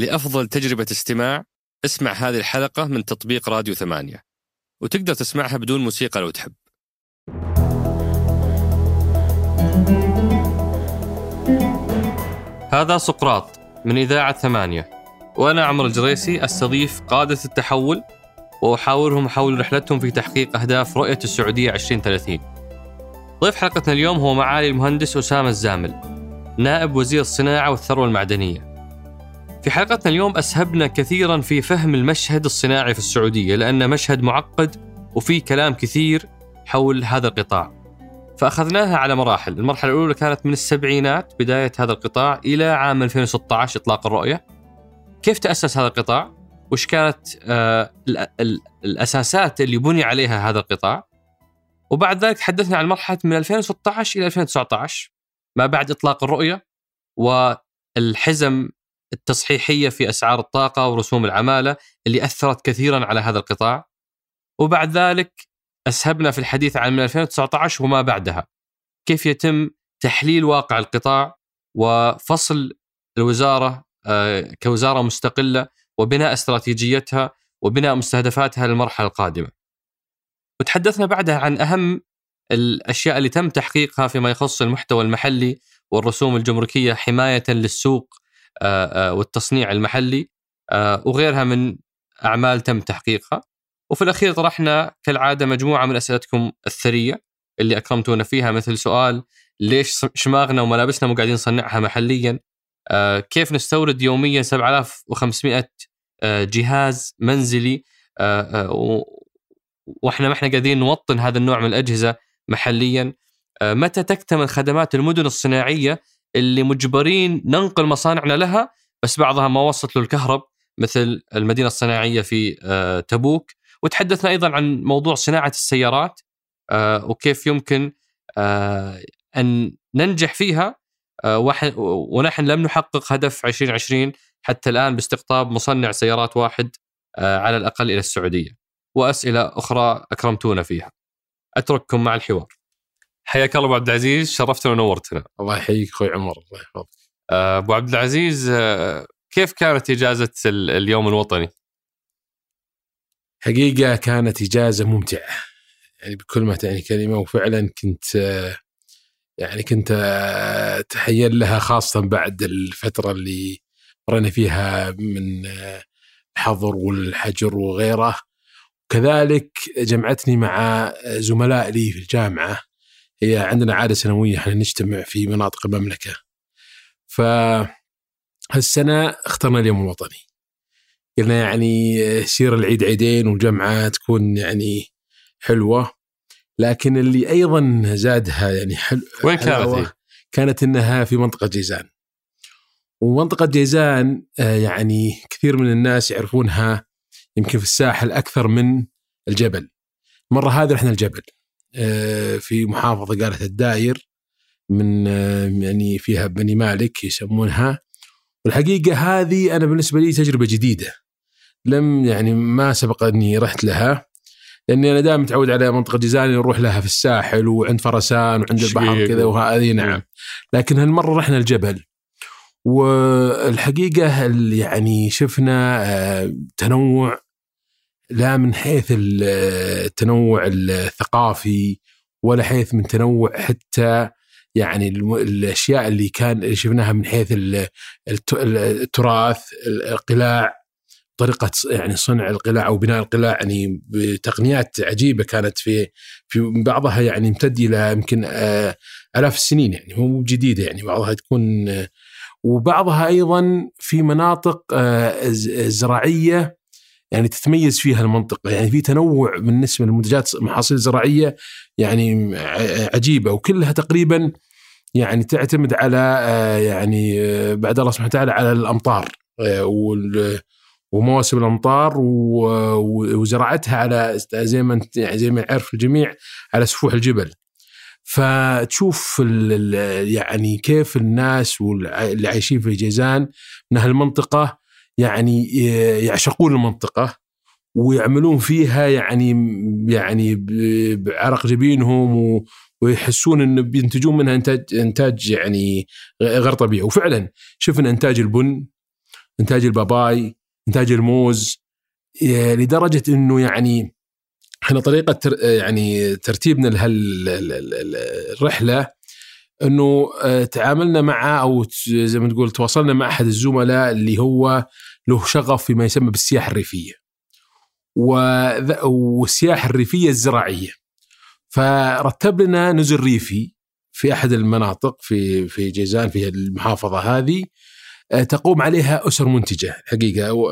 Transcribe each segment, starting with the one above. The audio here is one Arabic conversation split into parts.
لأفضل تجربة استماع اسمع هذه الحلقة من تطبيق راديو ثمانية. وتقدر تسمعها بدون موسيقى لو تحب. هذا سقراط من إذاعة ثمانية. وأنا عمر الجريسي أستضيف قادة التحول وأحاورهم حول رحلتهم في تحقيق أهداف رؤية السعودية 2030 ضيف حلقتنا اليوم هو معالي المهندس أسامة الزامل نائب وزير الصناعة والثروة المعدنية. في حلقتنا اليوم أسهبنا كثيرا في فهم المشهد الصناعي في السعودية لأنه مشهد معقد وفي كلام كثير حول هذا القطاع. فأخذناها على مراحل. المرحلة الأولى كانت من السبعينات بداية هذا القطاع إلى عام 2016 إطلاق الرؤية. كيف تأسس هذا القطاع؟ وش كانت آه الأساسات اللي بني عليها هذا القطاع؟ وبعد ذلك تحدثنا عن مرحلة من 2016 إلى 2019 ما بعد إطلاق الرؤية والحزم التصحيحية في أسعار الطاقة ورسوم العمالة اللي أثرت كثيرا على هذا القطاع. وبعد ذلك أسهبنا في الحديث عن من 2019 وما بعدها. كيف يتم تحليل واقع القطاع وفصل الوزارة آه، كوزارة مستقلة وبناء استراتيجيتها وبناء مستهدفاتها للمرحلة القادمة. وتحدثنا بعدها عن أهم الأشياء اللي تم تحقيقها فيما يخص المحتوى المحلي والرسوم الجمركية حماية للسوق والتصنيع المحلي آه، وغيرها من أعمال تم تحقيقها وفي الأخير طرحنا كالعادة مجموعة من أسئلتكم الثرية اللي أكرمتونا فيها مثل سؤال ليش شماغنا وملابسنا مو قاعدين نصنعها محليا؟ كيف نستورد يوميا 7500 جهاز منزلي وإحنا ما إحنا قاعدين نوطن هذا النوع من الأجهزة محليا؟ متى تكتمل خدمات المدن الصناعية اللي مجبرين ننقل مصانعنا لها بس بعضها ما وصلت له الكهرب مثل المدينة الصناعية في آه، تبوك وتحدثنا أيضا عن موضوع صناعة السيارات آه، وكيف يمكن آه، أن ننجح فيها ونحن لم نحقق هدف 2020 حتى الآن باستقطاب مصنع سيارات واحد على الأقل إلى السعودية وأسئلة أخرى أكرمتونا فيها. أترككم مع الحوار. حياك الله أبو عبد العزيز شرفتنا ونورتنا. الله يحييك أخوي عمر الله يحفظك. آه، أبو عبد العزيز آه، كيف كانت إجازة اليوم الوطني؟ حقيقة كانت إجازة ممتعة. يعني بكل ما تعني كلمة وفعلا كنت آه، يعني كنت اتحين لها خاصة بعد الفترة اللي مرينا فيها من الحظر والحجر وغيره. كذلك جمعتني مع زملاء لي في الجامعة. هي عندنا عادة سنوية إحنا نجتمع في مناطق المملكة. ف هالسنة اخترنا اليوم الوطني. قلنا يعني يصير العيد عيدين والجمعه تكون يعني حلوة لكن اللي أيضا زادها يعني حلو وين كانت؟ كانت إنها في منطقة جيزان. ومنطقة جيزان آه، يعني كثير من الناس يعرفونها يمكن في الساحل أكثر من الجبل. المره هذه رحنا الجبل. آه، في محافظة قالت الداير من آه، يعني فيها بني مالك يسمونها. والحقيقة هذه أنا بالنسبة لي تجربة جديدة. لم يعني ما سبق أني رحت لها لأني أنا دائما متعود على منطقة جيزان نروح لها في الساحل وعند فرسان وعند البحر كذا وهذه نعم. لكن هالمرة رحنا الجبل. والحقيقة يعني شفنا آه، تنوع لا من حيث التنوع الثقافي ولا حيث من تنوع حتى يعني الأشياء اللي كان شفناها من حيث التراث القلاع طريقة يعني صنع القلاع أو بناء القلاع يعني بتقنيات عجيبة كانت في في بعضها يعني يمتد إلى يمكن آه، آلاف السنين يعني مو جديدة يعني بعضها تكون وبعضها أيضا في مناطق آه، زراعيه يعني تتميز فيها المنطقة. يعني في تنوع بالنسبة للمنتجات المحاصيل الزراعيه يعني عجيبة وكلها تقريبا يعني تعتمد على آه، يعني آه، بعد الله سبحانه وتعالى على الأمطار آه، ومواسم الأمطار وزراعتها على زي ما يعني زي ما يعرف الجميع على سفوح الجبل. فتشوف يعني كيف الناس واللي عايشين في جيزان من هالمنطقة يعني يعشقون المنطقة ويعملون فيها يعني يعني بعرق جبينهم ويحسون انه بينتجون منها انتاج انتاج يعني غير طبيعي وفعلا شفنا انتاج البن انتاج الباباي انتاج الموز لدرجه انه يعني إحنا طريقه يعني ترتيبنا لهالرحله إنه آه، تعاملنا مع أو زي ما تقول تواصلنا مع أحد الزملاء اللي هو له شغف فيما يسمى بالسياحة الريفية. والسياحة الريفية الزراعية. فرتب لنا نزل ريفي في أحد المناطق في في جيزان في المحافظة هذه آه، تقوم عليها أسر منتجة حقيقة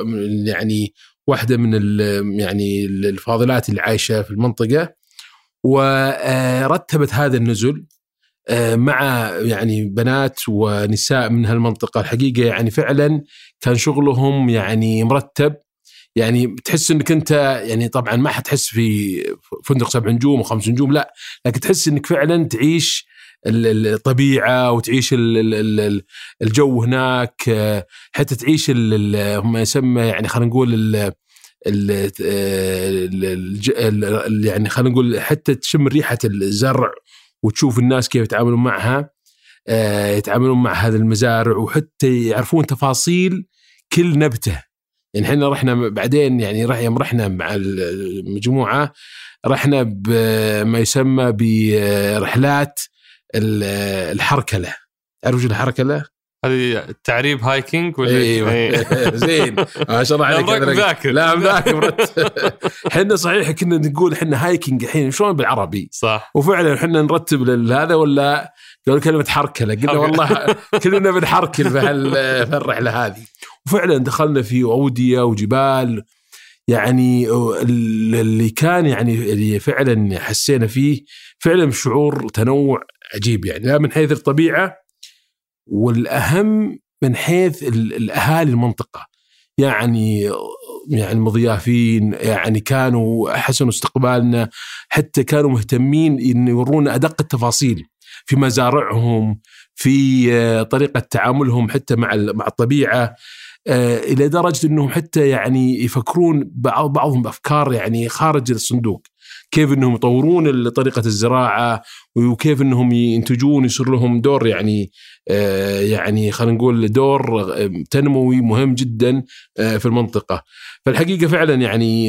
يعني واحدة من يعني الفاضلات اللي عايشة في المنطقة ورتبت هذا النزل آه، مع يعني بنات ونساء من هالمنطقة. الحقيقة يعني فعلا كان شغلهم يعني مرتب. يعني تحس إنك أنت يعني طبعا ما حتحس في فندق سبع نجوم وخمس نجوم لا. لكن تحس إنك فعلا تعيش ال- ال- الطبيعة وتعيش ال- ال- ال- الجو هناك آه، حتى تعيش ما يسمى يعني خلينا نقول ال- يعني خلينا نقول حتى تشم ريحة الزرع. وتشوف الناس كيف يتعاملون معها آه، يتعاملون مع هذه المزارع وحتى يعرفون تفاصيل كل نبتة يعني إحنا رحنا بعدين يعني رح يوم رحنا مع المجموعة رحنا بما يسمى برحلات ال- الهركلة تعرف الهركلة؟ هذه تعريب hiking ولا إيوه. إيه. زين. ما شاء الله لا، عليك أنا- مذاكر. لا مذاكر. إحنا صحيح كنا نقول إحنا hiking الحين شلون بالعربي؟ صح. وفعلا إحنا نرتب لهذا ولا قالوا كلمة حركلة؟ قلنا. والله كلنا بنحركل في هال- في الرحلة هذه. وفعلا دخلنا في أودية وجبال. يعني ال- اللي كان يعني اللي فعلا حسينا فيه فعلا شعور تنوع عجيب يعني. لا من حيث الطبيعة والأهم من حيث ال- الأهالي المنطقة. يعني يعني المضيافين يعني كانوا حسنوا استقبالنا حتى كانوا مهتمين إن يورونا أدق التفاصيل في مزارعهم في طريقة تعاملهم حتى مع مع الطبيعة إلى درجة إنهم حتى يعني يفكرون بعض بعضهم بأفكار يعني خارج الصندوق. كيف إنهم يطورون طريقة الزراعة وكيف إنهم ينتجون يصير لهم دور يعني آه، يعني خلينا نقول دور آه، تنموي مهم جدا آه، في المنطقة. فالحقيقة فعلا يعني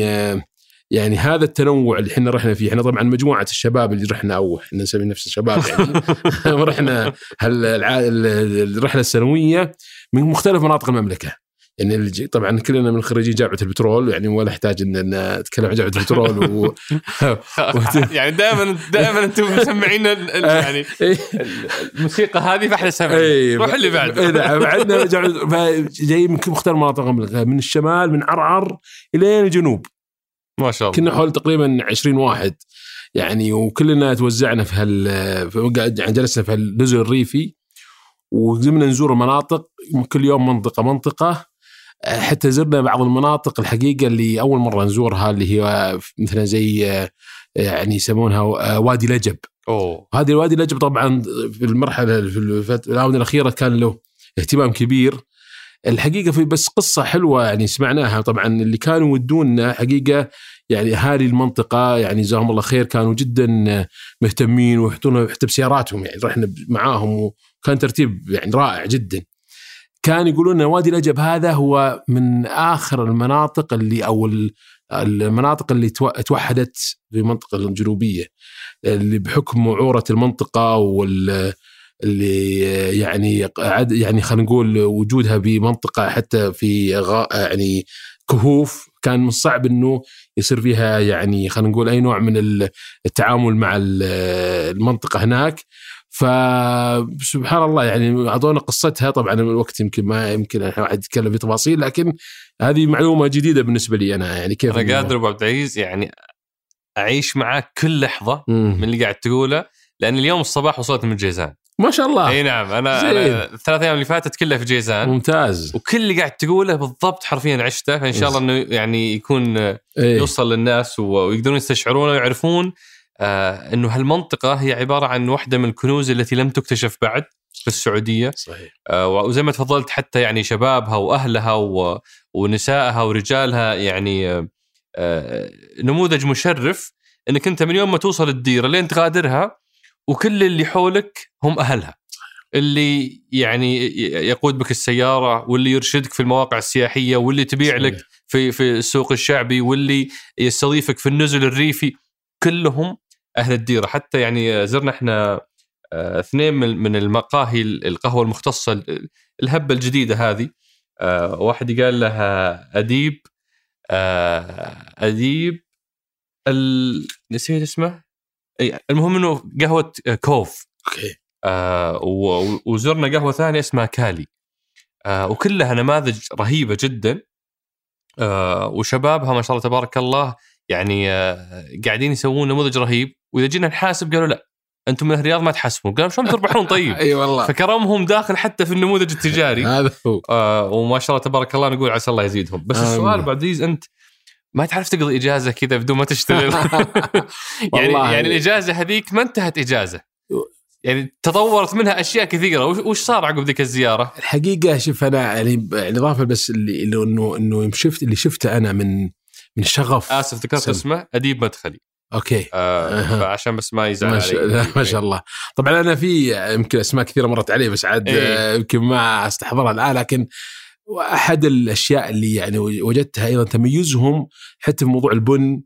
يعني هذا التنوع اللي إحنا رحنا فيه إحنا طبعا مجموعة الشباب اللي رحنا أو إحنا نسمي نفس الشباب يعني. رحنا الرحلة السنوية من مختلف مناطق المملكة. يعني طبعا كلنا من خريجي جامعة البترول يعني ولا احتاج ان نتكلم عن جامعة البترول و... يعني دائما دائما أنتم مسمعين ال- يعني إيه. الموسيقى هذه فإحنا سامعين اي روح اللي بعده إيه نعم. عندنا جاي من كل مختلف مناطق المملكه من الشمال من عرعر إلى الجنوب. ما شاء الله. كنا حول تقريبا 20 واحد. يعني وكلنا توزعنا في هال يعني جلسنا في النزل الريفي. وزمنا نزور المناطق كل يوم منطقه منطقة. حتى زرنا بعض المناطق الحقيقة اللي أول مرة نزورها اللي هي مثلا زي آه، يعني يسمونها آه، وادي لجب. أوه. هذه الوادي لجب طبعا في المرحلة في الآونة الأخيرة كان له اهتمام كبير. الحقيقة في بس قصة حلوة يعني سمعناها. طبعا اللي كانوا يودونا حقيقة يعني أهالي المنطقة يعني جزاهم الله خير كانوا جدا مهتمين ويحطون حتى بسياراتهم يعني رحنا معاهم وكان ترتيب يعني رائع جدا. كان يقولون إن وادي لجب هذا هو من آخر المناطق اللي أو ال- المناطق اللي تو- توحدت في المنطقة الجنوبية اللي بحكم وعوره المنطقة وال اللي يعني عد يعني خلينا نقول وجودها بمنطقة حتى في غا يعني كهوف كان من الصعب إنه يصير فيها يعني خلينا نقول أي نوع من ال- التعامل مع ال- المنطقة هناك. فسبحان الله يعني اعطونا قصتها طبعا الوقت يمكن ما يمكن إحنا واحد يتكلم في تفاصيل لكن هذه معلومة جديدة بالنسبة لي أنا يعني كيف أنا قادر أبو عبد العزيز يعني أعيش معاك كل لحظة مم. من اللي قاعد تقوله لأن اليوم الصباح وصلت من جيزان ما شاء الله أي نعم أنا, زين. أنا الثلاث أيام اللي فاتت كلها في جيزان ممتاز وكل اللي قاعد تقوله بالضبط حرفيا عشته فإن شاء الله إنه يعني يكون إيه. يوصل للناس ويقدرون يستشعرون ويعرفون آه إنه هالمنطقة هي عبارة عن واحدة من الكنوز التي لم تكتشف بعد في السعودية. صحيح. آه وزي ما تفضلت حتى يعني شبابها وأهلها و- ونسائها ورجالها يعني آه آه نموذج مشرف إنك أنت من يوم ما توصل الديرة لين تغادرها وكل اللي حولك هم أهلها. اللي يعني يقود بك السيارة واللي يرشدك في المواقع السياحية واللي تبيع صحيح. لك في في السوق الشعبي واللي يستضيفك في النزل الريفي كلهم أهل الديرة. حتى يعني زرنا إحنا آه، اثنين من من المقاهي القهوة المختصة ال- الهبة الجديدة هذه. آه، واحد قال لها أديب آه، أديب ال... نسيت اسمه. المهم إنه قهوة كوف. أوكي. آه وزرنا قهوة ثانية اسمها كالي. آه وكلها نماذج رهيبة جدا. آه وشبابها ما شاء الله تبارك الله يعني آه قاعدين يسوون نموذج رهيب. وإذا جينا نحاسب قالوا لا أنتم من الرياض ما تحاسبون. قالوا شلون تربحون طيب؟ أي والله. فكرمهم داخل حتى في النموذج التجاري. هذا هو. آه وما شاء الله تبارك الله نقول عسى الله يزيدهم. بس آمين. السؤال أبو العزيز أنت ما تعرف تقضي إجازة كذا بدون ما تشتغل يعني والله. يعني الإجازة هذيك ما انتهت إجازة. يعني تطورت منها أشياء كثيرة. وش- صار عقب ذيك الزيارة؟ الحقيقة شوف أنا يعني ب- يعني اضافه بس اللي انه إنه شفت اللي شفته أنا من من شغف. آسف ذكرت سم. اسمه. أديب مدخلي. أوكي آه. فعشان بس ما يزعل ما علي ما شاء الله طبعا أنا في يمكن اسماء كثيره مرت علي بس عاد إيه. آه، يمكن ما استحضرها الان لكن احد الاشياء اللي يعني وجدتها أيضا تميزهم حتى في موضوع البن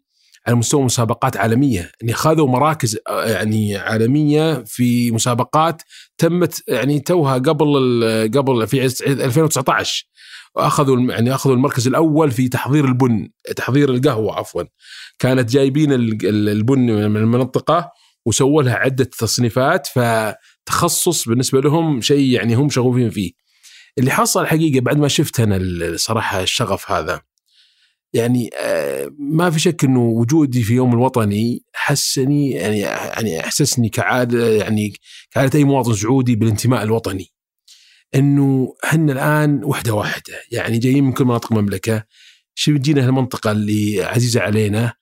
على مستوى مسابقات عالميه يعني خذوا مراكز آه، يعني عالميه في مسابقات تمت يعني توها قبل قبل في عز- 2019 واخذوا يعني أخذوا المركز الأول في تحضير البن تحضير القهوة عفوا كانت جايبين ال- ال- البن من المنطقة وسووا لها عدة تصنيفات فتخصص بالنسبة لهم شيء يعني هم شغوفين فيه. اللي حصل حقيقة بعد ما شفت أنا الصراحه الشغف هذا يعني آه، ما في شك إنه وجودي في يوم الوطني حسني يعني يعني أحسسني كعادة يعني كعادة أي مواطن سعودي بالانتماء الوطني. إنه إحنا الآن وحدة واحدة. يعني جايين من كل مناطق المملكة. شوف جينا المنطقة اللي عزيزة علينا؟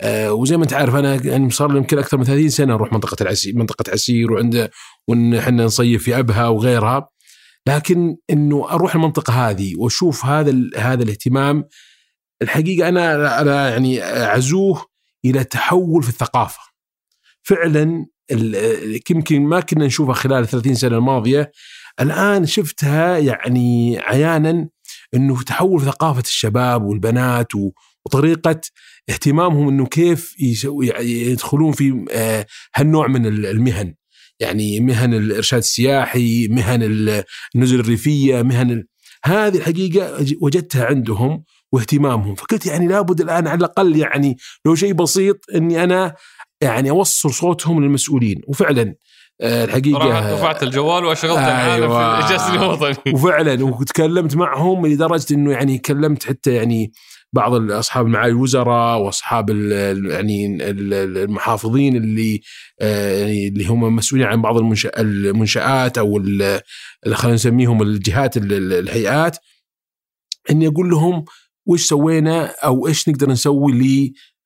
آه وزي ما انت عارف أنا يعني صار لي يمكن أكثر من 30 سنة أروح منطقة العسير منطقة عسير وعند وان إحنا نصيف في أبها وغيرها. لكن إنه أروح المنطقة هذه وأشوف هذا هذا الاهتمام الحقيقة أنا أنا يعني أعزوه إلى تحول في الثقافة. فعلا يمكن ما كنا نشوفها خلال ال 30 سنة الماضية. الآن شفتها يعني عيانا إنه تحول ثقافة الشباب والبنات وطريقة اهتمامهم إنه كيف يدخلون في آه، هالنوع من ال- المهن. يعني مهن الإرشاد السياحي مهن ال- النزل الريفية مهن ال- هذه الحقيقة وجدتها عندهم واهتمامهم. فقلت يعني لابد الآن على الأقل يعني لو شيء بسيط إني أنا يعني أوصل صوتهم للمسؤولين. وفعلا الحقيقة رفعت الجوال واشغلت العالم أيوة. في اجازه الوطني. وفعلا وتكلمت معهم لدرجة إنه يعني كلمت حتى يعني بعض اصحاب معالي الوزراء وأصحاب ال- ال- يعني ال- ال- المحافظين اللي آه، يعني اللي هم مسؤولين عن بعض المنشآت أو خلينا نسميهم الجهات ال- ال- الهيئات. إني أقول لهم وش سوينا أو إيش نقدر نسوي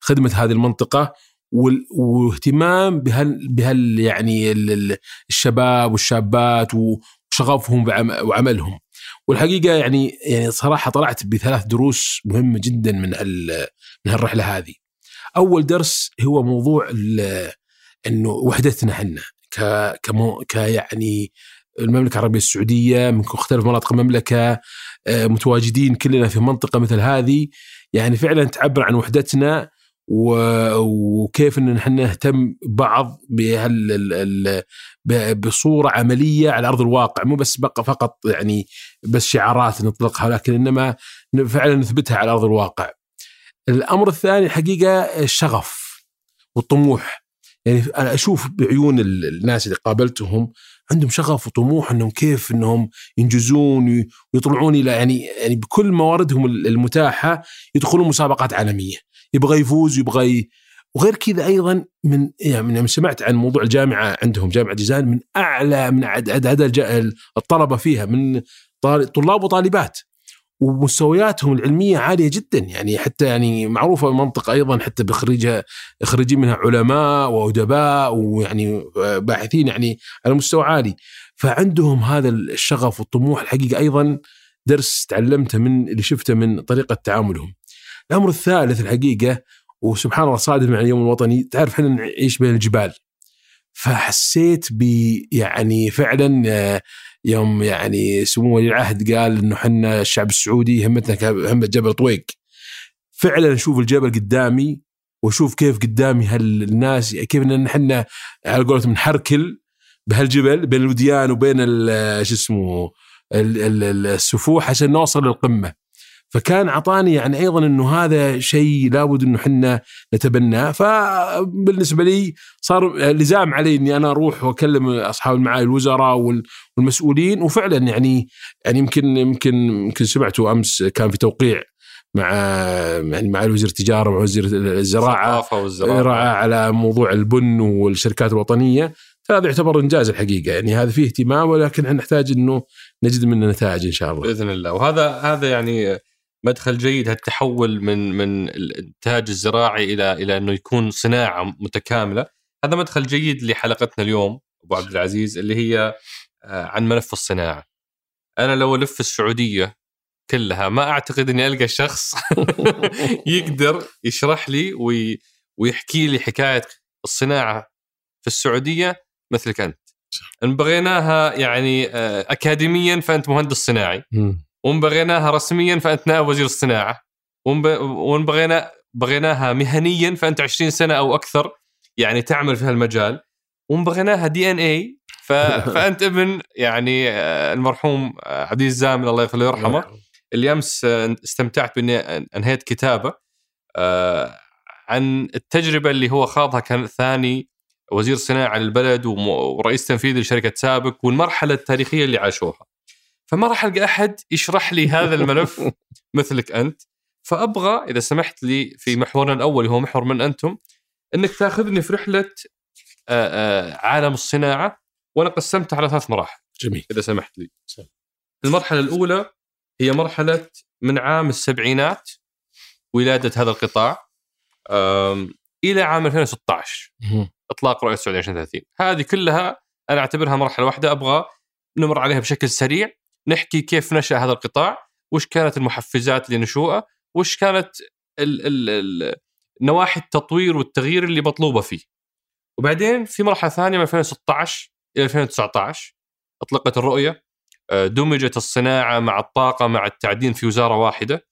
لخدمة هذه المنطقة. واهتمام بهال بهال يعني ال- ال- الشباب والشابات وشغفهم وعملهم والحقيقة يعني يعني صراحة طلعت بثلاث دروس مهمة جدا من من هالرحلة هذه. أول درس هو موضوع إنه وحدتنا إحنا ك ك يعني المملكة العربية السعودية من مختلف مناطق المملكة آه، متواجدين كلنا في منطقة مثل هذه يعني فعلا تعبر عن وحدتنا وكيف إن إحنا نهتم بعض بهال بصورة عملية على أرض الواقع مو بس بقى فقط يعني بس شعارات نطلقها لكن إنما فعلا نثبتها على أرض الواقع. الأمر الثاني الحقيقة الشغف والطموح يعني أنا أشوف بعيون ال- الناس اللي قابلتهم عندهم شغف وطموح إنهم كيف إنهم ينجزون وي- ويطلعون إلى يعني يعني بكل مواردهم ال- المتاحة يدخلون مسابقات عالمية يبغى يفوز يبغى ي... وغير كذا أيضا من يعني من سمعت عن موضوع الجامعة عندهم جامعة جيزان من أعلى من عد- عد- عدد الطلبة فيها من طلاب وطالبات. ومستوياتهم العلمية عالية جدا يعني حتى يعني معروفة المنطقة أيضا حتى بخريجها خريجين منها علماء وأدباء ويعني باحثين يعني على مستوى عالي. فعندهم هذا الشغف والطموح الحقيقة أيضا درس تعلمته من اللي شفته من طريقة تعاملهم. الأمر الثالث الحقيقة وسبحان الله صادف مع اليوم الوطني تعرف إحنا نعيش بين الجبال. فحسيت ب يعني فعلا آه، يوم يعني سمو ولي العهد قال إنه إحنا الشعب السعودي همتنا همة جبل طويق. فعلا أشوف الجبل قدامي وأشوف كيف قدامي هالناس كيف إن إحنا على قولتهم نحركل بهالجبل بين الوديان وبين شو اسمه السفوح عشان نوصل للقمة. فكان اعطاني يعني أيضا إنه هذا شيء لابد إنه إحنا نتبناه. فبالنسبة لي صار لزام علي إني أنا أروح وأكلم أصحاب المعالي الوزراء والمسؤولين. وفعلا يعني يعني يمكن يمكن يمكن سمعتوا أمس كان في توقيع مع يعني مع وزير التجارة ومع وزير الزراعة والزراعة. على موضوع البن والشركات الوطنية. هذا يعتبر إنجاز الحقيقة. يعني هذا فيه اهتمام ولكن نحتاج إنه نجد منه نتائج إن شاء الله. بإذن الله. وهذا هذا يعني مدخل جيد هالتحول من من الانتاج الزراعي إلى إلى إنه يكون صناعة متكاملة. هذا مدخل جيد لحلقتنا اليوم أبو عبد العزيز اللي هي آه، عن ملف الصناعة. أنا لو ألف السعودية كلها ما أعتقد إني ألقى شخص يقدر يشرح لي وي ويحكي لي حكاية الصناعة في السعودية مثلك أنت. إن بغيناها يعني آه، اكاديميا فأنت مهندس صناعي. وان بغيناها رسميا فانت نائب وزير الصناعة. وان بغينا بغيناها مهنيا فأنت 20 سنة أو أكثر يعني تعمل في هالمجال. وان بغيناها دي إن اي فأنت ابن يعني آه، المرحوم آه، عبد الزامل الله يغفر له ويرحمه اللي أمس استمتعت بإني أنهيت كتابة عن التجربة اللي هو خاضها كان ثاني وزير صناعة للبلد ورئيس تنفيذي لشركة سابق والمرحلة التاريخية اللي عاشوها. فما راح ألقى أحد يشرح لي هذا الملف مثلك أنت. فأبغى إذا سمحت لي في محورنا الأول هو محور من أنتم إنك تأخذني في رحلة عالم الصناعة وأنا قسمتها على ثلاث مراحل جميل. إذا سمحت لي. المرحلة الأولى هي مرحلة من عام السبعينات ولادة هذا القطاع إلى عام 2016 إطلاق رؤية السعودية 2030 هذه كلها أنا أعتبرها مرحلة واحدة أبغى نمر عليها بشكل سريع. نحكي كيف نشأ هذا القطاع وش كانت المحفزات لنشوئه وش كانت ال ال ال نواحي التطوير والتغيير اللي مطلوبة فيه. وبعدين في مرحلة ثانية من 2016 إلى 2019 أطلقت الرؤية آه، دمجت الصناعة مع الطاقة مع التعدين في وزارة واحدة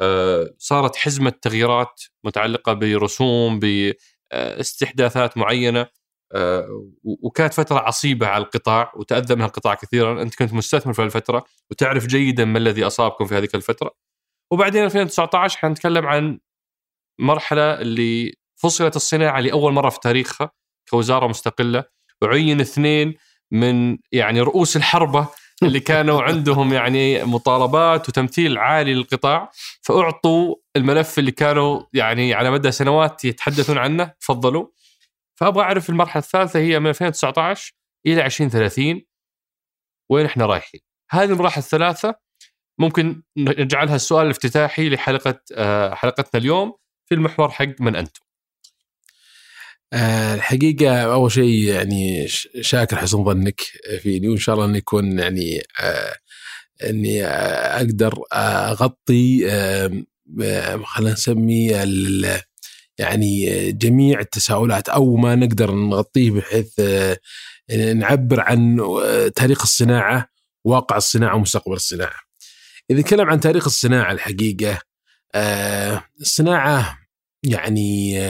آه، صارت حزمة تغييرات متعلقة برسوم باستحداثات معينة. آه، وكانت فترة عصيبة على القطاع وتأذى منها القطاع كثيرا. أنت كنت مستثمر في الفترة وتعرف جيدا ما الذي أصابكم في هذه الفترة. وبعدين 2019 حنتكلم عن مرحلة اللي فصلت الصناعة لأول مرة في تاريخها كوزارة مستقلة وعين اثنين من يعني رؤوس الحربة اللي كانوا عندهم يعني مطالبات وتمثيل عالي للقطاع. فأعطوا الملف اللي كانوا يعني على مدى سنوات يتحدثون عنه تفضلوا. فأبغى أعرف المرحلة الثالثة هي من 2019 إلى 2030 وين إحنا رايحين؟ هذه المراحل الثلاثة ممكن نجعلها السؤال الافتتاحي لحلقة آه، حلقتنا اليوم في المحور حق من أنتم. آه، الحقيقة أول شيء يعني شاكر حسن ظنك فيني وإن شاء الله أن يكون يعني آه، أني أقدر أغطي خلينا نسمي يعني جميع التساؤلات أو ما نقدر نغطيه بحيث آه، نعبر عن آه، تاريخ الصناعة واقع الصناعة ومستقبل الصناعة. إذا نتكلم عن تاريخ الصناعة الحقيقة آه، الصناعة يعني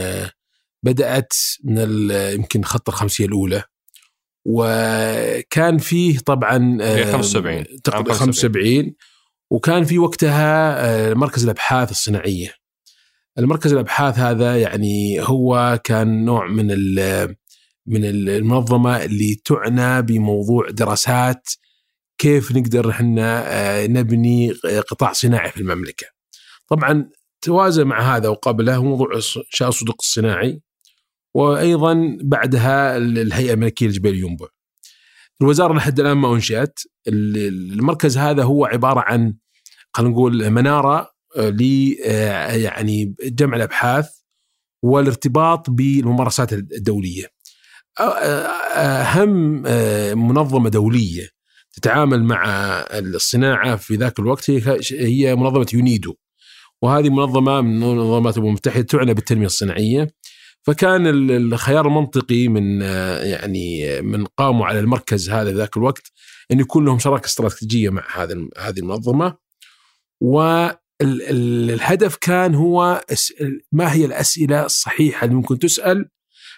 بدأت من يمكن خط الخمسية الأولى وكان فيه طبعا 75 75 وكان في وقتها مركز الأبحاث الصناعية المركز الأبحاث هذا يعني هو كان نوع من من المنظمة اللي تعنى بموضوع دراسات كيف نقدر إحنا آه، نبني قطاع صناعي في المملكة. طبعا توازى مع هذا وقبله موضوع انشاء الصدق الصناعي وأيضا بعدها الهيئة الملكية لجبال ينبع. الوزارة لحد الآن ما أنشأت، المركز هذا هو عبارة عن خلينا نقول منارة ل آه، يعني جمع الأبحاث والارتباط بالممارسات الدولية. أهم آه، منظمة دولية تتعامل مع الصناعة في ذاك الوقت هي منظمة يونيدو. وهذه منظمة من منظمات الامم المتحده تعنى بالتنمية الصناعية. فكان الخيار المنطقي من يعني من قاموا على المركز هذا ذاك الوقت إن يكون لهم شراكة استراتيجية مع هذا هذه المنظمة والهدف كان هو ما هي الأسئلة الصحيحة اللي ممكن تسأل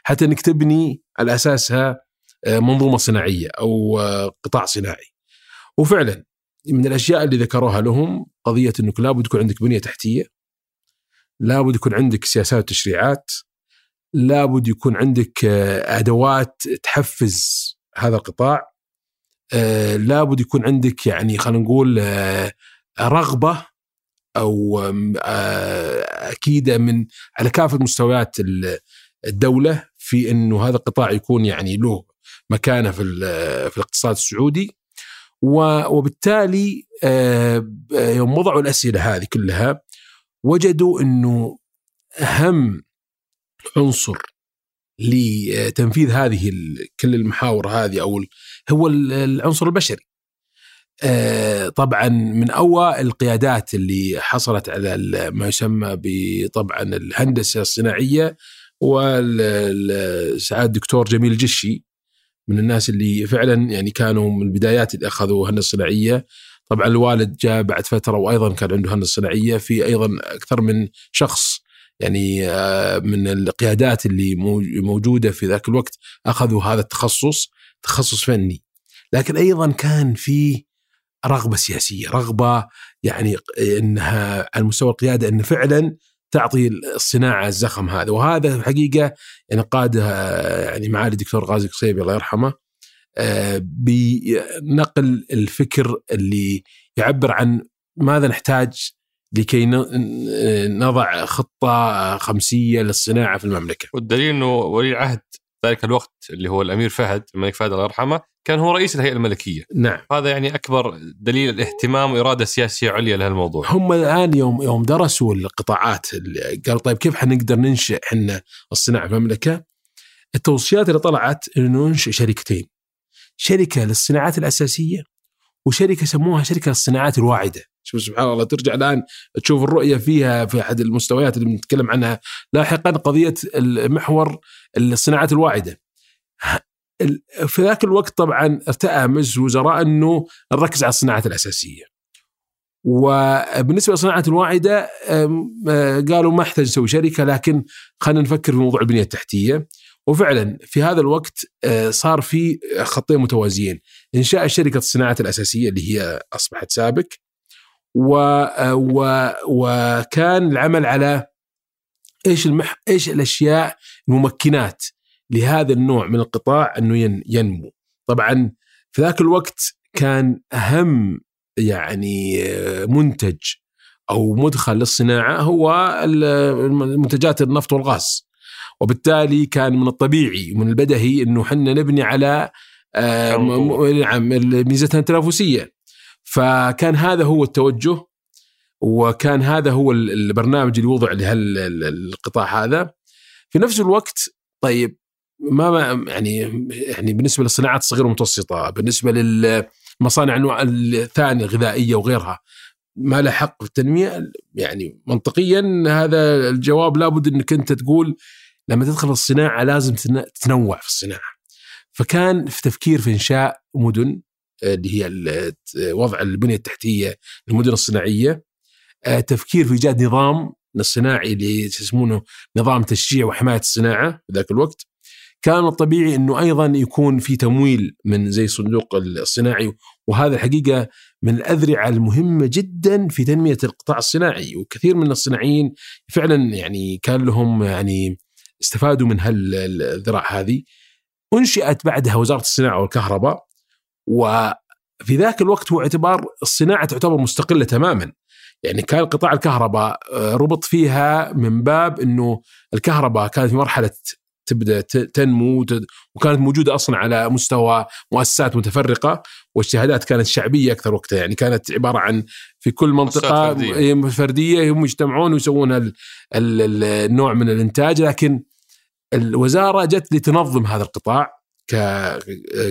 حتى أنك تبني على أساسها آه، منظومة صناعية أو آه، قطاع صناعي. وفعلا من الأشياء اللي ذكروها لهم قضية إنك لابد يكون عندك بنية تحتية لابد يكون عندك سياسات وتشريعات لابد يكون عندك آه، أدوات تحفز هذا القطاع لابد يكون عندك يعني خلينا نقول رغبة أو أكيد من على كافة مستويات الدولة في إنه هذا القطاع يكون يعني له مكانة في في الاقتصاد السعودي وبالتالي آه، يوم وضعوا الأسئلة هذه كلها وجدوا إنه أهم عنصر لتنفيذ هذه كل المحاور هذه أو هو العنصر البشري. آه، طبعا من اوائل القيادات اللي حصلت على ما يسمى بطبعا الهندسة الصناعية وسعاد الدكتور جميل جشي من الناس اللي فعلا يعني كانوا من البدايات اللي أخذوا هندسة صناعية. طبعا الوالد جاء بعد فترة وأيضا كان عنده هندسة صناعية في أيضا أكثر من شخص يعني آه، من القيادات اللي موجودة في ذاك الوقت أخذوا هذا التخصص تخصص فني. لكن أيضا كان في رغبة سياسية رغبة يعني إنها على مستوى القيادة إن فعلا تعطي الصناعة الزخم هذا وهذا الحقيقة يعني قادها يعني معالي الدكتور غازي قصيبي الله يرحمه آه، بنقل الفكر اللي يعبر عن ماذا نحتاج لكي نضع خطة خمسية للصناعة في المملكة. والدليل إنه ولي العهد ذلك الوقت اللي هو الأمير فهد الملك فهد الله يرحمه كان هو رئيس الهيئة الملكية. نعم. هذا يعني أكبر دليل الاهتمام وإرادة سياسية عليا لهالموضوع هم الآن يوم يوم درسوا القطاعات قالوا طيب كيف حنقدر ننشئ إحنا الصناعة في المملكة؟ التوصيات اللي طلعت إنه ننشئ شركتين. شركة للصناعات الأساسية وشركة سموها شركة للصناعات الواعدة شوف سبحان الله ترجع الآن تشوف الرؤية فيها في أحد المستويات اللي بنتكلم عنها لاحقا قضية المحور الصناعات الواعدة في ذاك الوقت طبعا ارتأى مجلس الوزراء أنه نركز على الصناعات الأساسية. وبالنسبة للصناعات الواعدة قالوا ما احتاج نسوي شركة لكن خلينا نفكر في موضوع البنية التحتية. وفعلا في هذا الوقت صار في خطين متوازيين إنشاء شركة الصناعات الأساسية اللي هي أصبحت سابك و و وكان العمل على إيش المح إيش الأشياء الممكنات لهذا النوع من القطاع إنه ينمو. طبعا في ذاك الوقت كان أهم يعني منتج أو مدخل للصناعة هو منتجات النفط والغاز. وبالتالي كان من الطبيعي ومن البدهي إنه حنا نبني على آه، نعم ميزتنا التنافسية. فكان هذا هو التوجه وكان هذا هو البرنامج اللي وضع لهالقطاع هذا. في نفس الوقت طيب ما يعني يعني بالنسبة للصناعات الصغيرة والمتوسطة بالنسبة للمصانع النوع الثانية الغذائية وغيرها ما له حق في التنمية يعني منطقيا هذا الجواب لابد إنك أنت تقول لما تدخل الصناعة لازم تتنوع في الصناعة. فكان في تفكير في إنشاء مدن اللي هي وضع البنية التحتية للمدن الصناعية. آه، تفكير في إيجاد نظام الصناعي اللي يسمونه نظام تشجيع وحماية الصناعة في ذاك الوقت. كان الطبيعي إنه أيضا يكون في تمويل من زي الصندوق الصناعي وهذا الحقيقة من الأذرعة المهمة جدا في تنمية القطاع الصناعي. وكثير من الصناعيين فعلا يعني كان لهم يعني استفادوا من هالذراع هذه أنشئت بعدها وزارة الصناعة والكهرباء وفي ذاك الوقت هو اعتبار الصناعة تعتبر مستقلة تماما. يعني كان قطاع الكهرباء آه، ربط فيها من باب إنه الكهرباء كانت في مرحلة تبدأ تنمو وكانت موجودة أصلا على مستوى مؤسسات متفرقة والشهادات كانت شعبية أكثر وقتها. يعني كانت عبارة عن في كل منطقة فردية, فردية هم يجتمعون ويسوون النوع من الإنتاج لكن الوزارة جت لتنظم هذا القطاع ك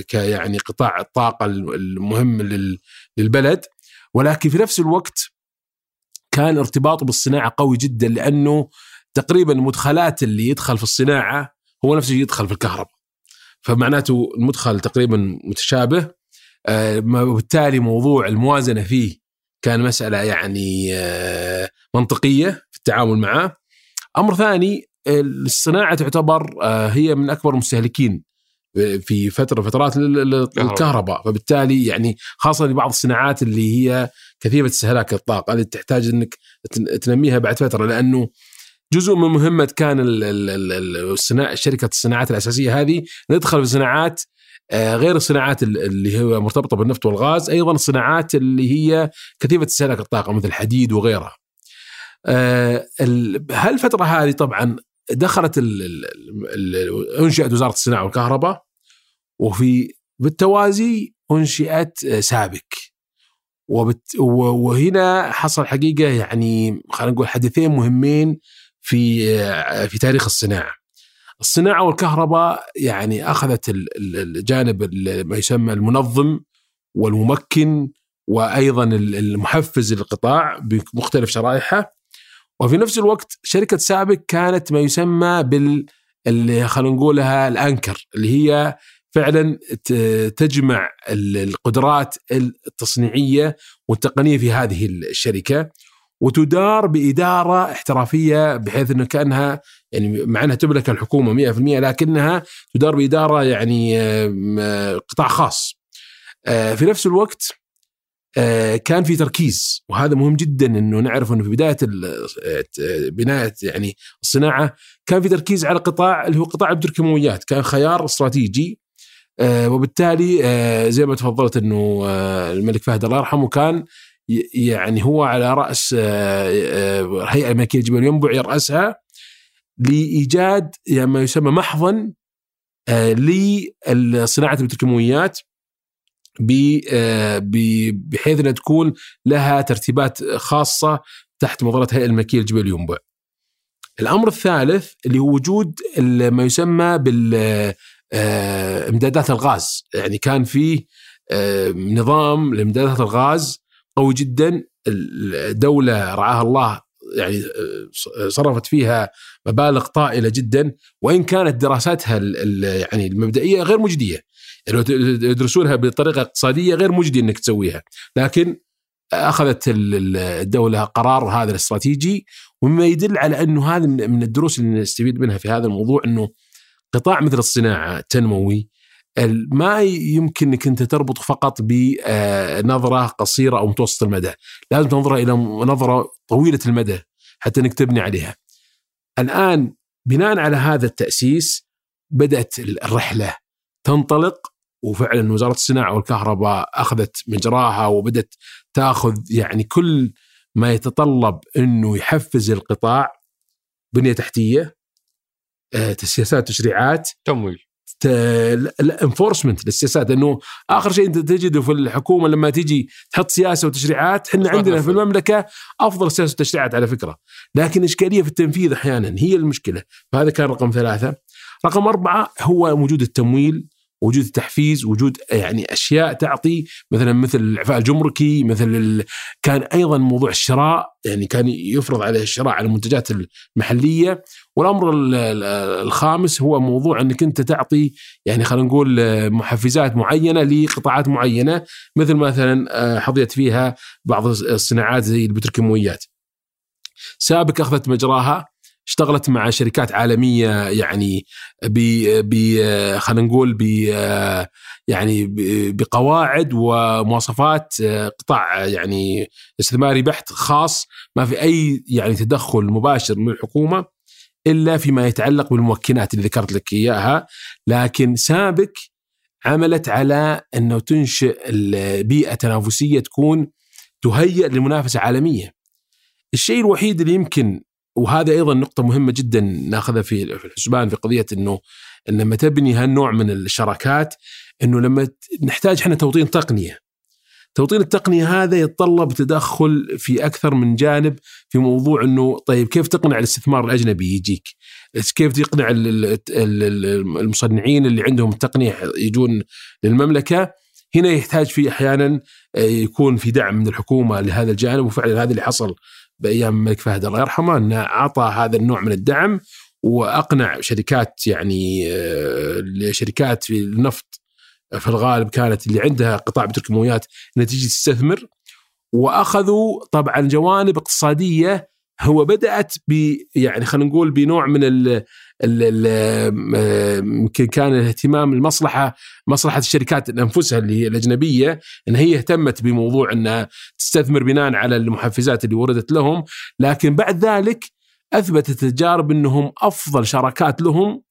ك يعني قطاع الطاقة المهم للبلد. ولكن في نفس الوقت كان ارتباطه بالصناعة قوي جدا لأنه تقريبا المدخلات اللي يدخل في الصناعة هو نفسه يدخل في الكهرباء. فمعناته المدخل تقريبا متشابه. آه، وبالتالي موضوع الموازنة فيه كان مسألة يعني آه، منطقية في التعامل معه. أمر ثاني الصناعة تعتبر آه، هي من أكبر المستهلكين في فترة فترات الكهرباء فبالتالي يعني خاصة لبعض الصناعات اللي هي كثيفة استهلاك الطاقة اللي تحتاج إنك تنميها بعد فترة لأنه جزء من مهمة كان الصناعه شركة الصناعات الأساسية هذه ندخل في صناعات آه، غير الصناعات اللي هي مرتبطة بالنفط والغاز أيضا الصناعات اللي هي كثيفة استهلاك الطاقة مثل الحديد وغيرها. آه، هالفترة هذه طبعا دخلت انشئت وزارة الصناعة والكهرباء وفي بالتوازي انشئت سابك وبت وهنا حصل حقيقة يعني خلينا نقول حدثين مهمين في في تاريخ الصناعة. الصناعة والكهرباء يعني أخذت الجانب ما يسمى المنظم والممكن وأيضا المحفز للقطاع بمختلف شرائحه وفي نفس الوقت شركة سابك كانت ما يسمى بال اللي خلينا نقولها الأنكر اللي هي فعلا تجمع القدرات التصنيعية والتقنية في هذه الشركة وتدار بإدارة احترافية بحيث إنه كأنها يعني مع إنها تملك الحكومة 100% لكنها تدار بإدارة يعني قطاع خاص. آه، في نفس الوقت آه، كان في تركيز وهذا مهم جدا إنه نعرف إنه في بداية بناية يعني الصناعة كان في تركيز على قطاع اللي هو قطاع البتروكيماويات كان خيار استراتيجي آه، وبالتالي زي ما تفضلت إنه الملك فهد الله يرحمه كان يعني هو على رأس الهيئه الملكيه لجبال ينبع يراسها لإيجاد يعني ما يسمى محضن لصناعة البتروكيماويات بحيث إنها تكون لها ترتيبات خاصة تحت مظلة الهيئه الملكية لجبال ينبع. الأمر الثالث اللي هو وجود ما يسمى بال إمدادات الغاز، يعني كان فيه نظام لإمدادات الغاز قوي جدا. الدولة رعاها الله يعني صرفت فيها مبالغ طائلة جدا. وإن كانت دراساتها يعني المبدئية غير مجدية. يدرسونها بطريقة اقتصادية غير مجدي إنك تسويها لكن أخذت الدولة قرار هذا الاستراتيجي ومما يدل على أنه هذا من الدروس اللي نستفيد منها في هذا الموضوع أنه قطاع مثل الصناعة التنموي ما يمكن إنك أنت تربط فقط بنظره قصيرة أو متوسط المدى، لازم تنظر إلى نظرة طويلة المدى حتى إنك تبني عليها. الآن بناء على هذا التأسيس بدأت الرحلة تنطلق وفعلا وزارة الصناعة والكهرباء أخذت مجراها وبدات تأخذ يعني كل ما يتطلب إنه يحفز القطاع بنية تحتية آه، سياسات تشريعات تمويل. الانفورسمنت للسياسات. لأنه آخر شيء أنت تجده في الحكومة لما تيجي تحط سياسة وتشريعات إحنا عندنا في المملكة أفضل سياسة وتشريعات على فكرة. لكن إشكالية في التنفيذ أحيانا هي المشكلة. فهذا كان رقم ثلاثة. رقم أربعة هو وجود التمويل وجود التحفيز وجود يعني أشياء تعطي مثلا مثل الإعفاء الجمركي مثل كان أيضا موضوع الشراء يعني كان يفرض عليه الشراء على المنتجات المحلية والأمر الخامس هو موضوع إنك أنت تعطي يعني خلينا نقول محفزات معينة لقطاعات معينة مثل مثلا آه، حظيت فيها بعض الصناعات زي البتروكيماويات. سابق أخذت مجراها اشتغلت مع شركات عالمية يعني ب ب خلينا نقول ب يعني بقواعد ومواصفات قطاع يعني استثماري بحت خاص ما في أي يعني تدخل مباشر من الحكومة إلا فيما يتعلق بالممكنات اللي ذكرت لك إياها لكن سابق عملت على إنه تنشئ بيئه تنافسيه تكون تهيئ لمنافسة عالمية. الشيء الوحيد اللي يمكن وهذا أيضا نقطة مهمة جدا نأخذها في الحسبان في قضية انه لما تبني هالنوع من الشراكات إنه لما نحتاج إحنا توطين تقنية. توطين التقنية هذا يتطلب تدخل في أكثر من جانب في موضوع أنه طيب كيف تقنع الاستثمار الأجنبي يجيك؟ كيف تقنع المصنعين اللي عندهم التقنية يجون للمملكة؟ هنا يحتاج في أحيانا يكون في دعم من الحكومة لهذا الجانب وفعلا هذا اللي حصل بأيام الملك فهد الله يرحمه أنه أعطى هذا النوع من الدعم وأقنع شركات يعني آه، شركات في النفط في الغالب كانت اللي عندها قطاع بتركيماويات إنها تجي تستثمر. وأخذوا طبعا جوانب اقتصادية هو بدأت ب يعني خلينا نقول بنوع من يمكن كان الاهتمام المصلحة مصلحة الشركات انفسها اللي هي الأجنبية إن هي اهتمت بموضوع انها تستثمر بناء على المحفزات اللي وردت لهم. لكن بعد ذلك أثبتت التجارب إنهم أفضل شراكات لهم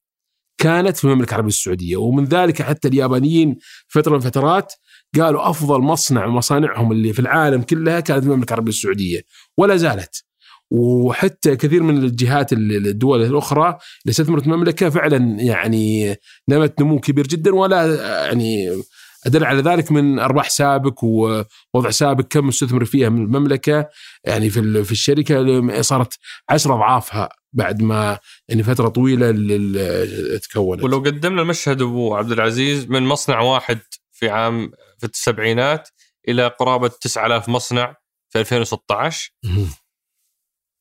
كانت في المملكة العربية السعودية. ومن ذلك حتى اليابانيين فترة من فترات قالوا أفضل مصنع مصانعهم اللي في العالم كلها كانت في المملكة العربية السعودية. ولا زالت. وحتى كثير من الجهات الدول الأخرى اللي استثمرت المملكة فعلا يعني نمت نمو كبير جدا ولا يعني أدل على ذلك من أرباح سابق ووضع سابق كم مستثمر فيها من المملكة. يعني في في الشركة صارت عشر أضعافها بعد ما يعني فترة طويلة تكونت. ولو قدمنا المشهد أبو عبد العزيز من مصنع واحد في عام في السبعينات إلى قرابة 9000 مصنع في 2016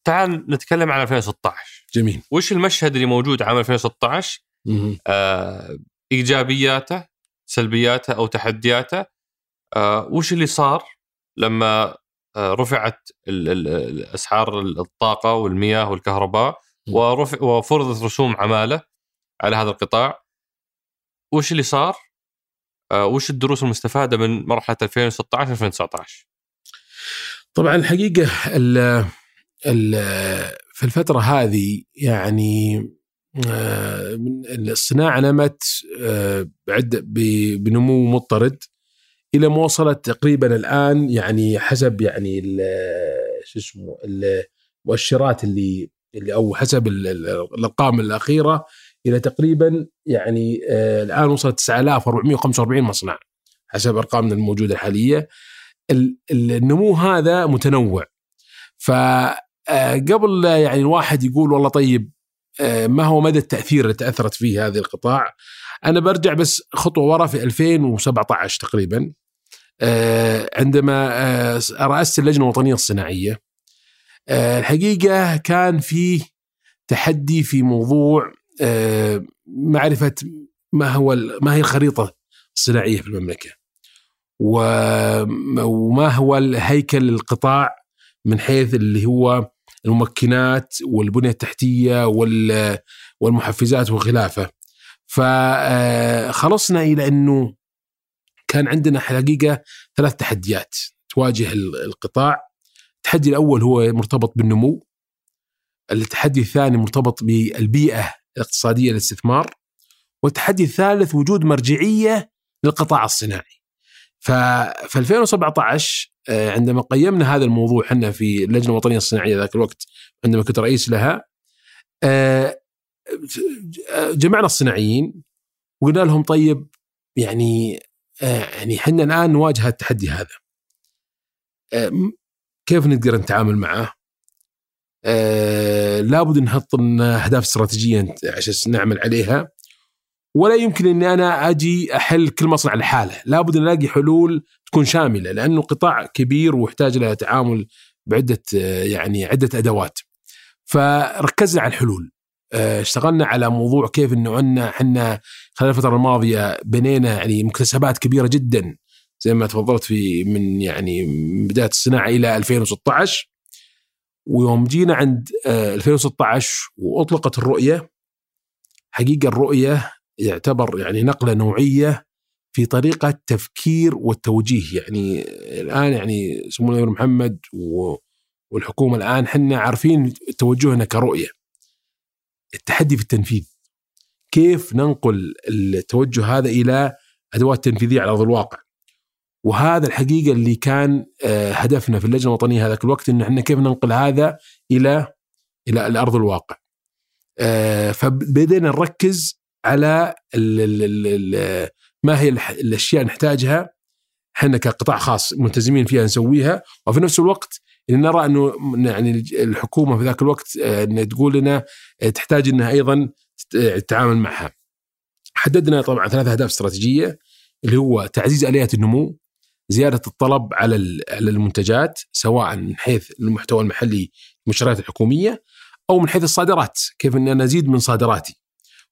تعال نتكلم عن 2016 جميل. وش المشهد اللي موجود عام 2016 آه إيجابياته سلبياته أو تحدياته. آه وش اللي صار لما آه رفعت أسعار الطاقة والمياه والكهرباء ورفع وفرضت رسوم عمالة على هذا القطاع. وش اللي صار؟ آه وش الدروس المستفادة من مرحلة 2016 2019 طبعا الحقيقة في الفترة هذه يعني آه، الصناعة نمت آه، بعد بنمو مضطرد إلى ما وصلت تقريبا الآن يعني حسب يعني شو اسمه المؤشرات اللي اللي أو حسب الأرقام الأخيرة إلى تقريبا يعني آه، الآن وصلت 9445 مصنع حسب أرقامنا الموجودة الحالية النمو هذا متنوع. ف قبل يعني الواحد يقول والله طيب آه، ما هو مدى التأثير اللي تأثرت فيه هذه القطاع؟ أنا برجع بس خطوة ورا في 2017 تقريبا آه، عندما رأست اللجنة الوطنية الصناعية. الحقيقة كان في تحدي في موضوع معرفة ما هو ما هي الخريطة الصناعية في المملكة. وما هو الهيكل القطاع من حيث اللي هو الممكنات والبنية التحتية والمحفزات وخلافه. فخلصنا إلى إنه كان عندنا حقيقة ثلاث تحديات تواجه القطاع. التحدي الأول هو مرتبط بالنمو. التحدي الثاني مرتبط بالبيئة الاقتصادية للاستثمار. والتحدي الثالث وجود مرجعية للقطاع الصناعي. ففي 2017 آه، عندما قيمنا هذا الموضوع إحنا في اللجنة الوطنية الصناعية ذاك الوقت عندما كنت رئيس لها آه، جمعنا الصناعيين وقلنا لهم طيب يعني آه، يعني إحنا الآن نواجه التحدي هذا كيف نقدر نتعامل معه؟ لابد نحط أهداف استراتيجية عشان نعمل عليها ولا يمكن إني أنا أجي أحل كل مصنع لحاله، لابد أن ألاقي حلول تكون شاملة لأنه قطاع كبير ويحتاج له تعامل بعدة يعني عدة أدوات. فركزنا على الحلول. آه، اشتغلنا على موضوع كيف إنه عندنا إحنا خلال الفترة الماضية بنينا يعني مكتسبات كبيرة جدا زي ما تفضلت في من يعني من بداية الصناعة إلى 2016 ويوم جينا عند 2016 آه، وأطلقت الرؤية حقيقة الرؤية يعتبر يعني نقلة نوعية في طريقة تفكير والتوجيه. يعني الآن يعني سمو الأمير محمد والحكومة الآن حنا عارفين توجهنا كرؤية. التحدي في التنفيذ. كيف ننقل التوجه هذا إلى أدوات تنفيذية على أرض الواقع؟ وهذا الحقيقة اللي كان آه، هدفنا في اللجنة الوطنية هذاك الوقت إن إحنا كيف ننقل هذا إلى إلى الأرض الواقع. آه، فبدينا نركز على ال ال ال ما هي الأشياء نحتاجها. إحنا كقطاع خاص ملتزمين فيها نسويها. وفي نفس الوقت نرى إنه يعني الحكومة في ذاك الوقت آه، إن تقول لنا آه، تحتاج إنها أيضا تتعامل معها. حددنا طبعا ثلاث أهداف استراتيجية اللي هو تعزيز آليات النمو، زيادة الطلب على على المنتجات سواء من حيث المحتوى المحلي المنشورات الحكومية أو من حيث الصادرات. كيف إن أنا أزيد من صادراتي.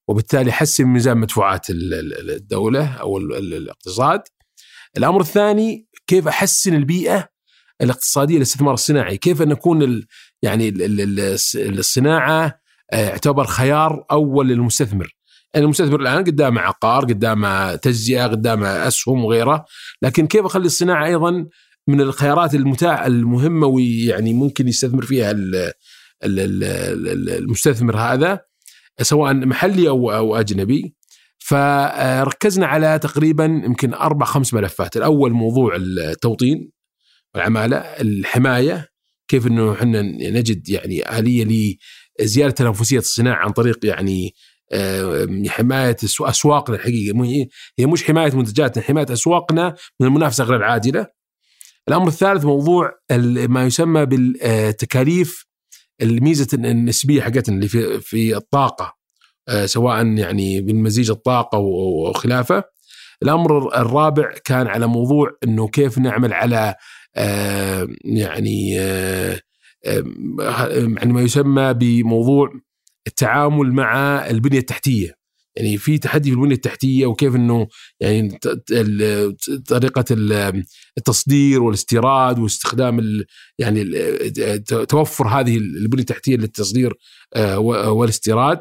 وبالتالي احسن ميزان مدفوعات الدولة أو الاقتصاد. الأمر الثاني كيف احسن البيئة الاقتصادية للاستثمار الصناعي؟ كيف أن نكون يعني الصناعة يعتبر خيار أول للمستثمر؟ يعني المستثمر الآن قدامه عقار قدامه تجزئة قدامه أسهم وغيره لكن كيف أخلي الصناعة أيضا من الخيارات المتاحه المهمة ويعني ممكن يستثمر فيها المستثمر هذا؟ سواء محلي أو أو أجنبي. فركزنا على تقريبا يمكن أربع خمس ملفات، الأول موضوع التوطين والعمالة، الحماية كيف إنه إحنا نجد يعني آلية لزيادة تنافسية الصناعة عن طريق يعني حماية أسواقنا الحقيقة هي مش حماية منتجاتنا حماية أسواقنا من المنافسة غير العادلة. الأمر الثالث موضوع ما يسمى بالتكاليف الميزة النسبية حقتنا اللي في في الطاقة آه، سواء يعني من مزيج الطاقة وخلافه. الأمر الرابع كان على موضوع إنه كيف نعمل على آه، يعني آه، يعني ما يسمى بموضوع التعامل مع البنية التحتية يعني في تحدي في البنية التحتية وكيف إنه يعني طريقة التصدير والاستيراد واستخدام يعني توفر هذه البنية التحتية للتصدير آه، والاستيراد.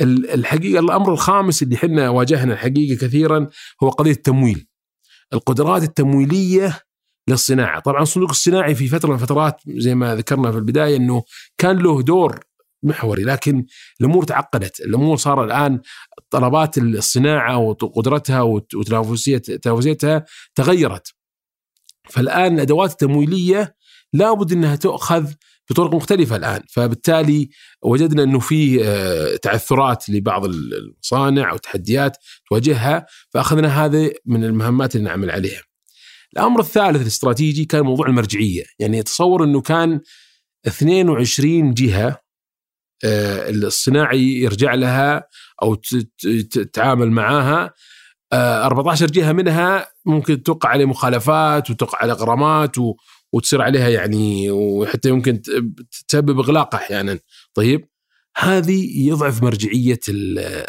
الحقيقة الأمر الخامس اللي إحنا واجهنا الحقيقة كثيرا هو قضية التمويل. القدرات التمويلية للصناعة. طبعا الصندوق الصناعي في فترة من الفترات زي ما ذكرنا في البداية إنه كان له دور محوري لكن الأمور تعقدت. الأمور صار الآن طلبات الصناعة وقدرتها وتنافسيتها تغيرت. فالآن الأدوات التمويلية لابد إنها تؤخذ بطرق مختلفة الآن. فبالتالي وجدنا أنه في آه، تعثرات لبعض المصانع أو تحديات تواجهها فأخذنا هذا من المهمات اللي نعمل عليها. الأمر الثالث الاستراتيجي كان موضوع المرجعية. يعني تصور أنه كان 22 جهة الصناعي يرجع لها أو تتعامل معاها. 14 آه، جهة منها ممكن توقع عليه مخالفات وتوقع عليه غرامات وتصير عليها يعني وحتى يمكن تسبب إغلاق أحيانا. طيب هذه يضعف مرجعية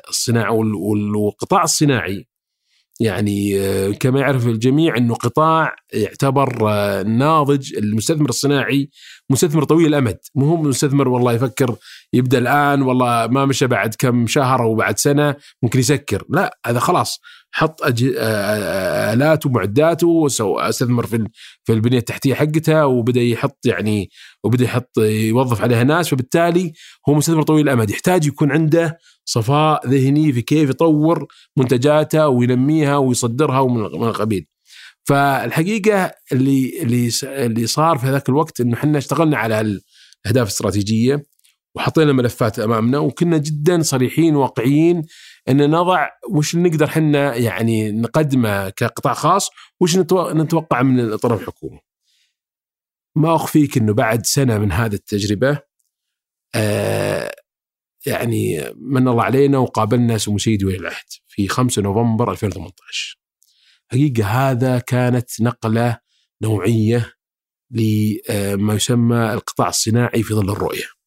الصناعه والقطاع الصناعي يعني آه، كما يعرف الجميع إنه قطاع يعتبر ناضج. المستثمر الصناعي مستثمر طويل الأمد. مو هو مستثمر والله يفكر يبدأ الآن والله ما مشى بعد كم شهر أو بعد سنة ممكن يسكر. لا هذا خلاص. حط آلات ومعداته واستثمر في في البنية التحتية حقتها وبدأ يحط يعني وبدأ يحط يوظف عليها ناس فبالتالي هو مستثمر طويل الأمد. يحتاج يكون عنده صفاء ذهني في كيف يطور منتجاته وينميها ويصدرها ومن القبيل فالحقيقة اللي اللي اللي صار في هذاك الوقت إنه إحنا اشتغلنا على الأهداف الاستراتيجية وحطينا ملفات أمامنا وكنا جدا صريحين واقعيين إن نضع وش نقدر إحنا يعني نقدمه كقطاع خاص وش نتوقع من الطرف الحكومي. ما أخفيك إنه بعد سنة من هذه التجربة آه يعني من الله علينا وقابلنا سمو ولي العهد في 5 نوفمبر 2018 حقيقة هذا كانت نقلة نوعية لما يسمى القطاع الصناعي في ظل الرؤية آه،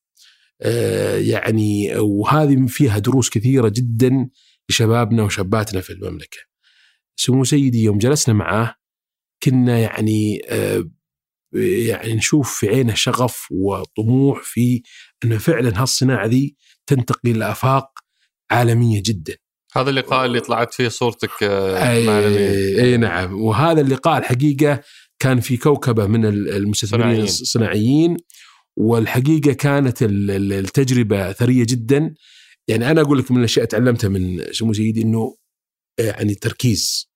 يعني وهذه فيها دروس كثيرة جدا لشبابنا وشاباتنا في المملكة. سمو سيدي يوم جلسنا معاه كنا يعني آه، يعني نشوف في عينه شغف وطموح في أن فعلا هالصناعة ذي تنتقل إلى آفاق عالمية جدا. هذا اللقاء اللي طلعت فيه صورتك آه، أي, أي نعم. وهذا اللقاء الحقيقة كان في كوكبة من المستثمرين الصناعيين. والحقيقة كانت التجربة ثرية جدا. يعني أنا أقول لك من الأشياء تعلمتها من سمو سيدي إنه يعني تركيز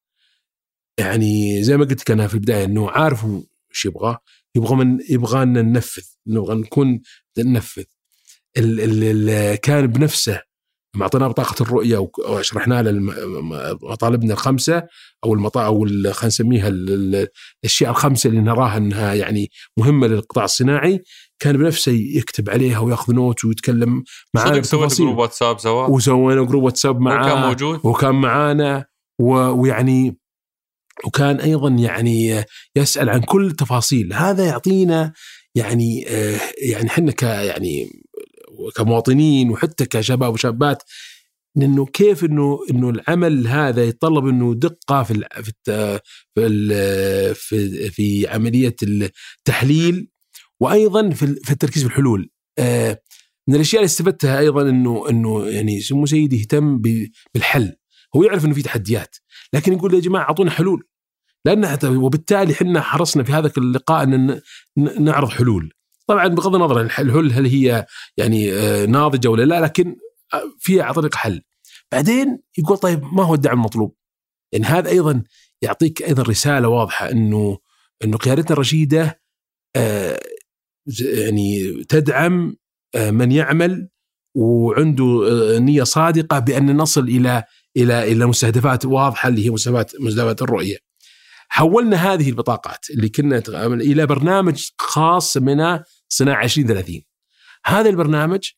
يعني زي ما قلت لك أنا في البداية إنه عارف إيش يبغى. يبغى من يبغى ننفذ. نبغى نكون ننفذ. كان بنفسه لما أعطيناه بطاقة الرؤية وشرحنا له مطالبنا الخمسة أو المطا أو خلينا نسميها الأشياء الخمسة اللي نراها إنها يعني مهمة للقطاع الصناعي. كان بنفسه يكتب عليها وياخذ note ويتكلم معنا سويت group واتساب سوا؟ وسوينا group واتساب معاه وكان موجود؟ وكان معانا ويعني وكان أيضا يعني يسأل عن كل تفاصيل. هذا يعطينا يعني آه، يعني إحنا ك يعني كمواطنين وحتى كشباب وشابات إنه كيف إنه إنه العمل هذا يتطلب إنه دقة في ال في في في, في عملية التحليل وأيضا في التركيز في الحلول. آه، من الأشياء اللي استفدتها أيضا انه إنه يعني سمو سيدي يهتم بالحل. هو يعرف إنه في تحديات لكن يقول يا جماعة أعطونا حلول. لأن وبالتالي إحنا حرصنا في هذا اللقاء إن نعرض حلول. طبعا بغض النظر الحلول هل هي يعني آه، ناضجة ولا لا لكن آه، فيها طريق حل. بعدين يقول طيب ما هو الدعم المطلوب؟ يعني هذا أيضا يعطيك أيضا رسالة واضحة انه إنه قيادتنا الرشيدة يعني تدعم آه من يعمل وعنده آه نية صادقة بأن نصل إلى إلى إلى مستهدفات واضحة اللي هي مستهدفات مستهدفات الرؤية. حولنا هذه البطاقات اللي كنا إلى برنامج خاص من صناعه 2030. هذا البرنامج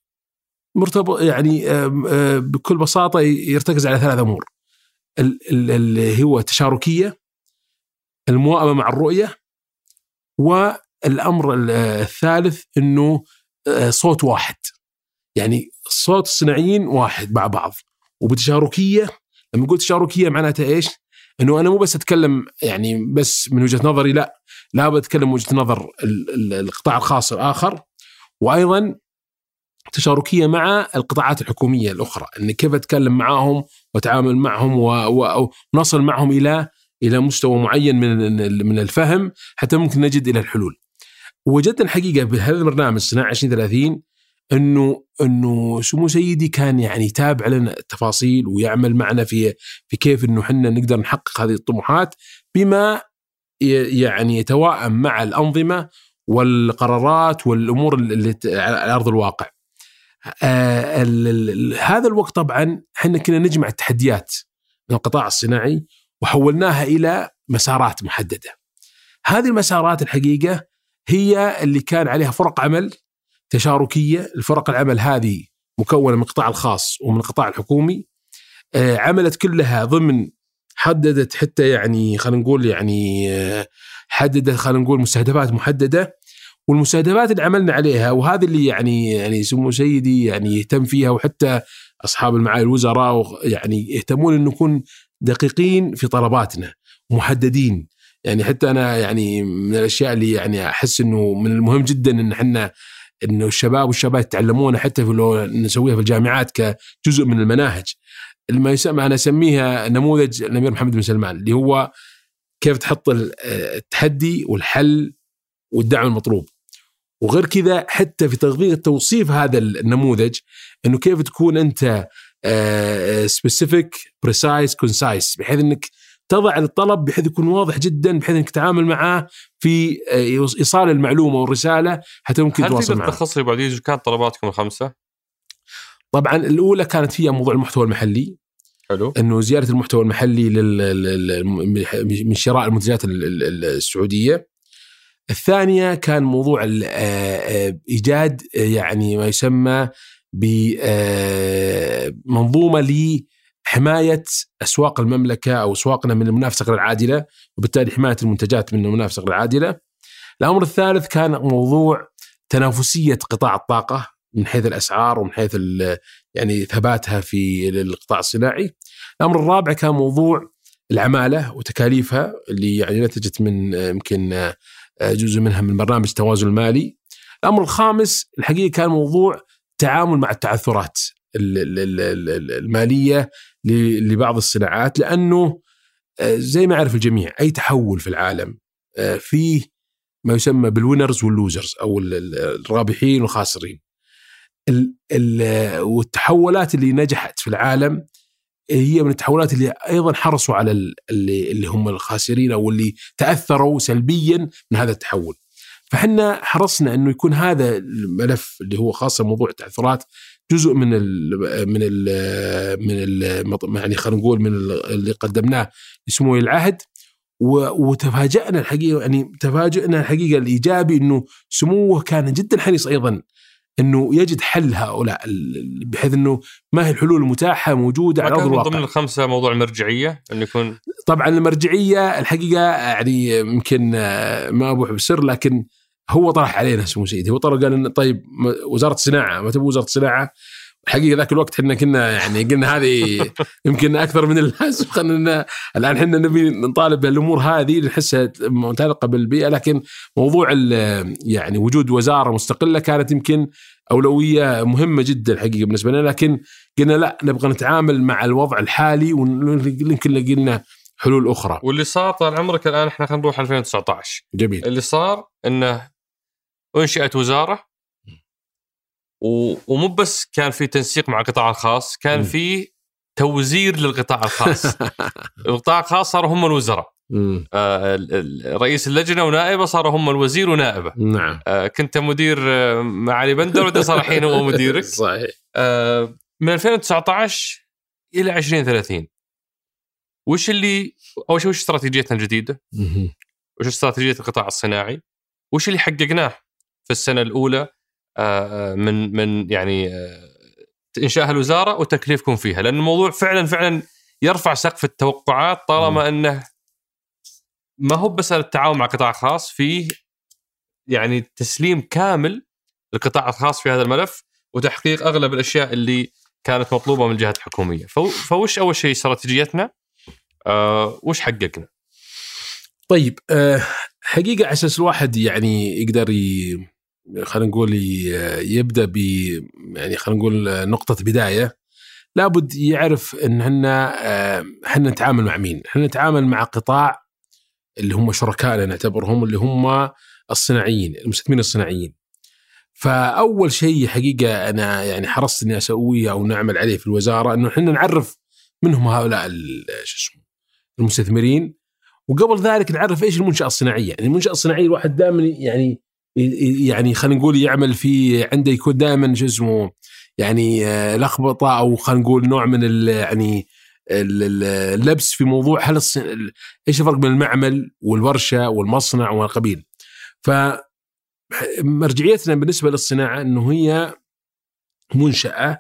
مرتبط يعني بكل بساطة يرتكز على ثلاث أمور. اللي هو التشاركية المواءمه مع الرؤية والامر الثالث إنه آه، صوت واحد. يعني صوت الصناعيين واحد مع بعض وبتشاركية لما قلت تشاركية معناتها إيش؟ إنه أنا مو بس أتكلم يعني بس من وجهة نظري لا لا بتكلم من وجهة نظر القطاع الخاص الآخر وأيضا تشاركية مع القطاعات الحكومية الأخرى إن كيف أتكلم معهم وأتعامل معهم ونصل معهم إلى إلى مستوى معين من من الفهم حتى ممكن نجد إلى الحلول. وجدنا الحقيقة بهذا البرنامج صناعة 2030 انه إنه سمو سيدي كان يعني يتابع لنا التفاصيل ويعمل معنا في في كيف إنه إحنا نقدر نحقق هذه الطموحات بما يعني يتوائم مع الأنظمة والقرارات والأمور اللي على أرض الواقع. آه هذا الوقت طبعا إحنا كنا نجمع التحديات من القطاع الصناعي وحولناها إلى مسارات محددة. هذه المسارات الحقيقة هي اللي كان عليها فرق عمل تشاركية، الفرق العمل هذه مكونة من القطاع الخاص ومن القطاع الحكومي. آه عملت كلها ضمن حددت حتى يعني خلينا نقول يعني آه حددت خلينا نقول مستهدفات محددة. والمستهدفات اللي عملنا عليها وهذه اللي يعني يعني سمو سيدي يعني يهتم فيها وحتى أصحاب المعالي الوزراء يعني يهتمون إنه نكون دقيقين في طلباتنا محددين. يعني حتى أنا يعني من الأشياء اللي يعني أحس إنه من المهم جدا إن إحنا إنه الشباب والشباب يتعلمونها حتى في لو نسويها في الجامعات كجزء من المناهج. ما يسمى أنا أسميها نموذج الأمير محمد بن سلمان اللي هو كيف تحط التحدي والحل والدعم المطلوب. وغير كذا حتى في تطبيق توصيف هذا النموذج إنه كيف تكون أنت specific precise concise بحيث إنك تضع الطلب بحيث يكون واضح جدا بحيث إنك تتعامل معاه في آه، إيصال المعلومة والرسالة حتى ممكن تواصل معه. هل تلخص لي بعد كانت طلباتكم الخمسة؟ طبعا الأولى كانت فيها موضوع المحتوى المحلي حلو إنه زياده المحتوى المحلي لل... من شراء المنتجات السعودية الثانية كان موضوع آه، آه، إيجاد يعني ما يسمى بمنظومه حماية أسواق المملكة أو أسواقنا من المنافسة غير العادلة وبالتالي حماية المنتجات من المنافسة غير العادلة. الأمر الثالث كان موضوع تنافسية قطاع الطاقة من حيث الأسعار ومن حيث يعني ثباتها في القطاع الصناعي. الأمر الرابع كان موضوع العمالة وتكاليفها اللي يعني نتجت من يمكن جزء منها من برنامج التوازن المالي. الأمر الخامس الحقيقة كان موضوع التعامل مع التعثرات المالية لبعض الصناعات لأنه آه، زي ما يعرف الجميع أي تحول في العالم آه، فيه ما يسمى بال winners وال losers أو الرابحين والخاسرين. والتحولات اللي نجحت في العالم هي من التحولات اللي أيضا حرصوا على اللي, اللي هم الخاسرين أو اللي تأثروا سلبيا من هذا التحول. فحنا حرصنا إنه يكون هذا الملف اللي هو خاصة موضوع التعثرات جزء من ال من ال من ال يعني خلينا نقول من اللي قدمناه لسمو العهد. وتفاجأنا الحقيقة يعني تفاجئنا الحقيقة الإيجابي إنه سموه كان جدا حريص أيضا إنه يجد حل هؤلاء بحيث إنه ما هي الحلول المتاحة موجودة على ارض كان من الواقع. ضمن الخمسة موضوع المرجعية؟ إنه يكون طبعا المرجعية الحقيقة يعني يمكن ما أبوح بسر لكن هو طرح علينا سمو سيدي. هو طرح قال طيب وزارة الصناعة ما تبغى وزارة الصناعة؟ الحقيقة ذاك الوقت إحنا كنا يعني قلنا هذه يمكن أكثر من اللازم خلينا الآن إحنا نبي نطالب بالأمور هذه نحسها متعلقة بالبيئة لكن موضوع يعني وجود وزارة مستقلة كانت يمكن أولوية مهمة جدا الحقيقة بالنسبة لنا. لكن قلنا لا نبغى نتعامل مع الوضع الحالي ويمكن لقي لنا حلول أخرى. واللي صار طال عمرك الآن إحنا خلينا نروح 2019 جميل. اللي صار إنه أنشئت وزارة. و... ومو بس كان في تنسيق مع القطاع الخاص كان م. في توزير للقطاع الخاص. القطاع الخاص صاروا هم الوزراء. آه، رئيس اللجنة ونائبة صاروا هم الوزير ونائبة. نعم. آه، كنت مدير آه، مع علي بندر صار الحين هو مديرك. صحيح. آه، من 2019 إلى 2030 وش اللي اول شيء وش استراتيجيتنا الجديدة؟ وش استراتيجية القطاع الصناعي؟ وش اللي حققناه؟ في السنة الأولى آه، من من يعني آه، انشاء الوزارة وتكليفكم فيها لأن الموضوع فعلا فعلا يرفع سقف التوقعات طالما إنه ما هو بس التعاون مع القطاع الخاص فيه يعني تسليم كامل للقطاع الخاص في هذا الملف وتحقيق أغلب الأشياء اللي كانت مطلوبة من الجهات الحكومية. فو- فوش أول شيء استراتيجيتنا؟ آه وش حققنا؟ طيب آه، حقيقة على أساس الواحد يعني يقدر ي... خلينا نقول يبدأ ب يعني خلينا نقول آه، نقطة بداية لابد يعرف إن إحنا آه، إحنا نتعامل مع مين؟ إحنا نتعامل مع قطاع اللي هم شركائنا نعتبرهم اللي هم الصناعيين المستثمرين الصناعيين. فأول شيء حقيقة أنا يعني حرصت إني أسويه أو نعمل عليه في الوزارة إنه إحنا نعرف من هم هؤلاء شو اسمه المستثمرين وقبل ذلك نعرف إيش المنشأة الصناعية، يعني المنشأة الصناعية الواحد دائما يعني يعني خلينا نقول يعمل في عنده يكون دائما شو اسمه يعني آه، لخبطة أو خلينا نقول نوع من ال يعني ال- ال- اللبس في موضوع هل إيش الفرق بين المعمل والورشة والمصنع والقبيل. ف مرجعيتنا بالنسبة للصناعة إنه هي منشأة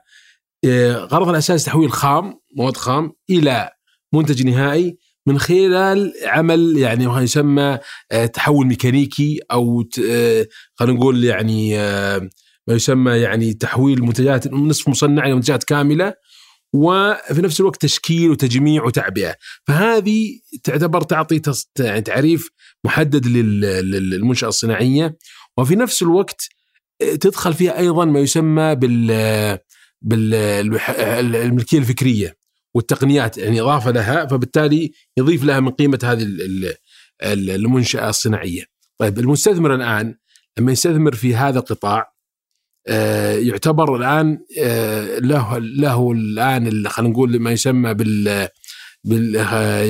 آه، غرضها الأساسي تحويل خام مواد خام إلى منتج نهائي من خلال عمل يعني ما يسمى آه، تحول ميكانيكي أو آه، خلينا نقول يعني آه، ما يسمى يعني تحويل منتجات نصف مصنعه إلى منتجات كاملة وفي نفس الوقت تشكيل وتجميع وتعبئة. فهذه تعتبر تعطي يعني تعريف محدد لل- لل- للمنشأة الصناعية. وفي نفس الوقت تدخل فيها أيضا ما يسمى بال بالملكيه الفكرية. والتقنيات يعني إضافة لها فبالتالي يضيف لها من قيمة هذه ال- ال- ال- المنشأة الصناعية. طيب المستثمر الآن لما يستثمر في هذا القطاع آه، يعتبر الآن آه، له له الآن ال- خلينا نقول ما يسمى بال بال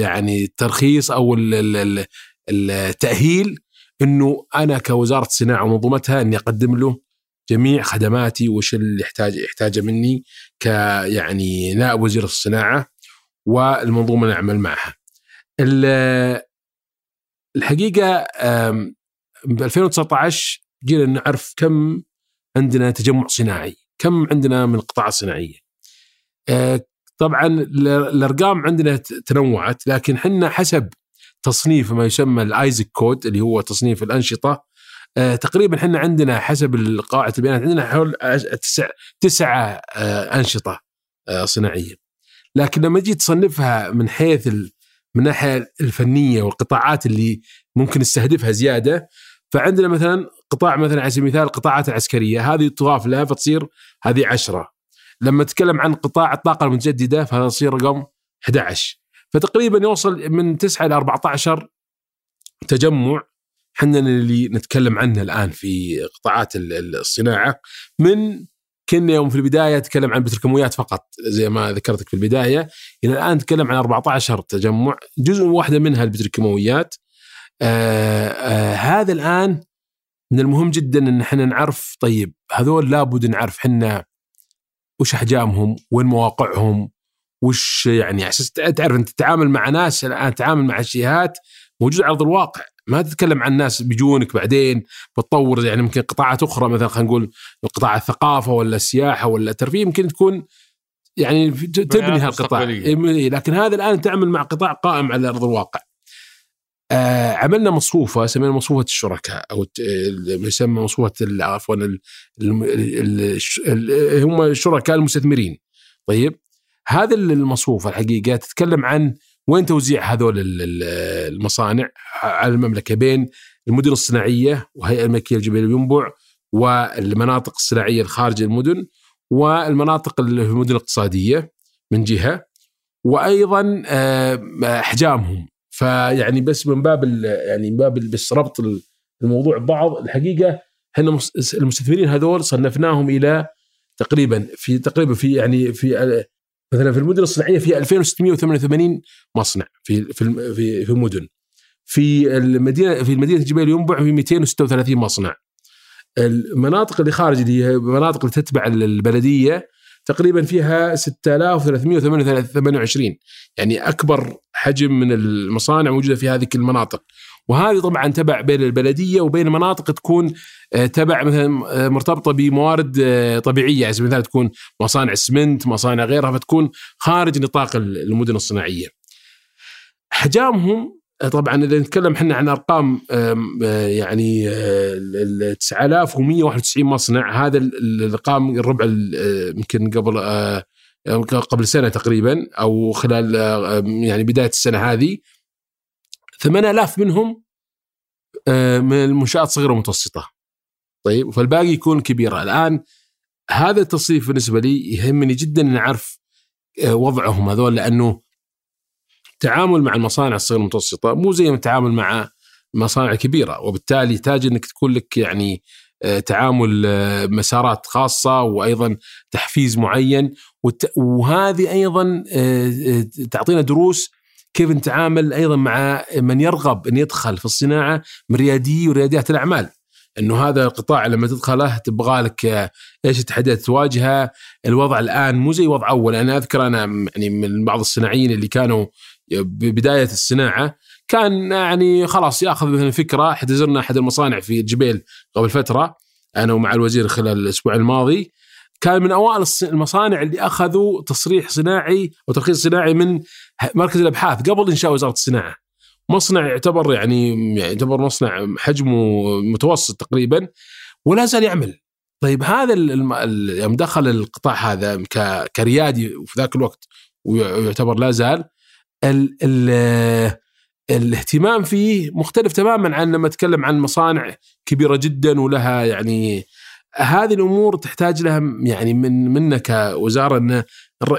يعني الترخيص أو ال- ال- ال- التأهيل إنه أنا كوزارة الصناعه ومنظومتها إني أقدم له جميع خدماتي وش اللي يحتاج يحتاجه مني ك يعني نائب وزير الصناعة والمنظومة اللي نعمل معها. ال- الحقيقة ب 2019 جينا نعرف كم عندنا تجمع صناعي، كم عندنا من القطاع الصناعيه. آه، طبعا ال- الأرقام عندنا تنوعت لكن حنا حسب تصنيف ما يسمى الايزك كود اللي هو تصنيف الأنشطة تقريبا إحنا عندنا حسب قاعدة البيانات عندنا حول تسع تسعة آه، أنشطة آه، صناعية. لكن لما جيت تصنفها من حيث من الناحيه الفنية والقطاعات اللي ممكن نستهدفها زيادة فعندنا مثلا قطاع مثلا على سبيل المثال القطاعات العسكرية هذه تضاف لها فتصير هذه عشرة لما نتكلم عن قطاع الطاقة المتجددة فهذا يصير رقم 11 فتقريبا يوصل من 9 إلى 14 تجمع إحنا اللي نتكلم عنه الآن في قطاعات ال- ال- الصناعة من كنا يوم في البداية نتكلم عن البتروكيماويات فقط زي ما ذكرتك في البداية. إلى الآن نتكلم عن 14 تجمع جزء واحدة منها البتروكيماويات آه آه هذا الآن من المهم جدا إن إحنا نعرف طيب هذول لابد نعرف حنا وش أحجامهم وين مواقعهم وش يعني أساس تعرف أنت تتعامل مع ناس الآن تتعامل مع شيهات موجودة على أرض الواقع. ما تتكلم عن ناس بيجونك بعدين بتطور يعني يمكن قطاعات أخرى مثلا خلينا نقول قطاع الثقافة ولا السياحة ولا الترفيه يمكن تكون يعني تبني هالقطاع. إيه، لكن هذا الآن تعمل مع قطاع قائم على أرض الواقع. آه عملنا مصفوفة سمينا مصفوفة الشركاء أو يسمى مصفوفة عفوا هم الشركاء المستثمرين. طيب هذا المصفوفة الحقيقة تتكلم عن وين توزيع هذول المصانع؟ على المملكة بين المدن الصناعية وهيئة الملكية الجبيل ينبع والمناطق الصناعية الخارج المدن والمناطق المدن الاقتصادية من جهة وأيضا آه، أحجامهم. فيعني بس من باب يعني من باب بس ربط الموضوع ببعض الحقيقة إحنا المستثمرين هذول صنفناهم إلى تقريبا في تقريبا في يعني في مثلا في المدن الصناعية في 2688 مصنع في في في, في مدن في المدينة في مدينه جبيل ينبع في 236 مصنع. المناطق اللي خارج اللي هي المناطق اللي تتبع البلدية تقريبا فيها 6328 يعني أكبر حجم من المصانع موجودة في هذه المناطق. وهذه طبعا تبع بين البلدية وبين مناطق تكون آه، تبع مثلا آه، مرتبطة بموارد آه، طبيعية يعني مثلا تكون مصانع اسمنت مصانع غيرها فتكون خارج نطاق المدن الصناعية. احجامهم طبعا إذا نتكلم إحنا عن أرقام يعني 9191 مصنع هذا الأرقام الربع يمكن قبل قبل سنة تقريبا أو خلال يعني بداية السنة هذه 8000 منهم من المنشآت صغيرة ومتوسطة. طيب فالباقي يكون كبيره الآن هذا التصنيف بالنسبة لي يهمني جدا ان أعرف وضعهم هذول لأنه التعامل مع المصانع الصغيرة المتوسطه مو زي التعامل مع مصانع كبيرة. وبالتالي يحتاج إنك تكون لك يعني آه، تعامل آه، مسارات خاصة وأيضا تحفيز معين. وهذه أيضا آه، تعطينا دروس كيف نتعامل أيضا مع من يرغب أن يدخل في الصناعة من ريادي ورياديات الأعمال. إنه هذا القطاع لما تدخله تبغى لك إيش التحديات تواجهها الوضع الآن مو زي وضع أول. أنا أذكر أنا يعني من بعض الصناعيين اللي كانوا ببدايه الصناعة كان يعني خلاص يأخذ مثلا فكرة. زرنا أحد المصانع في الجبيل قبل فترة. أنا ومع الوزير خلال الأسبوع الماضي. كان من أوائل المصانع اللي أخذوا تصريح صناعي أو ترخيص صناعي من مركز الأبحاث قبل إنشاء وزارة الصناعة. مصنع يعتبر يعني, يعني يعتبر مصنع حجمه متوسط تقريبا ولا زال يعمل. طيب هذا يوم دخل القطاع هذا كريادي في ذاك الوقت ويعتبر لا زال ال ال الاهتمام فيه مختلف تماما عن لما اتكلم عن مصانع كبيرة جدا ولها يعني هذه الأمور تحتاج لها يعني من منا كوزارة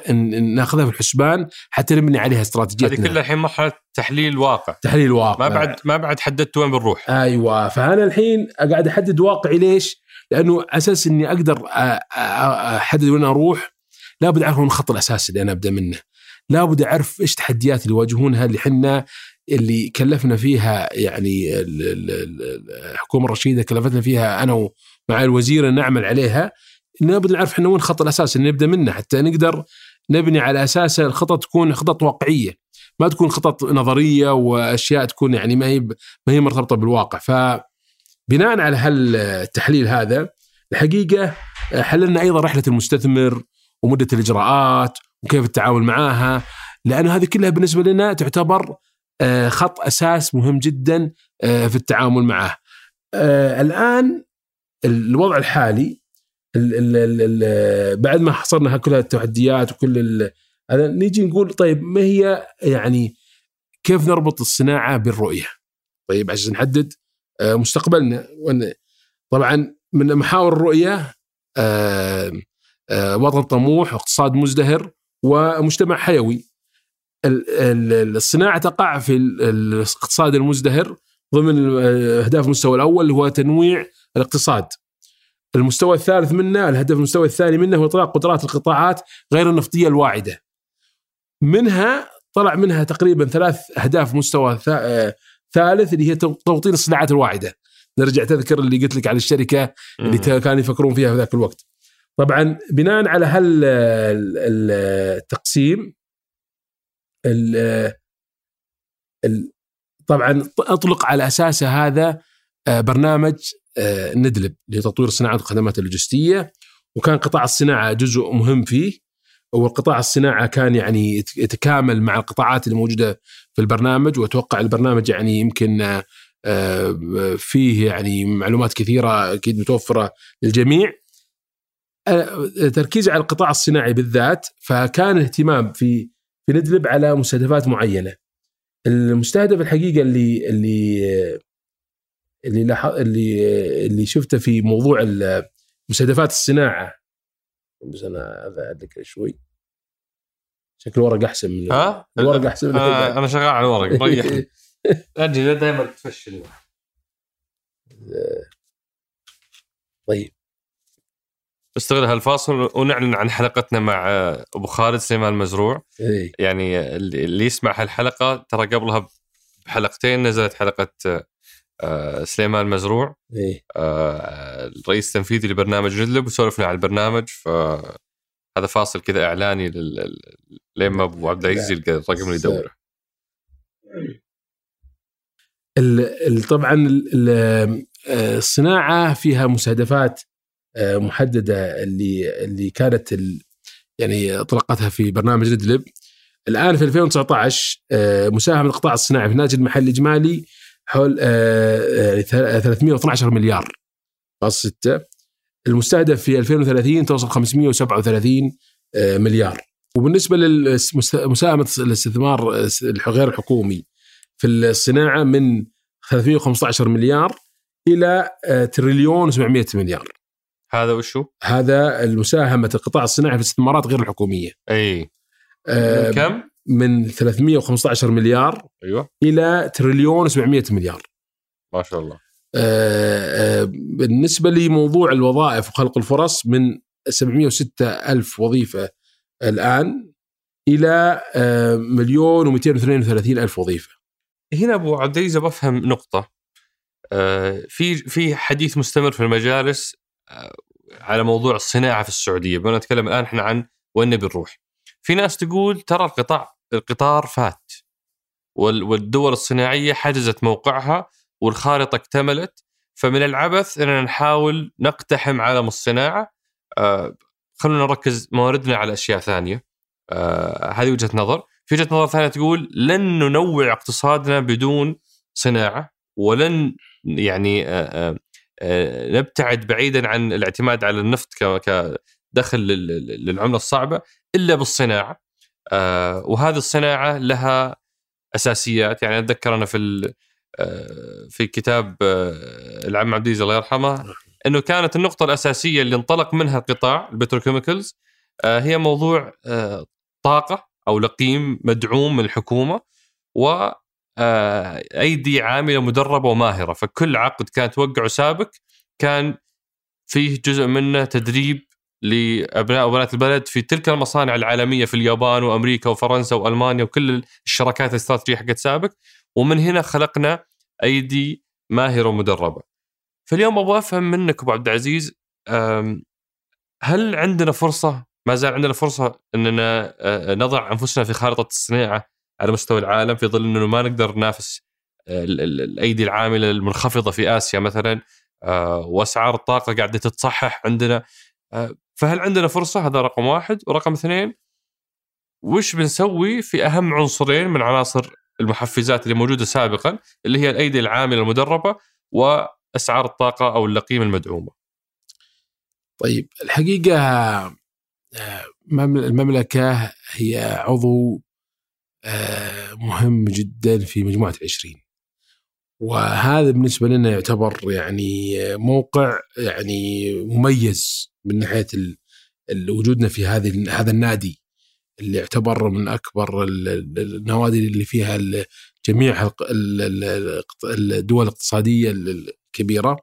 إن ناخذها في الحسبان حتى نبني عليها استراتيجيتنا هذه كلها الحين مرحلة تحليل واقع. تحليل واقع. ما بعد ما بعد حددت وين بنروح. أيوه. فأنا الحين قاعد أحدد واقعي ليش؟ لأنه أساس إني أقدر أحدد وين أروح لابد أعرف الخط الأساسي اللي أنا أبدأ منه. لابد أعرف إيش التحديات اللي يواجهونها اللي حنا اللي كلفنا فيها يعني الحكومة الرشيدة كلفتنا فيها أنا ومع الوزير ان نعمل عليها لابد نعرف إحنا وين الخط الاساسي نبدأ منه حتى نقدر نبني على اساسه الخطط تكون خطط واقعية. ما تكون خطط نظرية وأشياء تكون يعني ما هي ما هي مرتبطة بالواقع. ف بناء على هالتحليل هذا الحقيقة حللنا أيضا رحلة المستثمر ومدة الإجراءات وكيف التعامل معاها لأن هذه كلها بالنسبة لنا تعتبر آه، خط أساس مهم جدا آه، في التعامل معه. آه، الآن الوضع الحالي ال ال ال بعد ما حصرنا كل التحديات وكل هذا نيجي نقول طيب ما هي يعني كيف نربط الصناعة بالرؤية؟ طيب عشان نحدد مستقبلنا طبعا من محاور الرؤية وطن طموح واقتصاد مزدهر ومجتمع حيوي الصناعة تقع في الاقتصاد المزدهر ضمن أهداف المستوى الأول هو تنويع الاقتصاد. المستوى الثالث منه الهدف المستوى الثاني منه هو إطلاق قدرات القطاعات غير النفطية الواعدة. منها طلع منها تقريبا ثلاث أهداف مستوى ثالث اللي هي توطين الصناعات الواعدة. نرجع تذكر اللي قلت لك على الشركة اللي كانوا يفكرون فيها في ذاك الوقت. طبعا بناء على هالتقسيم طبعا أطلق على أساسه هذا آه، برنامج آه، ندلب لتطوير الصناعه والخدمات اللوجستية. وكان قطاع الصناعة جزء مهم فيه. والقطاع الصناعة كان يعني يتكامل مع القطاعات اللي موجودة في البرنامج. وأتوقع البرنامج يعني يمكن فيه يعني معلومات كثيرة أكيد متوفرة للجميع. تركيز على القطاع الصناعي بالذات فكان الاهتمام في في ندلب على مستهدفات معينة. المستهدف الحقيقة اللي اللي اللي لاحظ اللي اللي شفته في موضوع مستهدفات الصناعة. بس أنا اذكر شوي. شكل الورق أحسن من ها؟ الورق أحسن من آه أنا شغال على الورق ريحني أجي دائما تفشل. طيب. نستغل هالفاصل ونعلن عن حلقتنا مع أبو خالد سليمان المزروع. إيه. يعني اللي يسمع هالحلقة ترى قبلها بحلقتين نزلت حلقة آه، سليمان المزروع إيه. آه، الرئيس التنفيذي لبرنامج ندلب وسولفنا عن البرنامج فهذا فاصل كذا إعلاني لل... لين ما أبو عبد العزيز يلقى الرقم اللي يدوره. طبعا الصناعة فيها مستهدفات آه، محددة اللي اللي كانت يعني أطلقتها في برنامج ندلب الآن في 2019 آه، مساهمه القطاع الصناعي في الناتج المحلي الاجمالي حول 312 آه، مليار فاصل 6 المستهدف في 2030 توصل 537 مليار وبالنسبة لمساهمه الاستثمار غير الحكومي في الصناعة من 315 مليار إلى تريليون و700 مليار هذا وشو؟ هذا المساهمة القطاع الصناعي في الاستثمارات غير الحكومية. إي آه من كم؟ من 315 مليار أيوه. إلى تريليون و700 مليار. ما شاء الله. آه آه بالنسبة لموضوع الوظائف وخلق الفرص من 706 ألف وظيفة الآن إلى آه مليون و232 ألف وظيفة. هنا أبو عبد العزيز بفهم نقطة. في في حديث مستمر في المجالس على موضوع الصناعة في السعودية. بما نتكلم الآن إحنا عن وين نبي نروح. في ناس تقول ترى القطاع القطار فات والدول الصناعية حجزت موقعها والخارطة اكتملت فمن العبث إننا نحاول نقتحم عالم الصناعة. آه خلونا نركز مواردنا على أشياء ثانية. آه هذه وجهة نظر. في وجهة نظر ثانية تقول لن ننوع اقتصادنا بدون صناعة ولن يعني آه نبتعد بعيدا عن الاعتماد على النفط كدخل للعملة الصعبة إلا بالصناعة. آه، وهذه الصناعة لها أساسيات. يعني أتذكر أنا في آه، في كتاب العم عبد الله يرحمه إنه كانت النقطة الأساسية اللي انطلق منها القطاع البتروكيميكلز هي موضوع طاقة أو لقيم مدعوم من الحكومة و آه، أيدي عاملة مدربة وماهرة. فكل عقد كان توقعه سابق كان فيه جزء منه تدريب لأبناء وبنات البلد في تلك المصانع العالمية في اليابان وأمريكا وفرنسا وألمانيا وكل الشراكات الاستراتيجية حقت سابق ومن هنا خلقنا أيدي ماهرة ومدربة. فاليوم أبغى أفهم منك أبو عبد العزيز هل عندنا فرصة ما زال عندنا فرصة أننا آه، نضع أنفسنا في خارطة الصناعة على مستوى العالم في ظل انه ما نقدر ننافس آه، الأيدي العاملة المنخفضة في آسيا مثلا آه، وأسعار الطاقة قاعدة تتصحح عندنا فهل عندنا فرصة؟ هذا رقم واحد. ورقم اثنين وش بنسوي في أهم عنصرين من عناصر المحفزات اللي موجودة سابقا اللي هي الأيدي العاملة المدربة وأسعار الطاقة أو اللقيم المدعومة. طيب الحقيقة المملكة هي عضو آه، مهم جدا في مجموعة عشرين. وهذا بالنسبة لنا يعتبر يعني موقع يعني مميز من ناحية وجودنا في هذه هذا النادي اللي يعتبر من أكبر النوادي اللي فيها جميع الدول الاقتصادية الكبيرة.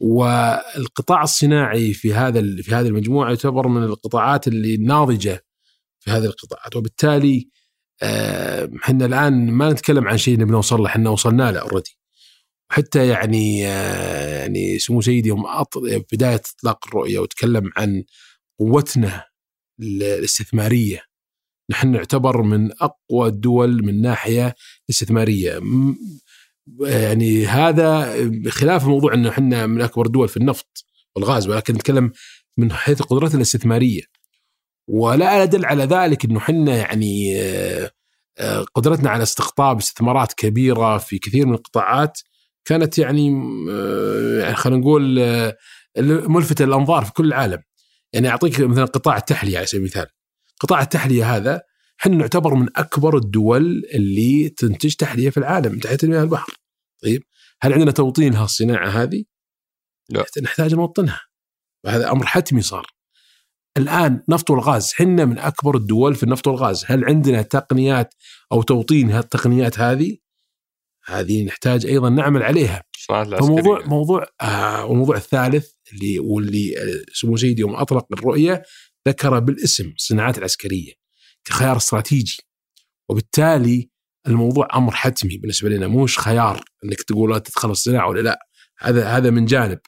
والقطاع الصناعي في هذا في هذه المجموعة يعتبر من القطاعات اللي ناضجة في هذه القطاعات. وبالتالي إحنا الآن ما نتكلم عن شيء نبي نوصل له إحنا وصلنا له اوريدي حتى يعني آه، يعني سمو سيدي يوم بداية إطلاق الرؤية وتكلم عن قوتنا الاستثمارية. نحن نعتبر من أقوى الدول من ناحية استثمارية. يعني هذا خلاف موضوع إنه إحنا من أكبر الدول في النفط والغاز ولكن نتكلم من حيث قدرتنا الاستثمارية. ولا أدل على ذلك إنه إحنا يعني آه، آه، قدرتنا على استقطاب استثمارات كبيرة في كثير من القطاعات كانت يعني آه، يعني خلينا نقول ملفتة للأنظار في كل العالم. يعني أعطيك مثلا قطاع التحلية على سبيل المثال. قطاع التحلية هذا إحنا نعتبر من أكبر الدول اللي تنتج تحلية في العالم تحت مياه البحر. طيب هل عندنا توطين لهالصناعة هذه؟ لا. نحتاج نوطنها. وهذا أمر حتمي صار. الآن نفط والغاز إحنا من أكبر الدول في النفط والغاز، هل عندنا تقنيات أو توطين هالتقنيات هذه؟ هذه نحتاج أيضا نعمل عليها. فموضوع موضوع آه والموضوع الثالث اللي واللي سمو سيدي يوم أطلق الرؤية ذكر بالاسم الصناعات العسكرية كخيار استراتيجي. وبالتالي الموضوع أمر حتمي بالنسبة لنا مش خيار إنك تقول لا تدخل الصناعة ولا لا. هذا هذا من جانب.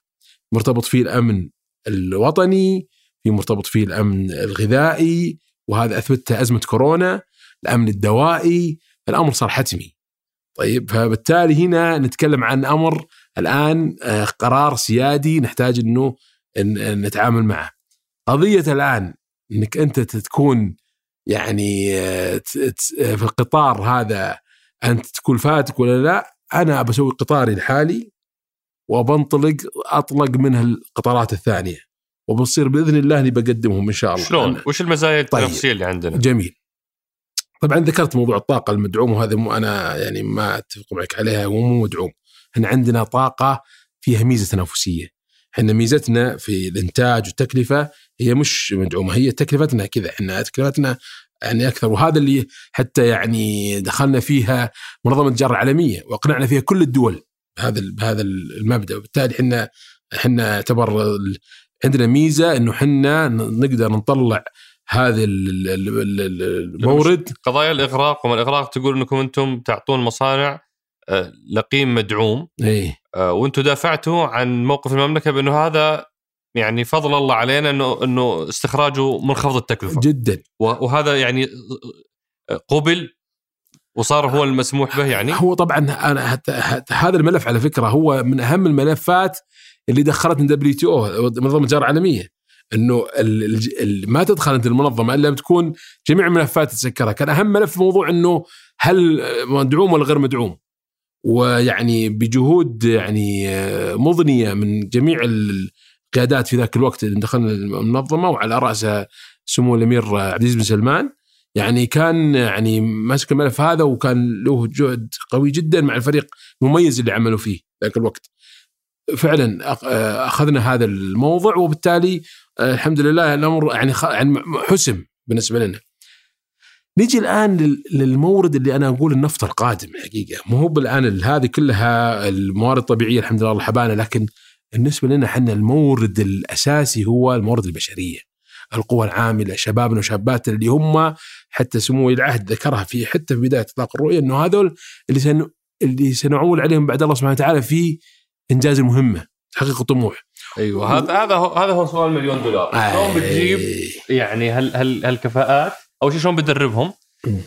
مرتبط فيه الأمن الوطني في مرتبط فيه الأمن الغذائي وهذا اثبتها أزمة كورونا الأمن الدوائي الأمر صار حتمي طيب فبالتالي هنا نتكلم عن أمر الآن آه، قرار سيادي نحتاج إنه نتعامل معه. قضية الآن إنك أنت تكون يعني آه، في القطار هذا أنت تكون فاتك ولا لا أنا بسوي قطاري لحالي وبنطلق أطلق منها القطارات الثانية وبصير بإذن الله إني بقدمهم إن شاء الله شلون؟ وش المزايا طيب. التنافسية اللي عندنا؟ جميل طبعا ذكرت موضوع الطاقة المدعوم وهذا مو أنا يعني ما أتفق معك عليها هو مو مدعوم إحنا عندنا طاقة فيها ميزة تنافسية إحنا ميزتنا في الإنتاج والتكلفة هي مش مدعومة هي تكلفتنا كذا إحنا تكلفتنا يعني أكثر وهذا اللي حتى يعني دخلنا فيها منظمة التجارة العالمية وأقنعنا فيها كل الدول بهذا بهذا المبدأ وبالتالي إحنا إحنا نعتبر ال- عندنا ميزة إنه إحنا نقدر نطلع هذا ال- ال- ال- ال- المورد. قضايا الإغراق وما الإغراق تقول إنكم أنتم تعطون مصانع آه، لقيم مدعوم. إيه. آه، وأنتم دافعتوا عن موقف المملكة بأنه هذا يعني فضل الله علينا إنه إنه استخراجه منخفض التكلفة. جدا. وهذا يعني آه، قبل وصار هو المسموح به يعني. هو طبعا أنا هذا الملف على فكرة هو من أهم الملفات اللي دخلتنا دبليو تي أو منظمة التجاره العالمية إنه ما تدخل أنت المنظمة إلا بتكون جميع الملفات تتسكرها، كان أهم ملف موضوع إنه هل مدعوم ولا غير مدعوم؟ ويعني بجهود يعني آه، مضنية من جميع القيادات في ذاك الوقت اللي دخلنا المنظمة وعلى رأسها سمو الأمير عبد العزيز بن سلمان يعني كان يعني ماسك الملف هذا وكان له جهد قوي جدا مع الفريق المميز اللي عملوا فيه ذاك الوقت. فعلا أخذنا هذا الموضوع وبالتالي الحمد لله الأمر يعني يعني حسم بالنسبة لنا. نيجي الآن لل- للمورد اللي أنا أقول النفط القادم حقيقة مو هو الان ال- هذه كلها الموارد الطبيعية الحمد لله حبانا لكن بالنسبة لنا إحنا المورد الأساسي هو الموارد البشرية. القوى العاملة شبابنا وشاباتنا اللي هم حتى سمو ولي العهد ذكرها في حتى في بداية إطلاق الرؤية إنه هذول اللي سن اللي سنعول عليهم بعد الله سبحانه وتعالى في إنجاز المهمة تحقيق الطموح. أيوه هذا هذا هو هذا هو سؤال مليون دولار. شلون بتجيب. يعني هل هل هالكفاءات؟ أول شيء شلون بتدربهم؟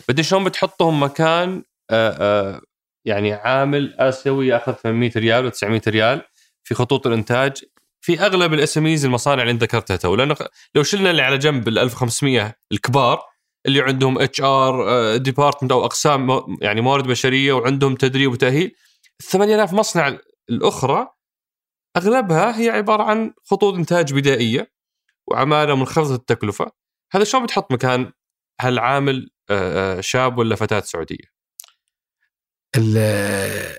بعدين شلون بتحطهم مكان آه، آه، يعني عامل آسيوي ياخذ 800 ريال و900 ريال في خطوط الإنتاج في أغلب ال SM المصانع اللي أنت ذكرتها تو. لأنه لو شلنا اللي على جنب ال 1500 الكبار اللي عندهم HR department أو أقسام يعني موارد بشرية وعندهم تدريب وتأهيل ال 8000 مصنع الأخرى أغلبها هي عبارة عن خطوط إنتاج بدائية وعمالة منخفضه التكلفة هذا شلون بتحط مكان هالعامل آه، آه، شاب ولا فتاة سعودية؟ ال-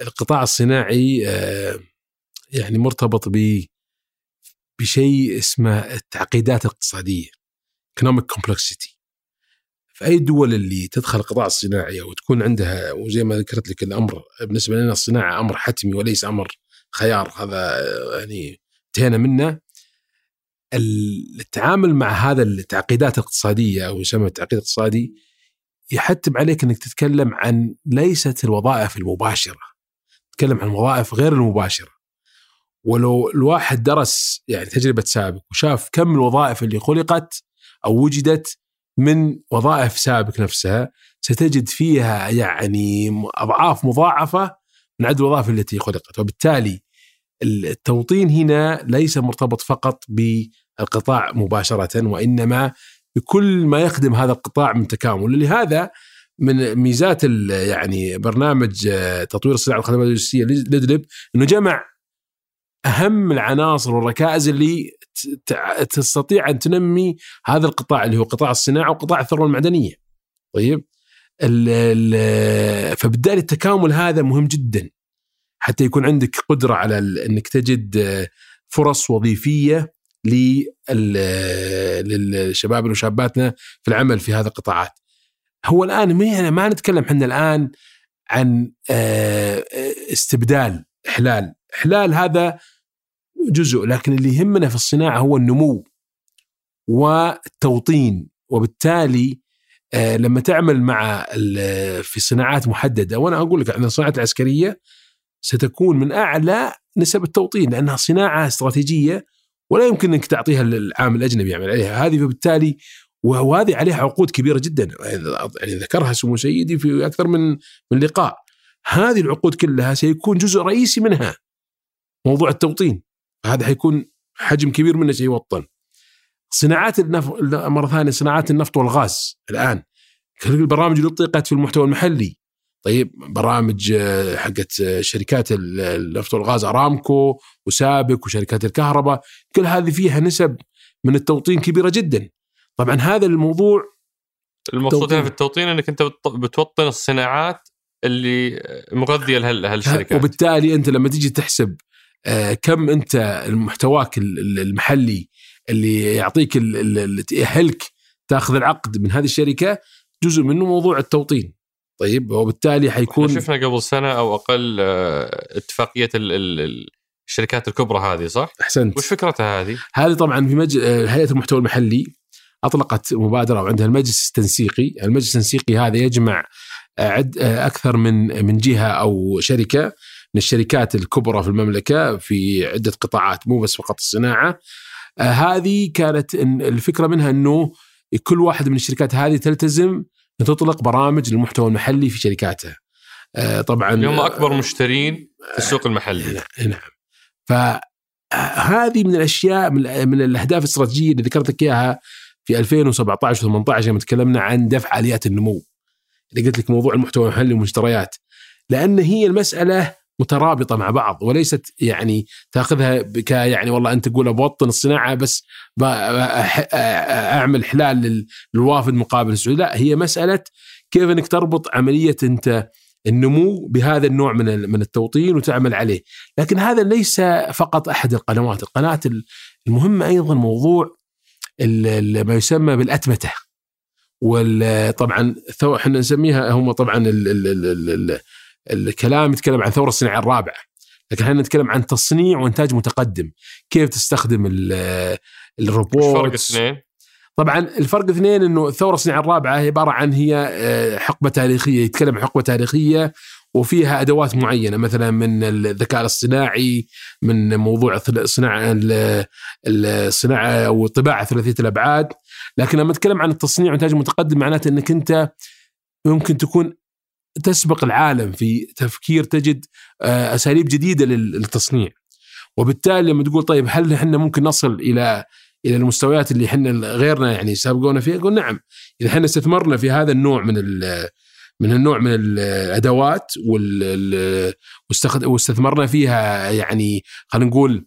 القطاع الصناعي آه، يعني مرتبط ب بشيء اسمه التعقيدات الاقتصادية economic complexity في اي دول اللي تدخل القطاع الصناعي أو تكون عندها وزي ما ذكرت لك الأمر بالنسبة لنا الصناعة أمر حتمي وليس أمر خيار هذا يعني انتهينا منه. التعامل مع هذا التعقيدات الاقتصادية أو يسمى التعقيد الاقتصادي يحتم عليك إنك تتكلم عن ليست الوظائف المباشرة. تتكلم عن الوظائف غير المباشرة. ولو الواحد درس يعني تجربة سابق وشاف كم الوظائف اللي خلقت أو وجدت من وظائف سابك نفسها ستجد فيها يعني أضعاف مضاعفة من عدد الوظائف التي خلقت. وبالتالي التوطين هنا ليس مرتبط فقط بالقطاع مباشرة وإنما بكل ما يخدم هذا القطاع من تكامل. لهذا من ميزات يعني برنامج تطوير الصناعة والخدمات اللوجستية لدلب إنه جمع أهم العناصر والركائز اللي تستطيع أن تنمي هذا القطاع اللي هو قطاع الصناعة وقطاع الثروة المعدنية. طيب ال ال فبالتالي التكامل هذا مهم جدا حتى يكون عندك قدرة على إنك تجد آه، فرص وظيفية للشباب وشاباتنا في العمل في هذه القطاعات. هو الآن ما ما نتكلم إحنا الآن عن آه، استبدال إحلال، إحلال هذا جزء لكن اللي يهمنا في الصناعة هو النمو والتوطين. وبالتالي آه، لما تعمل مع في صناعات محددة وأنا أقول لك ان الصناعات العسكرية ستكون من أعلى نسب التوطين لأنها صناعة استراتيجية ولا يمكن إنك تعطيها للعامل الأجنبي يعمل عليها. هذه فبالتالي وهذه عليها عقود كبيرة جدا. يعني ذكرها سمو سيدي في أكثر من من لقاء. هذه العقود كلها سيكون جزء رئيسي منها. موضوع التوطين. هذا حيكون حجم كبير منه سيوطن صناعات النف... مرة ثانية صناعات النفط والغاز الآن. كل البرامج اللي اطلقت في المحتوى المحلي. طيب برامج آه، حقت آه، شركات النفط والغاز أرامكو وسابك وشركات الكهرباء. كل هذه فيها نسب من التوطين كبيرة جدا. طبعا هذا الموضوع المقصود هنا في التوطين إنك أنت بتوطن الصناعات اللي مغذية لهالشركات. وبالتالي أنت لما تيجي تحسب كم انت محتواك المحلي اللي يعطيك اللي يأهلك تاخذ العقد من هذه الشركة جزء منه موضوع التوطين طيب وبالتالي حيكون شفنا قبل سنة أو أقل آه، اتفاقية الشركات الكبرى هذه صح؟ أحسنت وش فكرتها هذه؟ هذه طبعا في مج... آه، هيئة المحتوى المحلي أطلقت مبادرة وعندها المجلس التنسيقي، المجلس التنسيقي هذا يجمع عد أكثر من من جهة أو شركة من الشركات الكبرى في المملكة في عدة قطاعات مو بس فقط الصناعة آه، هذه كانت الفكرة منها إنه كل واحد من الشركات هذه تلتزم إن تطلق برامج للمحتوى المحلي في شركاتها. آه، طبعا هم أكبر مشترين في السوق المحلي. نعم. فهذه من الأشياء من الأهداف الاستراتيجيه اللي ذكرت لك إياها في 2017 و18 لما تكلمنا عن دفع آليات النمو. اللي قلت لك موضوع المحتوى المحلي والمشتريات. لأن هي المسألة مترابطة مع بعض وليست يعني تأخذها ك يعني والله أنت تقول بوطن الصناعة بس أعمل حلال للوافد مقابل السعوديه لا هي مسألة كيف إنك تربط عملية أنت النمو بهذا النوع من من التوطين وتعمل عليه، لكن هذا ليس فقط أحد القنوات، القناه المهمة أيضا موضوع ما يسمى بالأتمتة. وطبعا إحنا نسميها هم طبعا الكلام يتكلم عن الثوره الصناعيه الرابعة لكن إحنا نتكلم عن تصنيع وإنتاج متقدم؟ كيف تستخدم الروبوت؟ الفرق اثنين طبعا الفرق اثنين إنه الثوره الصناعيه الرابعة هي عبارة عن هي آه، حقبة تاريخية يتكلم عن حقبة تاريخية وفيها أدوات معينة مثلا من الذكاء الاصطناعي من موضوع الصناعه الصناعه أو الطباعه ثلاثية الأبعاد لكن لما نتكلم عن التصنيع والانتاج المتقدم معناته إنك أنت ممكن تكون تسبق العالم في تفكير تجد آه، أساليب جديدة للتصنيع وبالتالي لما تقول طيب هل إحنا ممكن نصل إلى إلى المستويات اللي إحنا غيرنا يعني سابقونا فيها؟ يقول نعم اذا إحنا استثمرنا في هذا النوع من من النوع من الأدوات واستثمرنا فيها يعني خلينا نقول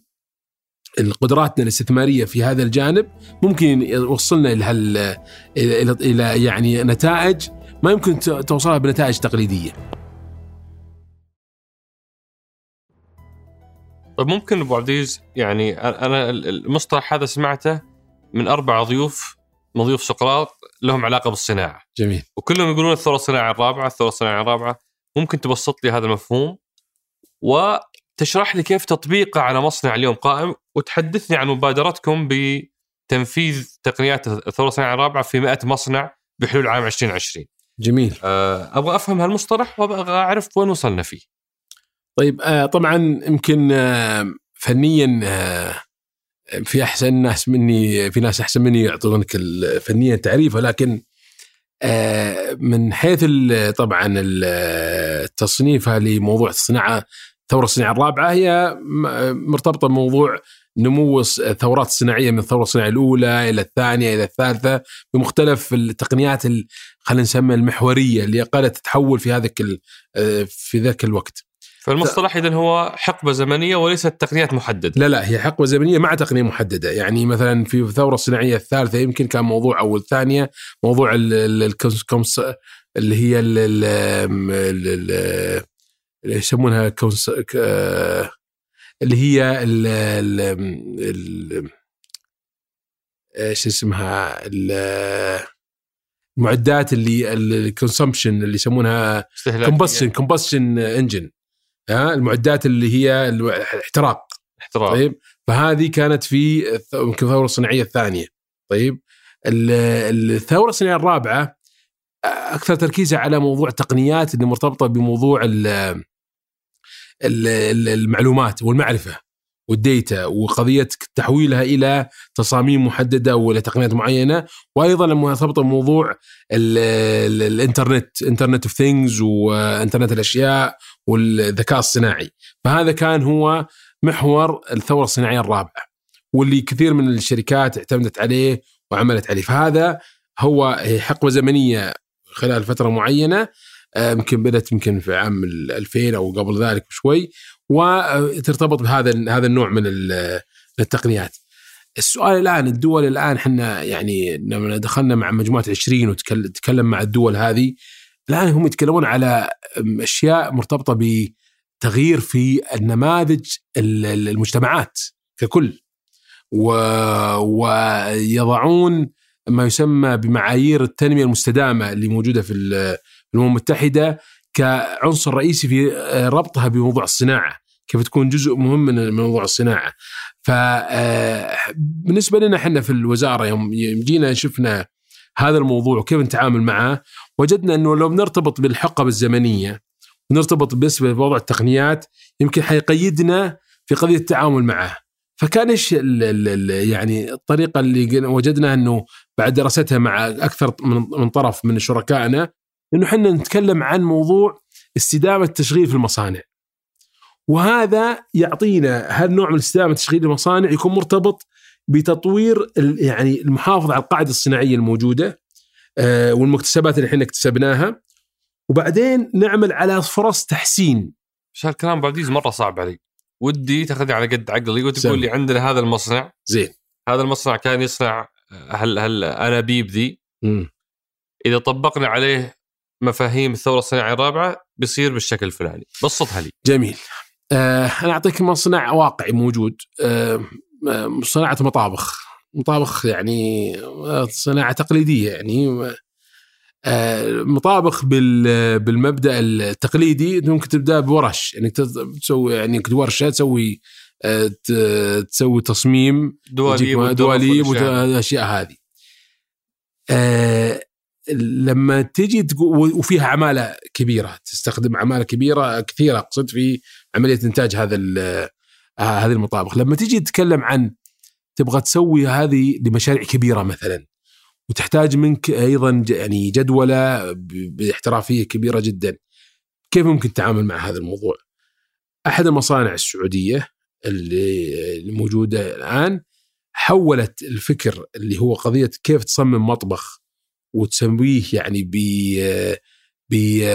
قدراتنا الاستثمارية في هذا الجانب ممكن يوصلنا إلى إلى يعني نتائج ما يمكن توصلها بنتائج تقليدية. طيب ممكن أبو عبد يعني أنا المصطلح هذا سمعته من أربع ضيوف من ضيوف سقراط لهم علاقة بالصناعة. جميل. وكلهم يقولون الثورة الصناعية الرابعة، الثورة الصناعية الرابعة، ممكن تبسط لي هذا المفهوم وتشرح لي كيف تطبيقه على مصنع اليوم قائم وتحدثني عن مبادرتكم بتنفيذ تقنيات الثورة الصناعية الرابعة في 100 مصنع بحلول عام 2020. جميل. آه، أبغى أفهم هالمصطلح وأبغى أعرف وين وصلنا فيه. طيب آه، طبعا يمكن آه، فنيا في أحسن ناس مني في ناس أحسن مني يعطونك فنيا تعريف ولكن آه، من حيث ال- طبعا ال- تصنيفها لموضوع الصناعة الثوره الصناعيه الرابعة هي مرتبطة بموضوع نمو الثورات الصناعية من الثورة الصناعية الأولى إلى الثانية إلى الثالثة بمختلف التقنيات ال- خلينا نسميها المحورية اللي قادت تتحول في هذاك آه، في ذاك الوقت. فالمصطلح اذا هو حقبة زمنية وليست تقنيات محددة لا لا هي حقبة زمنية مع تقنية محددة يعني مثلا في الثورة الصناعية الثالثة يمكن كان موضوع أو الثانية موضوع ال- ال- ال cons- cons- اللي هي ال- يسمونها cons ك- اللي هي ال ال ال إيش اسمها؟ ال- المعدات اللي ال consumption اللي يسمونها. combustion combustion engine ها؟ المعدات اللي هي الاحتراق احتراق. طيب؟ فهذه كانت في يمكن الثورة الصناعية الثانية. طيب؟ ال- الثورة الصناعية الرابعة أكثر تركيزها على موضوع التقنيات اللي مرتبطة بموضوع ال- المعلومات والمعرفة وال data وقضيه تحويلها إلى تصاميم محددة والى تقنيات معينة وأيضا مرتبطه بموضوع ال- ال- الإنترنت إنترنت of things وإنترنت الأشياء والذكاء الصناعي. فهذا كان هو محور الثورة الصناعية الرابعة واللي كثير من الشركات اعتمدت عليه وعملت عليه. فهذا هو حقبة زمنية خلال فترة معينة يمكن بدأت يمكن في عام ال 2000 أو قبل ذلك بشوي وترتبط بهذا هذا النوع من ال- التقنيات. السؤال الآن الدول الآن إحنا يعني لما دخلنا مع مجموعة 20 وتكلم مع الدول هذه الآن هم يتكلمون على أشياء مرتبطة بتغيير في النماذج ال- ال- المجتمعات ككل و- ويضعون ما يسمى بمعايير التنمية المستدامة اللي موجودة في الامم المتحده كعنصر رئيسي في ربطها بموضوع الصناعة كيف تكون جزء مهم من موضوع الصناعة. فبالنسبه لنا إحنا في الوزارة يوم جينا شفنا هذا الموضوع وكيف نتعامل معه وجدنا إنه لو بنرتبط بالحقبه الزمنية ونرتبط بالنسبة لموضوع التقنيات يمكن حيقيدنا في قضية التعامل معه. فكان إيش يعني الطريقة اللي وجدنا إنه بعد دراستها مع أكثر من طرف من شركائنا انه إحنا نتكلم عن موضوع استدامة التشغيل في المصانع. وهذا يعطينا هالنوع من استدامة تشغيل المصانع يكون مرتبط بتطوير يعني المحافظة على القاعدة الصناعية الموجودة آه، والمكتسبات اللي إحنا اكتسبناها وبعدين نعمل على فرص تحسين بس هالكلام ابو عزيز مرة صعب علي ودي تاخذني على قد عقلي وتقول. لي عندنا هذا المصنع زين هذا المصنع كان يصنع هال هالانابيب ذي مم. إذا طبقنا عليه مفاهيم الثورة الصناعية الرابعة بيصير بالشكل الفلاني. بسطها لي. جميل. آه أنا أعطيك مصنع واقعي موجود. آه آه، صناعة مطابخ. مطابخ يعني آه، صناعة تقليدية يعني. آه، مطابخ بال بالمبدأ التقليدي. ممكن تبدأ بورش. يعني تسوي يعني ورشة تسوي تسوي تصميم. دواليب دواليب. والاشياء هذه. لما تجي تقو- وفيها عمالة كبيرة تستخدم عمالة كبيرة كثيرة اقصد في عملية إنتاج هذا آه، هذه المطابخ لما تيجي تتكلم عن تبغى تسوي هذه لمشاريع كبيرة مثلا وتحتاج منك أيضا يعني جدولة باحترافية كبيرة جدا كيف ممكن تتعامل مع هذا الموضوع؟ أحد المصانع السعودية اللي اللي موجودة الآن حولت الفكر اللي هو قضية كيف تصمم مطبخ وتسويه يعني ب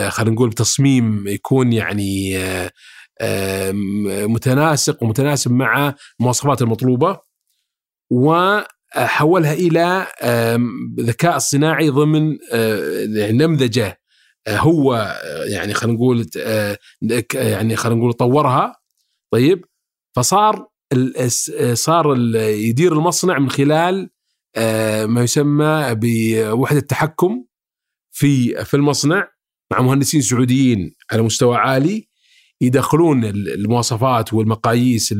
خلينا نقول بتصميم يكون يعني متناسق ومتناسب مع المواصفات المطلوبة وحولها إلى ذكاء صناعي ضمن آه، يعني نمذجة آه، هو آه، يعني خلينا نقول يعني خلينا نقول طورها. طيب فصار صار يدير المصنع من خلال ما يسمى بوحدة تحكم في في المصنع مع مهندسين سعوديين على مستوى عالي يدخلون ال- المواصفات والمقاييس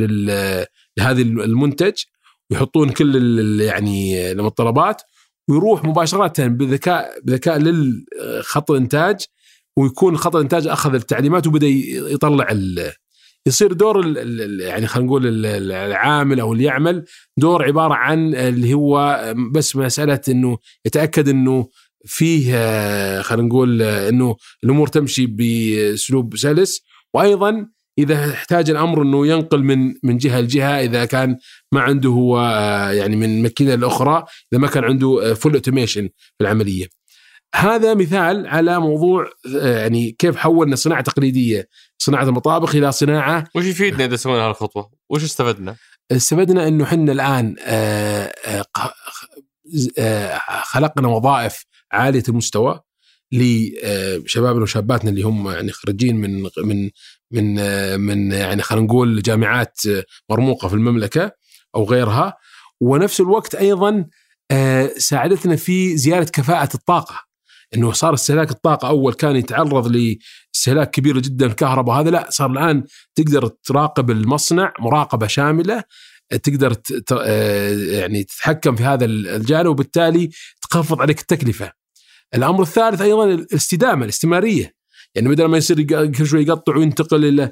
لهذا المنتج ويحطون كل يعني المتطلبات ويروح مباشرة بذكاء بذكاء للخط الانتاج ويكون خط الانتاج أخذ التعليمات وبدأ يطلع يصير دور يعني خلينا نقول ال- ال- العامل أو اللي يعمل دور عبارة عن اللي هو بس مسألة إنه يتأكد إنه فيه آه، خلينا نقول آه، إنه الأمور تمشي بأسلوب سلس وأيضا إذا احتاج الأمر إنه ينقل من من جهة لجهة إذا كان ما عنده هو آه، يعني من ماكينة لاخرى إذا ما كان عنده full automation في العملية. هذا مثال على موضوع يعني كيف حولنا صناعة تقليدية صناعة المطابخ إلى صناعة وش يفيدنا إذا سوينا هالخطوة؟ وش استفدنا؟ استفدنا إنه إحنا الآن خلقنا وظائف عالية المستوى لشبابنا وشاباتنا اللي هم يعني خريجين من من من من يعني خلينا نقول جامعات مرموقة في المملكة أو غيرها ونفس الوقت أيضا آه، ساعدتنا في زيادة كفاءة الطاقة إنه صار استهلاك الطاقة أول كان يتعرض لاستهلاك كبير جدا الكهرباء هذا لا صار الآن تقدر تراقب المصنع مراقبة شاملة تقدر آه، يعني تتحكم في هذا الجانب وبالتالي تخفض عليك التكلفة. الأمر الثالث أيضا الاستدامة الاستمرارية يعني بدل ما يصير كل شوي يقطع وينتقل إلى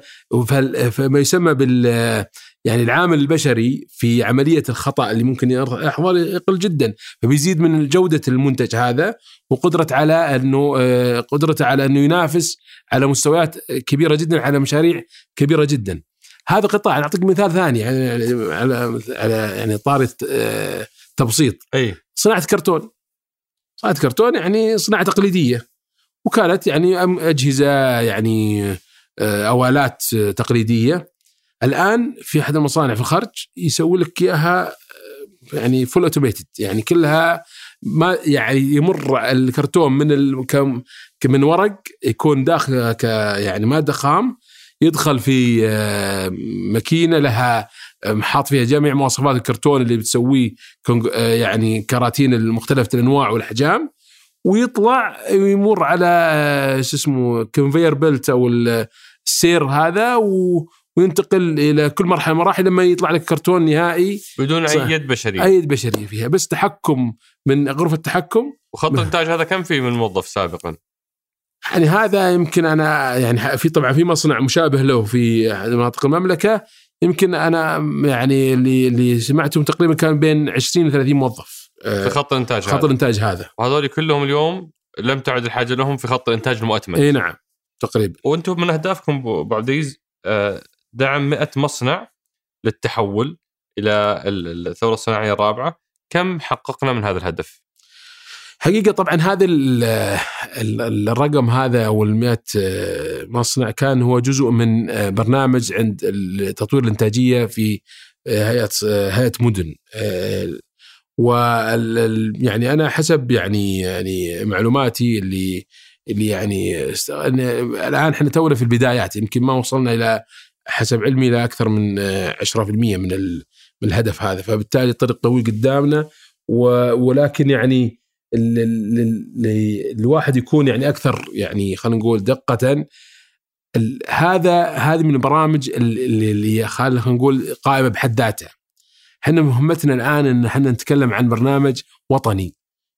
فما يسمى بال يعني العامل البشري في عملية الخطأ اللي ممكن يحضر يقل جدا فبيزيد من جودة المنتج هذا وقدرة على أنه آه، قدرته على أنه ينافس على مستويات كبيرة جدا على مشاريع كبيرة جدا. هذا قطاع أعطيك مثال ثاني يعني على على يعني طاري آه، تبسيط. أي. صناعة كرتون. صناعة كرتون يعني صناعة تقليدية وكانت يعني أجهزة يعني آه، أو آلات تقليدية. الآن في أحد المصانع في الخرج يسوي لك إياها يعني full automated يعني كلها ما يعني يمر الكرتون من من ورق يكون داخل ك يعني مادة خام يدخل في آه، ماكينة لها آه، حاط فيها جميع مواصفات الكرتون اللي بتسويه آه، يعني كراتين المختلفة الأنواع والأحجام ويطلع ويمر على شو اسمه conveyor belt أو السير هذا و وينتقل إلى كل مرحلة. مراحل لما يطلع لك كرتون نهائي. بدون اي يد بشريه اي يد بشريه فيها. بس تحكم من غرفة تحكم وخط الانتاج هذا كم فيه من موظف سابقا؟ يعني هذا يمكن أنا يعني في طبعا في مصنع مشابه له في مناطق المملكة. يمكن أنا يعني اللي اللي سمعتهم تقريبا كان بين 20 و 30 موظف آه، في خط الانتاج خط الإنتاج هذا. وهذول كلهم اليوم لم تعد الحاجة لهم في خط الانتاج المؤتمن إي نعم تقريبا. وأنتم من أهدافكم ابو عبد آه، دعم 100 مصنع للتحول إلى الثورة الصناعية الرابعة كم حققنا من هذا الهدف؟ حقيقة طبعا هذا الرقم هذا أو ال مصنع كان هو جزء من آه، برنامج عند تطوير الإنتاجية في آه، هيئة آه، هيئة مدن و يعني أنا حسب يعني يعني معلوماتي اللي اللي يعني الآن إحنا تونا في البدايات يمكن ما وصلنا إلى حسب علمي إلى أكثر من 10% من من الهدف هذا فبالتالي الطريق طويل قدامنا ولكن يعني الواحد يكون يعني أكثر يعني خلينا نقول دقة هذا هذه من البرامج اللي خلينا نقول قائمة بحد ذاتها. إحنا مهمتنا الآن إن إحنا نتكلم عن برنامج وطني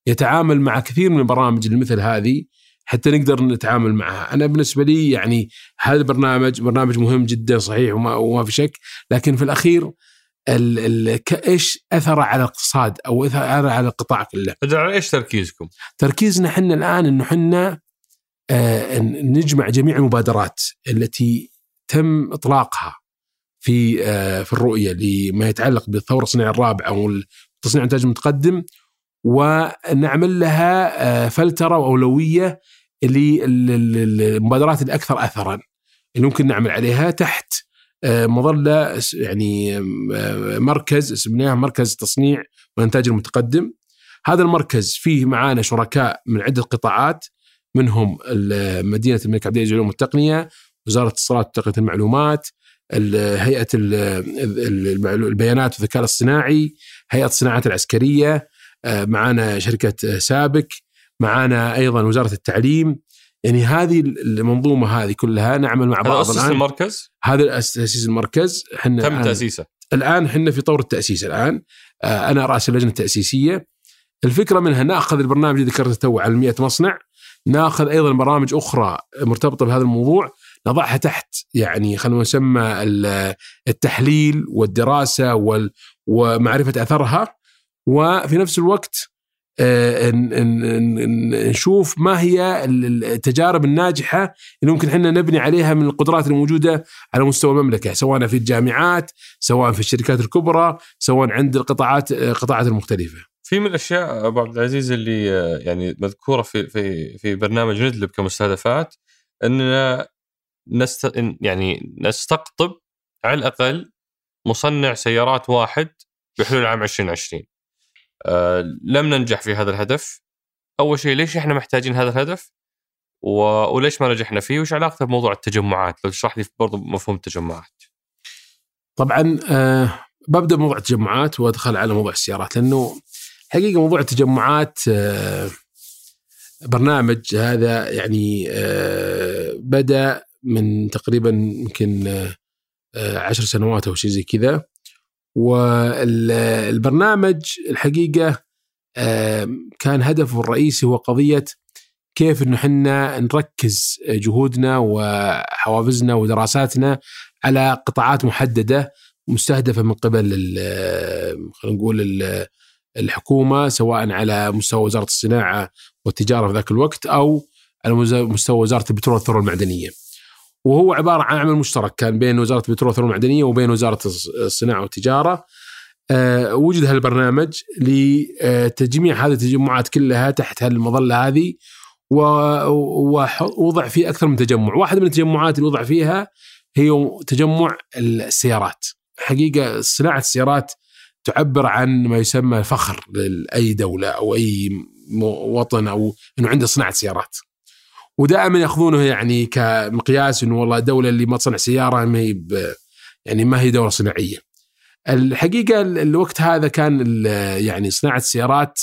يتعامل مع كثير من البرامج مثل هذه حتى نقدر نتعامل معها. أنا بالنسبة لي يعني هذا البرنامج برنامج مهم جدا صحيح وما, وما في شك لكن في الأخير إيش اثره على الاقتصاد أو اثره على القطاع كله؟ على إيش تركيزكم؟ تركيزنا إحنا الآن إنه إحنا آه نجمع جميع المبادرات التي تم إطلاقها في آه في الرؤية لما يتعلق بالثورة الصناعية الرابعة أو تصنيع الانتاج المتقدم ونعمل لها آه فلترة وأولوية للمبادرات الأكثر اثرا اللي ممكن نعمل عليها تحت آه، مظله يعني آه، مركز اسمناه مركز تصنيع والانتاج المتقدم. هذا المركز فيه معانا شركاء من عدة قطاعات منهم مدينة الملك عبد العزيز للعلوم والتقنية وزارة الاتصالات وتقنية المعلومات هيئة البيانات والذكاء الاصطناعي هيئة الصناعات العسكرية آه، معانا شركة سابك معانا أيضا وزارة التعليم. يعني هذه المنظومة هذه كلها نعمل مع بعض الآن. المركز؟ هذا تاسيس المركز. إحنا تم تأسيسه. الآن إحنا في طور التأسيس الآن. آه أنا رأس اللجنة التأسيسية. الفكرة منها نأخذ البرنامج اللي ذكرته تو على 100 مصنع. نأخذ أيضا برامج أخرى مرتبطة بهذا الموضوع. نضعها تحت يعني خلينا نسمى التحليل والدراسة ومعرفة أثرها. وفي نفس الوقت نشوف ما هي التجارب الناجحة اللي ممكن إحنا نبني عليها من القدرات الموجودة على مستوى المملكة سواء في الجامعات سواء في الشركات الكبرى سواء عند القطاعات القطاعات المختلفة. في من الأشياء أبو عبد العزيز اللي يعني مذكورة في في في برنامج ندلب كمستهدفات إننا نست يعني نستقطب على الأقل مصنع سيارات واحد بحلول عام 2020 أه لم ننجح في هذا الهدف. أول شيء ليش إحنا محتاجين هذا الهدف؟ و... وليش ما نجحنا فيه؟ وش علاقته بموضوع التجمعات؟ لو تشرح لي برضو مفهوم التجمعات. طبعا أه ببدأ بموضوع التجمعات وأدخل على موضوع السيارات لأنه حقيقة موضوع التجمعات أه برنامج هذا يعني أه بدأ من تقريبا يمكن أه عشر سنوات أو شيء زي كذا. والبرنامج الحقيقة كان هدفه الرئيسي هو قضية كيف إنه إحنا نركز جهودنا وحوافزنا ودراساتنا على قطاعات محددة مستهدفة من قبل خلينا نقول الحكومة سواء على مستوى وزارة الصناعة والتجارة في ذاك الوقت أو على مستوى وزارة البترول والثروة المعدنية. وهو عبارة عن عمل مشترك كان بين وزارة البترول والثروة المعدنية وبين وزارة الصناعة والتجارة. أه وجد هالبرنامج لتجميع هذه التجمعات كلها تحت هالمظلة هذه ووضع فيه أكثر من تجمع، واحد من التجمعات اللي وضع فيها هي تجمع السيارات. حقيقة صناعة السيارات تعبر عن ما يسمى فخر لأي دولة أو أي وطن أو إنه عنده صناعة سيارات. ودائما يأخذونه يعني كمقياس إنه والله الدولة اللي ما تصنع سيارة ما هي يعني ما هي دولة صناعية. الحقيقة الوقت هذا كان يعني صناعة السيارات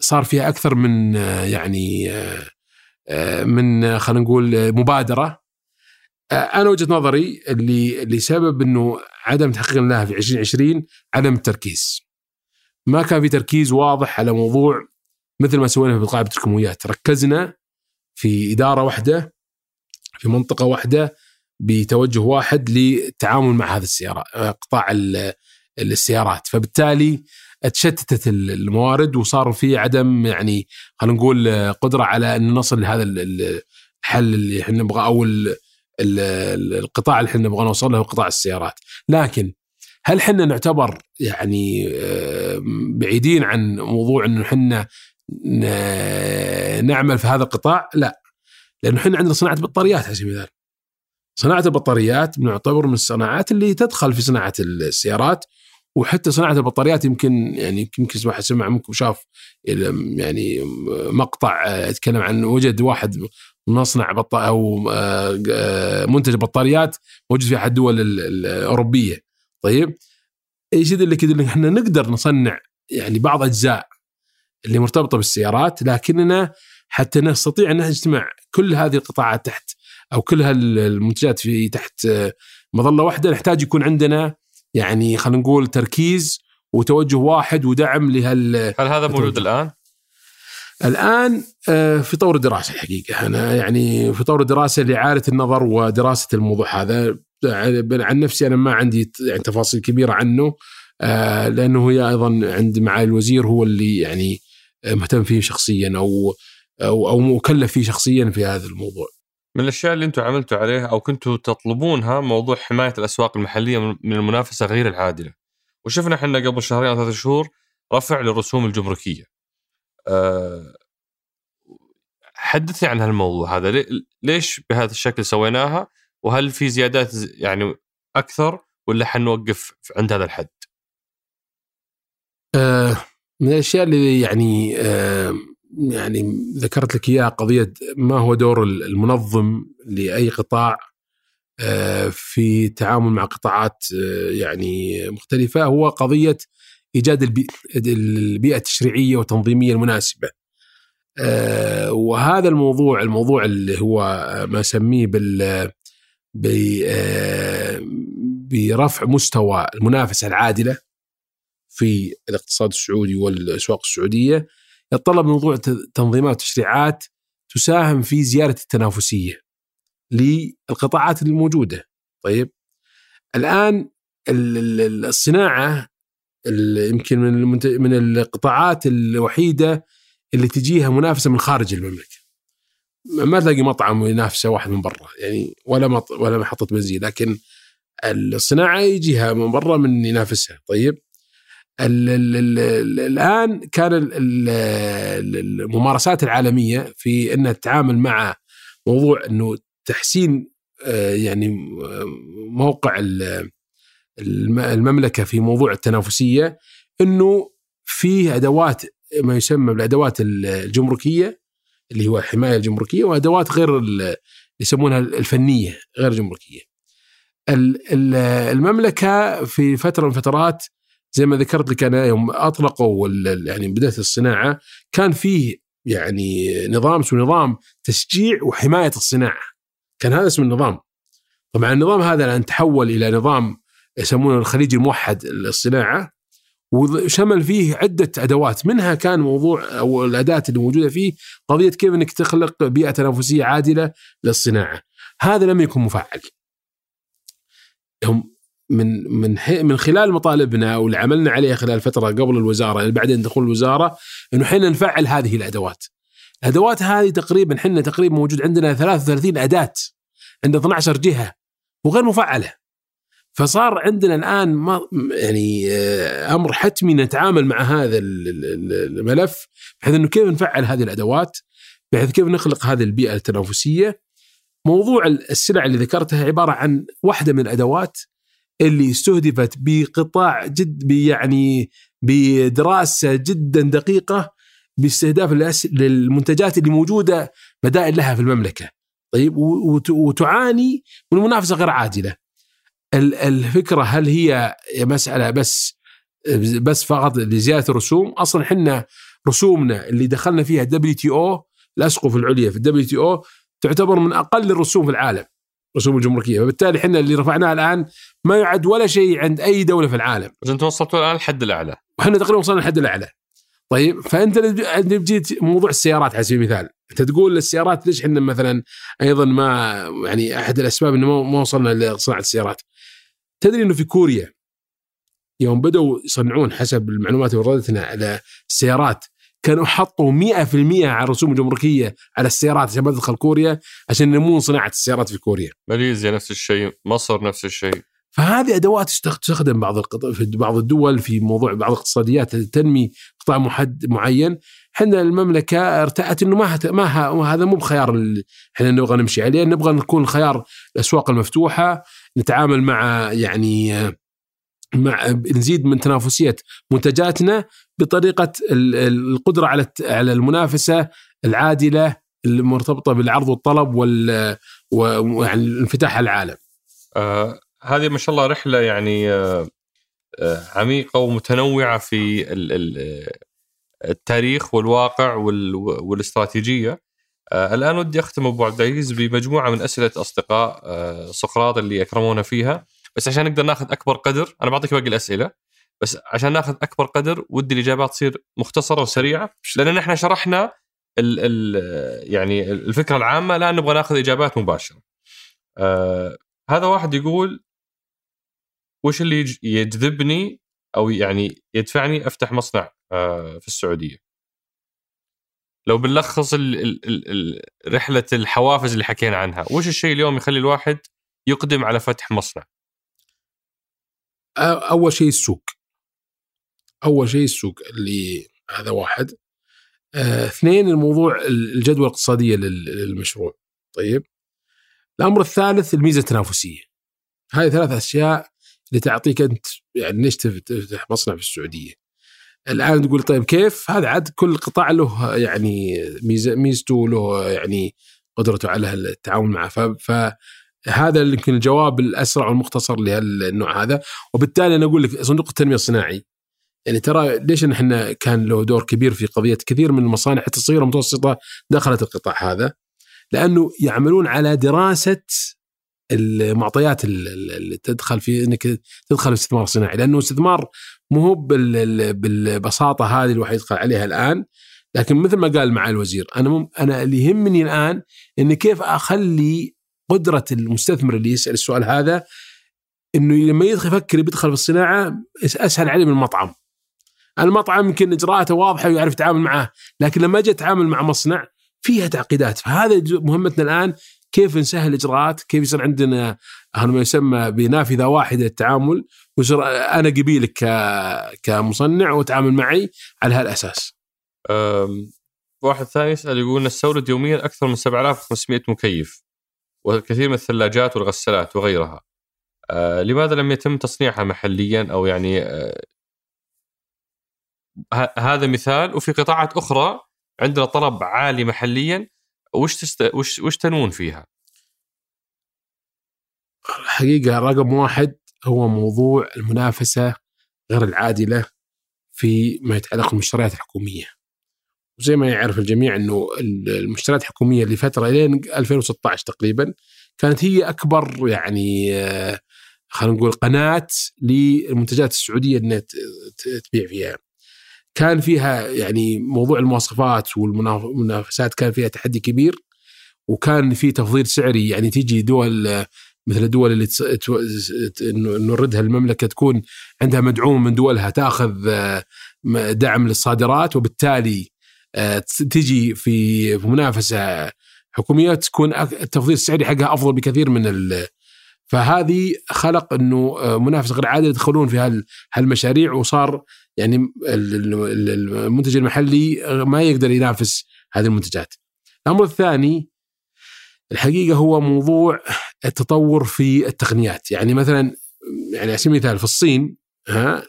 صار فيها أكثر من يعني من خلينا نقول مبادرة أنا وجهة نظري اللي لسبب إنه عدم تحقيق لها في 2020 عدم التركيز. ما كان في تركيز واضح على موضوع مثل ما سوينا في قاعدة الكمويات، ركزنا في إدارة واحدة في منطقة واحدة بتوجه واحد للتعامل مع هذه السيارات قطاع السيارات. فبالتالي تشتتت الموارد وصار في عدم يعني خلينا نقول قدرة على أن نصل لهذا الحل اللي إحنا نبغاه أو القطاع اللي إحنا نبغى نوصل له قطاع السيارات. لكن هل إحنا نعتبر يعني بعيدين عن موضوع إنه إحنا نعمل في هذا القطاع؟ لا. لأنه إحنا عندنا صناعة بطاريات على سبيل المثال صناعة البطاريات نعتبر من الصناعات اللي تدخل في صناعة السيارات وحتى صناعة البطاريات يمكن يعني يمكن واحد سمع منكم شاف يعني مقطع يتكلم عن وجد واحد مصنع بط أو منتج بطاريات موجود في أحد الدول الأوروبية. طيب إيش يدل لك؟ يدل إحنا نقدر نصنع يعني بعض أجزاء اللي مرتبطة بالسيارات لكننا حتى نستطيع أن نجتمع كل هذه القطاعات تحت أو كل هالمنتجات في تحت مظلة واحدة. نحتاج يكون عندنا يعني خلينا نقول تركيز وتوجه واحد ودعم لهال هل هذا موجود الآن؟ الآن في طور الدراسة الحقيقة. أنا يعني في طور الدراسة لإعادة النظر ودراسة الموضوع هذا. عن نفسي أنا ما عندي يعني تفاصيل كبيرة عنه لأنه هي أيضا عند معالي الوزير هو اللي يعني مهتم فيه شخصيا أو أو أو مكلف فيه شخصيا في هذا الموضوع. من الأشياء اللي أنتم عملتوا عليها أو كنتوا تطلبونها موضوع حماية الأسواق المحلية من المنافسة غير العادلة. وشفنا إحنا قبل شهرين أو ثلاث شهور رفع للرسوم الجمركية. أه حدثني عن هالموضوع هذا ليش بهذا الشكل سويناها وهل في زيادات يعني أكثر ولا حنوقف عند هذا الحد؟ أه من الأشياء اللي يعني يعني ذكرت لك إياها قضية ما هو دور المنظم لأي قطاع في التعامل مع قطاعات يعني مختلفة هو قضية إيجاد البيئة التشريعية والتنظيمية المناسبة. وهذا الموضوع الموضوع اللي هو ما أسميه بال برفع مستوى المنافسة العادلة في الاقتصاد السعودي والأسواق السعودية يتطلب موضوع تنظيمات وتشريعات تساهم في زيادة التنافسية للقطاعات الموجودة. طيب الآن الصناعة ال- يمكن من. من القطاعات الوحيدة اللي تجيها منافسة من خارج المملكة. ما تلاقي مطعم ينافسه واحد من برا يعني ولا. ولا محطة بنزين لكن الصناعة يجيها من برا من ينافسها طيب ال ال ال ال الآن كان ال ال ال- الممارسات العالمية في انها تتعامل مع موضوع إنه تحسين آه، يعني آه، موقع ال- الم- المملكة في موضوع التنافسية إنه فيه أدوات ما يسمى بالأدوات الجمركية اللي هو الحماية الجمركية وأدوات غير يسمونها الفنية غير جمركية. ال- ال- المملكة في فترة من الفترات زي ما ذكرت لك أنا يوم أطلقوا يعني بدأت الصناعة كان فيه يعني نظام اسمه نظام تشجيع وحماية الصناعة. كان هذا اسم النظام. طبعا النظام هذا الآن تحول إلى نظام يسمونه الخليج الموحد للصناعة وشمل فيه عدة أدوات منها كان موضوع أو الأداة اللي موجودة فيه قضية كيف إنك تخلق بيئة تنافسية عادلة للصناعة. هذا لم يكن مفعل. هم من من من خلال مطالبنا واللي عملنا عليها خلال فترة قبل الوزارة اللي بعدين دخول الوزارة إنه إحنا نفعل هذه الأدوات. الأدوات هذه تقريبا إحنا تقريبا موجود عندنا 33 أداة عند 12 جهة وغير مفعلة. فصار عندنا الآن ما يعني آه، أمر حتمي نتعامل مع هذا ال- ال- ال- الملف بحيث إنه كيف نفعل هذه الأدوات بحيث كيف نخلق هذه البيئة التنافسية موضوع السلع اللي ذكرتها عبارة عن واحدة من الأدوات اللي استهدفت بقطاع جد يعني بدراسة جدا دقيقة باستهداف للمنتجات اللي موجودة بدائل لها في المملكة. طيب وتعاني من منافسة غير عادلة. ال- الفكرة هل هي مسألة بس بس فقط لزيادة الرسوم؟ أصلا إحنا رسومنا اللي دخلنا فيها ال WTO الاسقف العليا في ال WTO تعتبر من أقل الرسوم في العالم رسوم الجمركية. فبالتالي إحنا اللي رفعناه الآن ما يعد ولا شيء عند أي دولة في العالم. أنتم وصلتوا الآن الحد الأعلى. وإحنا تقريبا وصلنا للحد الأعلى. طيب فأنت بجيت موضوع السيارات على سبيل المثال أنت تقول السيارات ليش إحنا مثلا أيضا ما يعني أحد الأسباب إنه ما- ما وصلنا لصناعة السيارات. تدري إنه في كوريا يوم بدأوا يصنعون حسب المعلومات اللي وردتنا على السيارات كانوا حطوا 100% على الرسوم الجمركية على السيارات عشان ما تدخل كوريا عشان ينمون صناعة السيارات في كوريا. ماليزيا نفس الشيء مصر نفس الشيء فهذه أدوات تستخ- تستخدم بعض. في بعض الدول في موضوع بعض الاقتصاديات تنمي قطاع محد معين إحنا المملكة ارتأت إنه ما هت... ما, ه... هذا مو بخيار. إحنا نبغى نمشي عليه نبغى نكون خيار الأسواق المفتوحة نتعامل مع يعني مع نزيد من تنافسية منتجاتنا بطريقة ال- ال- القدرة على على المنافسة العادلة المرتبطة بالعرض والطلب وال ويعني الانفتاح على العالم. آه هذه ما شاء الله رحلة يعني آه آه عميقة ومتنوعة في ال- ال- التاريخ والواقع وال- والاستراتيجية آه الآن ودي أختم أبو عبد العزيز بمجموعة من أسئلة أصدقاء آه سقراط اللي اكرمونا فيها بس عشان نقدر ناخذ أكبر قدر أنا بعطيك باقي الأسئلة بس عشان ناخذ أكبر قدر ودي الإجابات تصير مختصرة وسريعة لأن إحنا شرحنا ال ال يعني الفكرة العامة الآن نبغى ناخذ إجابات مباشرة. آه هذا واحد يقول وش اللي يج- يجذبني أو يعني يدفعني أفتح مصنع آه في السعودية؟ لو بنلخص رحلة الحوافز اللي حكينا عنها، وش الشيء اليوم يخلي الواحد يقدم على فتح مصنع؟ أول شيء السوق. أول شيء السوق اللي هذا واحد. آه، اثنين الموضوع الجدوى الاقتصادية لل- للمشروع. طيب؟ الأمر الثالث الميزة التنافسية. هذه ثلاث أشياء اللي تعطيك أنت يعني ليش تف- تفتح مصنع في السعودية. الآن تقول طيب كيف؟ هذا عاد كل قطاع له يعني ميزه ميزته له يعني قدرته على التعامل معه. ف- اللي يمكن الجواب الأسرع والمختصر لهالنوع هذا. وبالتالي أنا أقول لك صندوق التنمية الصناعي يعني ترى ليش إحنا كان له دور كبير في قضية كثير من المصانع حتى الصغيره والمتوسطة دخلت القطاع هذا؟ لأنه يعملون على دراسة المعطيات ال- ال- اللي تدخل في إنك تدخل الاستثمار الصناعي لأنه استثمار مو هو بال- بالبساطة هذه الواحد يدخل عليها الآن لكن مثل ما قال معالي الوزير أنا أنا اللي يهمني الآن إن كيف أخلي قدرة المستثمر اللي يسأل السؤال هذا إنه لما يدخل يفكر بيدخل في الصناعة أسهل عليه من المطعم. المطعم يمكن إجراءاته واضحة ويعرف يتعامل معه، لكن لما أجي اتعامل مع مصنع فيها تعقيدات، فهذا مهمتنا الآن كيف نسهل الإجراءات، كيف يصير عندنا ما يسمى بنافذة واحدة للتعامل ويصير أنا قبيلك كمصنع وتعامل معي على هالأساس. واحد ثاني يسأل يقول نستورد يوميا أكثر من 7500 مكيف والكثير من الثلاجات والغسالات وغيرها. آه لماذا لم يتم تصنيعها محليا أو يعني آه هذا مثال وفي قطاعات أخرى عندنا طلب عالي محليا وش تست... وش وش تنون فيها؟ الحقيقة رقم واحد هو موضوع المنافسة غير العادلة في ما يتعلق بالمشتريات الحكومية. وزي ما يعرف الجميع إنه المشتريات الحكومية لفتره لين 2016 تقريبا كانت هي أكبر يعني آه، خلينا نقول قناة للمنتجات السعودية إنها تبيع فيها. كان فيها يعني موضوع المواصفات والمنافسات كان فيها تحدي كبير وكان في تفضيل سعري يعني تيجي دول مثل الدول اللي نوردها المملكة تكون عندها مدعوم من دولها تاخذ دعم للصادرات وبالتالي تجي في منافسة حكومية تكون التفضيل السعري حقها أفضل بكثير من فهذه خلق إنه آه، منافسة غير عادله يدخلون في هالمشاريع وصار يعني المنتج المحلي ما يقدر ينافس هذه المنتجات. الأمر الثاني الحقيقة هو موضوع التطور في التقنيات، يعني مثلا يعني على سبيل المثال في الصين ها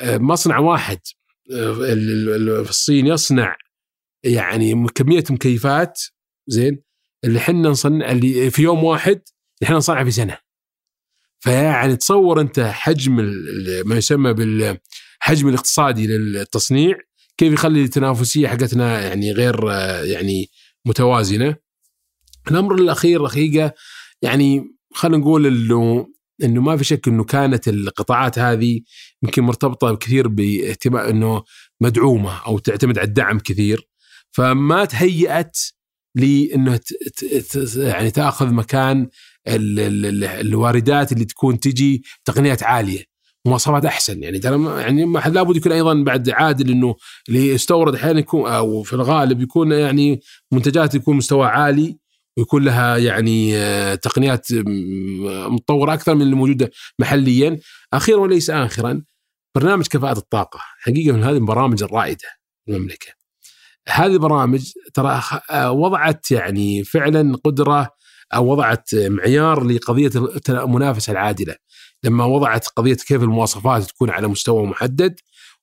آه، مصنع واحد آه، في الصين يصنع يعني كمية مكيفات زين اللي إحنا نصنع اللي في يوم واحد إحنا نصنعها في سنة. فيعني تصور انت حجم ما يسمى بالحجم الاقتصادي للتصنيع كيف يخلي التنافسية حقتنا يعني غير يعني متوازنة. الأمر الأخير الحقيقة يعني خلينا نقول إنه إنه ما في شك إنه كانت القطاعات هذه يمكن مرتبطة كثير باهتمام إنه مدعومة أو تعتمد على الدعم كثير. فما تهيأت لأنه يعني تأخذ مكان الواردات اللي تكون تجي تقنيات عالية. مواصفات أحسن. يعني ترى يعني ما لابد يكون أيضا بعد عادل إنه اللي يستورد أحيانا يكون أو في الغالب يكون يعني منتجات يكون مستوى عالي. ويكون لها يعني آه، تقنيات متطورة أكثر من الموجوده محليا. أخيرا وليس اخرا برنامج كفاءة الطاقة. حقيقة من هذه البرامج الرائدة في المملكة. هذه البرامج ترى آه، وضعت يعني فعلا قدرة أو وضعت معيار لقضية المنافسة العادلة. لما وضعت قضية كيف المواصفات تكون على مستوى محدد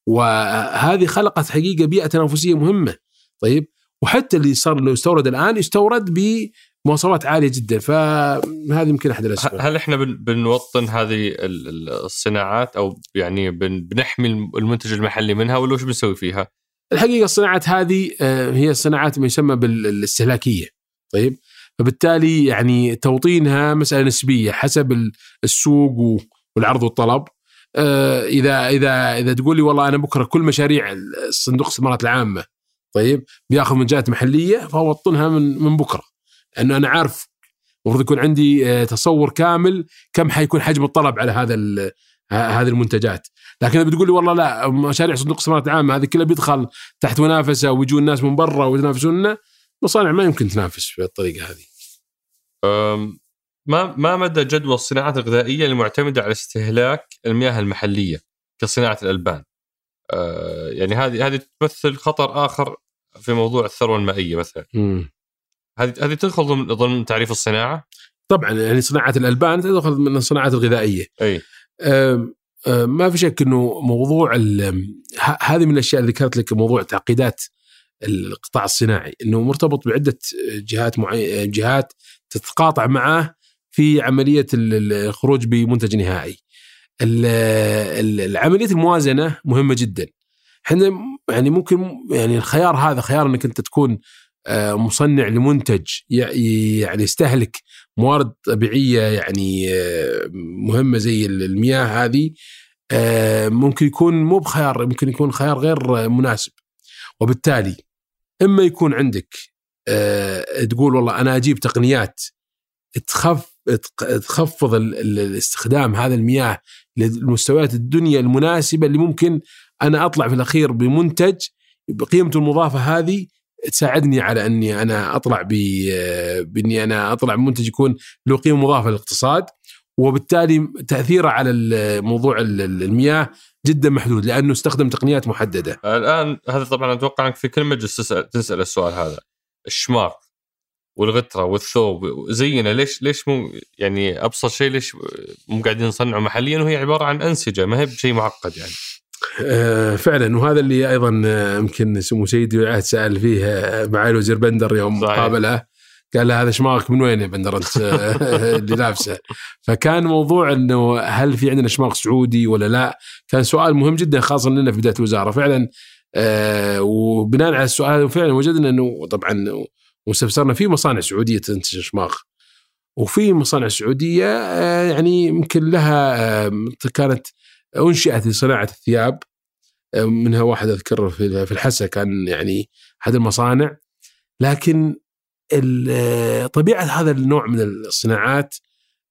وهذه خلقت حقيقة بيئة تنافسية مهمة. طيب وحتى اللي صار له يستورد الآن يستورد بمواصفات عالية جدا. فهذه يمكن أحد الأسباب. هل إحنا بنوطن هذه الصناعات أو يعني بنحمي المنتج المحلي منها ولا وش بنسوي فيها؟ الحقيقة الصناعات هذه آه، هي الصناعات ما يسمى بالاستهلاكية. طيب؟ فبالتالي يعني توطينها مسألة نسبية حسب السوق والعرض والطلب. آه، إذا إذا إذا تقول لي والله أنا بكرة كل مشاريع صندوق الاستثمارات العامة طيب بياخذ منتجات محلية فاوطنها من من بكرة لأنه أنا عارف المفروض يكون عندي آه، تصور كامل كم حيكون حجم الطلب على هذا هذه المنتجات لكن إذا بتقول لي والله لا مشاريع صندوق الاستثمارات العامة هذه كلها بيدخل تحت منافسة ويجون الناس من برا ويتنافسوننا مصانع ما يمكن تنافس بالطريقة هذه. ما ما مدى جدوى الصناعات الغذائية المعتمدة على استهلاك المياه المحلية كصناعة الألبان؟ أه يعني هذه هذه تمثل خطر آخر في موضوع الثروة المائية مثلا. هذه هذه تدخل ضمن ضمن تعريف الصناعة؟ طبعا يعني صناعة الألبان تدخل من الصناعات الغذائية. أي ما في شك إنه موضوع هذه من الأشياء اللي ذكرت لك موضوع تعقيدات القطاع الصناعي إنه مرتبط بعدة جهات معي... جهات تتقاطع معه في عملية الخروج بمنتج نهائي. العملية الموازنة مهمة جدا. إحنا يعني ممكن يعني الخيار هذا خيار إنك أنت تكون آه، مصنع لمنتج يعني يستهلك موارد طبيعية يعني آه، مهمة زي المياه هذه آه، ممكن يكون مو بخيار ممكن يكون خيار غير مناسب. وبالتالي إما يكون عندك تقول والله أنا أجيب تقنيات تخف تخفض الاستخدام هذا المياه للمستويات الدنيا المناسبة اللي ممكن أنا أطلع في الأخير بمنتج بقيمته المضافة هذه تساعدني على أني أنا أطلع بإني أنا أطلع بمنتج يكون له قيمة مضافة للاقتصاد وبالتالي تأثيره على موضوع ال- ال- المياه جدا محدود لأنه استخدم تقنيات محددة. الآن هذا طبعا أتوقع أنك في كل مجلس تسأل تسأل السؤال هذا. الشماغ والغتره والثوب زينا ليش ليش مو يعني أبسط شيء ليش مو قاعدين نصنعه محليا؟ وهي عبارة عن أنسجة ما هي بشيء معقد يعني. فعلا. وهذا اللي أيضا آه، يمكن سمو سيدي العهد سأل فيه آه، معالي الوزير بندر يوم صحيح. قابله. قال له هذا شماغك من وين يا بندر أنت؟ آه، اللي لابسه. فكان موضوع إنه هل في عندنا شماغ سعودي ولا لا؟ كان سؤال مهم جدا خاصه لنا في بداية الوزارة. فعلا آه، وبناء على السؤال فعلا وجدنا إنه طبعا واستفسرنا في مصانع سعودية تنتج شماغ وفي مصانع سعودية آه، يعني يمكن لها آه، كانت أنشئت لصناعه الثياب آه، منها واحد أذكر في الحسا كان يعني أحد المصانع. لكن آه، طبيعة هذا النوع من الصناعات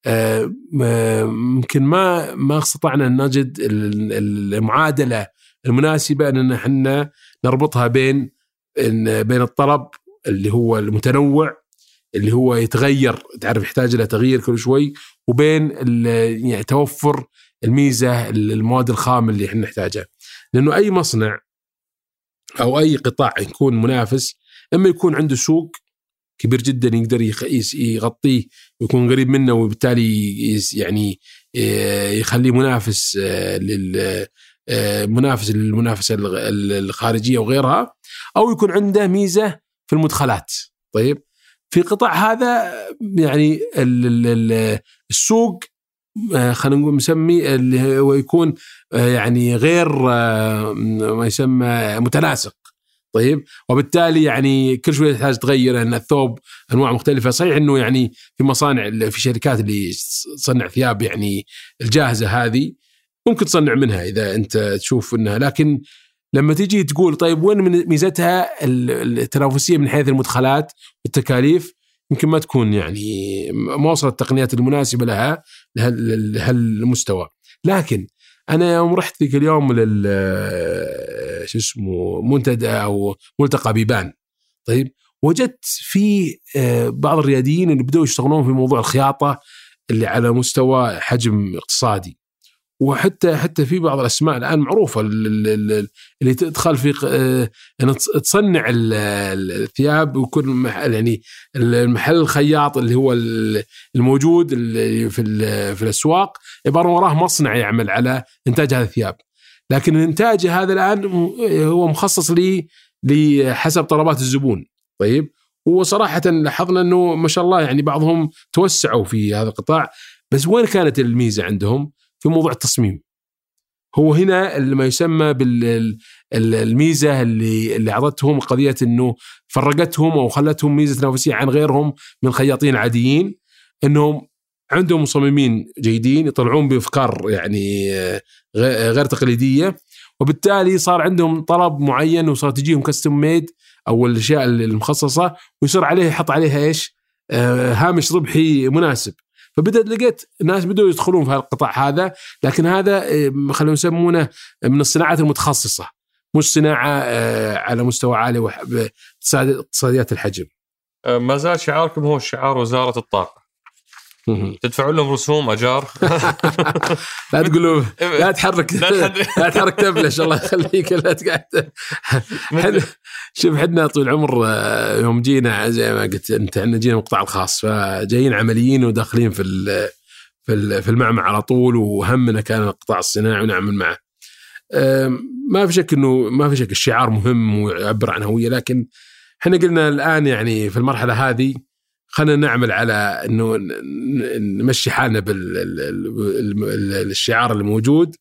آه، ما- يمكن ما ما استطعنا أن نجد ال- المعادلة المناسبة أن إحنا نربطها بين بين الطلب اللي هو المتنوع اللي هو يتغير تعرف يحتاج إلى تغيير كل شوي وبين يعني توفر الميزة المواد الخام اللي إحنا نحتاجها. لأنه أي مصنع أو أي قطاع يكون منافس إما يكون عنده سوق كبير جدا يقدر يغطيه ويكون قريب منه وبالتالي يعني آه، يخليه منافس آه، لل آه، منافس للمنافسة الخارجية وغيرها. أو يكون عنده ميزة في المدخلات. طيب في قطاع هذا يعني ال- ال- ال- السوق خلينا نقول مسمي اللي هو يكون آه، يعني غير آه، ما يسمى متناسق. طيب؟ وبالتالي يعني كل شوية تحتاج تغير ان الثوب انواع مختلفة. صحيح إنه يعني في مصانع في شركات اللي تصنع ثياب يعني الجاهزة هذه ممكن تصنع منها إذا أنت تشوف إنها. لكن لما تيجي تقول طيب وين ميزتها ال- التنافسية من حيث المدخلات والتكاليف يمكن ما تكون يعني ما وصلت التقنيات المناسبة لها لهال- لهالمستوى. لكن أنا يوم رحت ذيك اليوم لل شو اسمه منتدى أو ملتقى بيبان. طيب وجدت في آه، بعض الرياديين اللي بدأوا يشتغلون في موضوع الخياطة اللي على مستوى حجم اقتصادي. وحتى حتى في بعض الأسماء الآن معروفة ال- ال- ال- اللي تدخل في آه، تصنع ال- ال- الثياب ويكون يعني المحل الخياط اللي هو ال- الموجود اللي في في الأسواق عبارة وراه مصنع يعمل على إنتاج هذه الثياب. لكن الإنتاج هذا الآن هو مخصص لي لحسب طلبات الزبون. طيب؟ وصراحه لاحظنا إنه ما شاء الله يعني بعضهم توسعوا في هذا القطاع. بس وين كانت الميزة عندهم؟ في موضوع التصميم هو هنا اللي ما يسمى بالميزه اللي اللي اعطتهم قضية إنه فرقتهم أو خلتهم ميزة تنافسية عن غيرهم من الخياطين العاديين إنهم عندهم مصممين جيدين يطلعون بأفكار يعني غير تقليدية وبالتالي صار عندهم طلب معين وصار تجيهم كاستم ميد أو الأشياء المخصصة ويصير عليه يحط عليها إيش؟ آه، هامش ربحي مناسب فبدأت لقيت ناس بدأوا يدخلون في القطاع هذا لكن هذا آه، خلونا يسمونه من الصناعات المتخصصة مش صناعة آه، على مستوى عالي باقتصاد- اقتصاديات الحجم. ما زال شعاركم هو شعار وزارة الطاقة. تدفعون لهم رسوم أجار لا تقولوا لا تحرك لا تحرك. تبلش الله يخليك لا تقعد شوف حنا طول العمر آه، يوم جينا زي ما قلت أنت إحنا جينا من القطاع الخاص فجايين عمليين وداخلين في في في المعمل على طول وهمنا كان القطاع الصناعي ونعمل معه. ما في شك انه ما في شك الشعار مهم ويعبر عن هوية لكن إحنا قلنا الآن يعني في المرحلة هذه خلينا نعمل على إنه نمشي حالنا بالشعار الموجود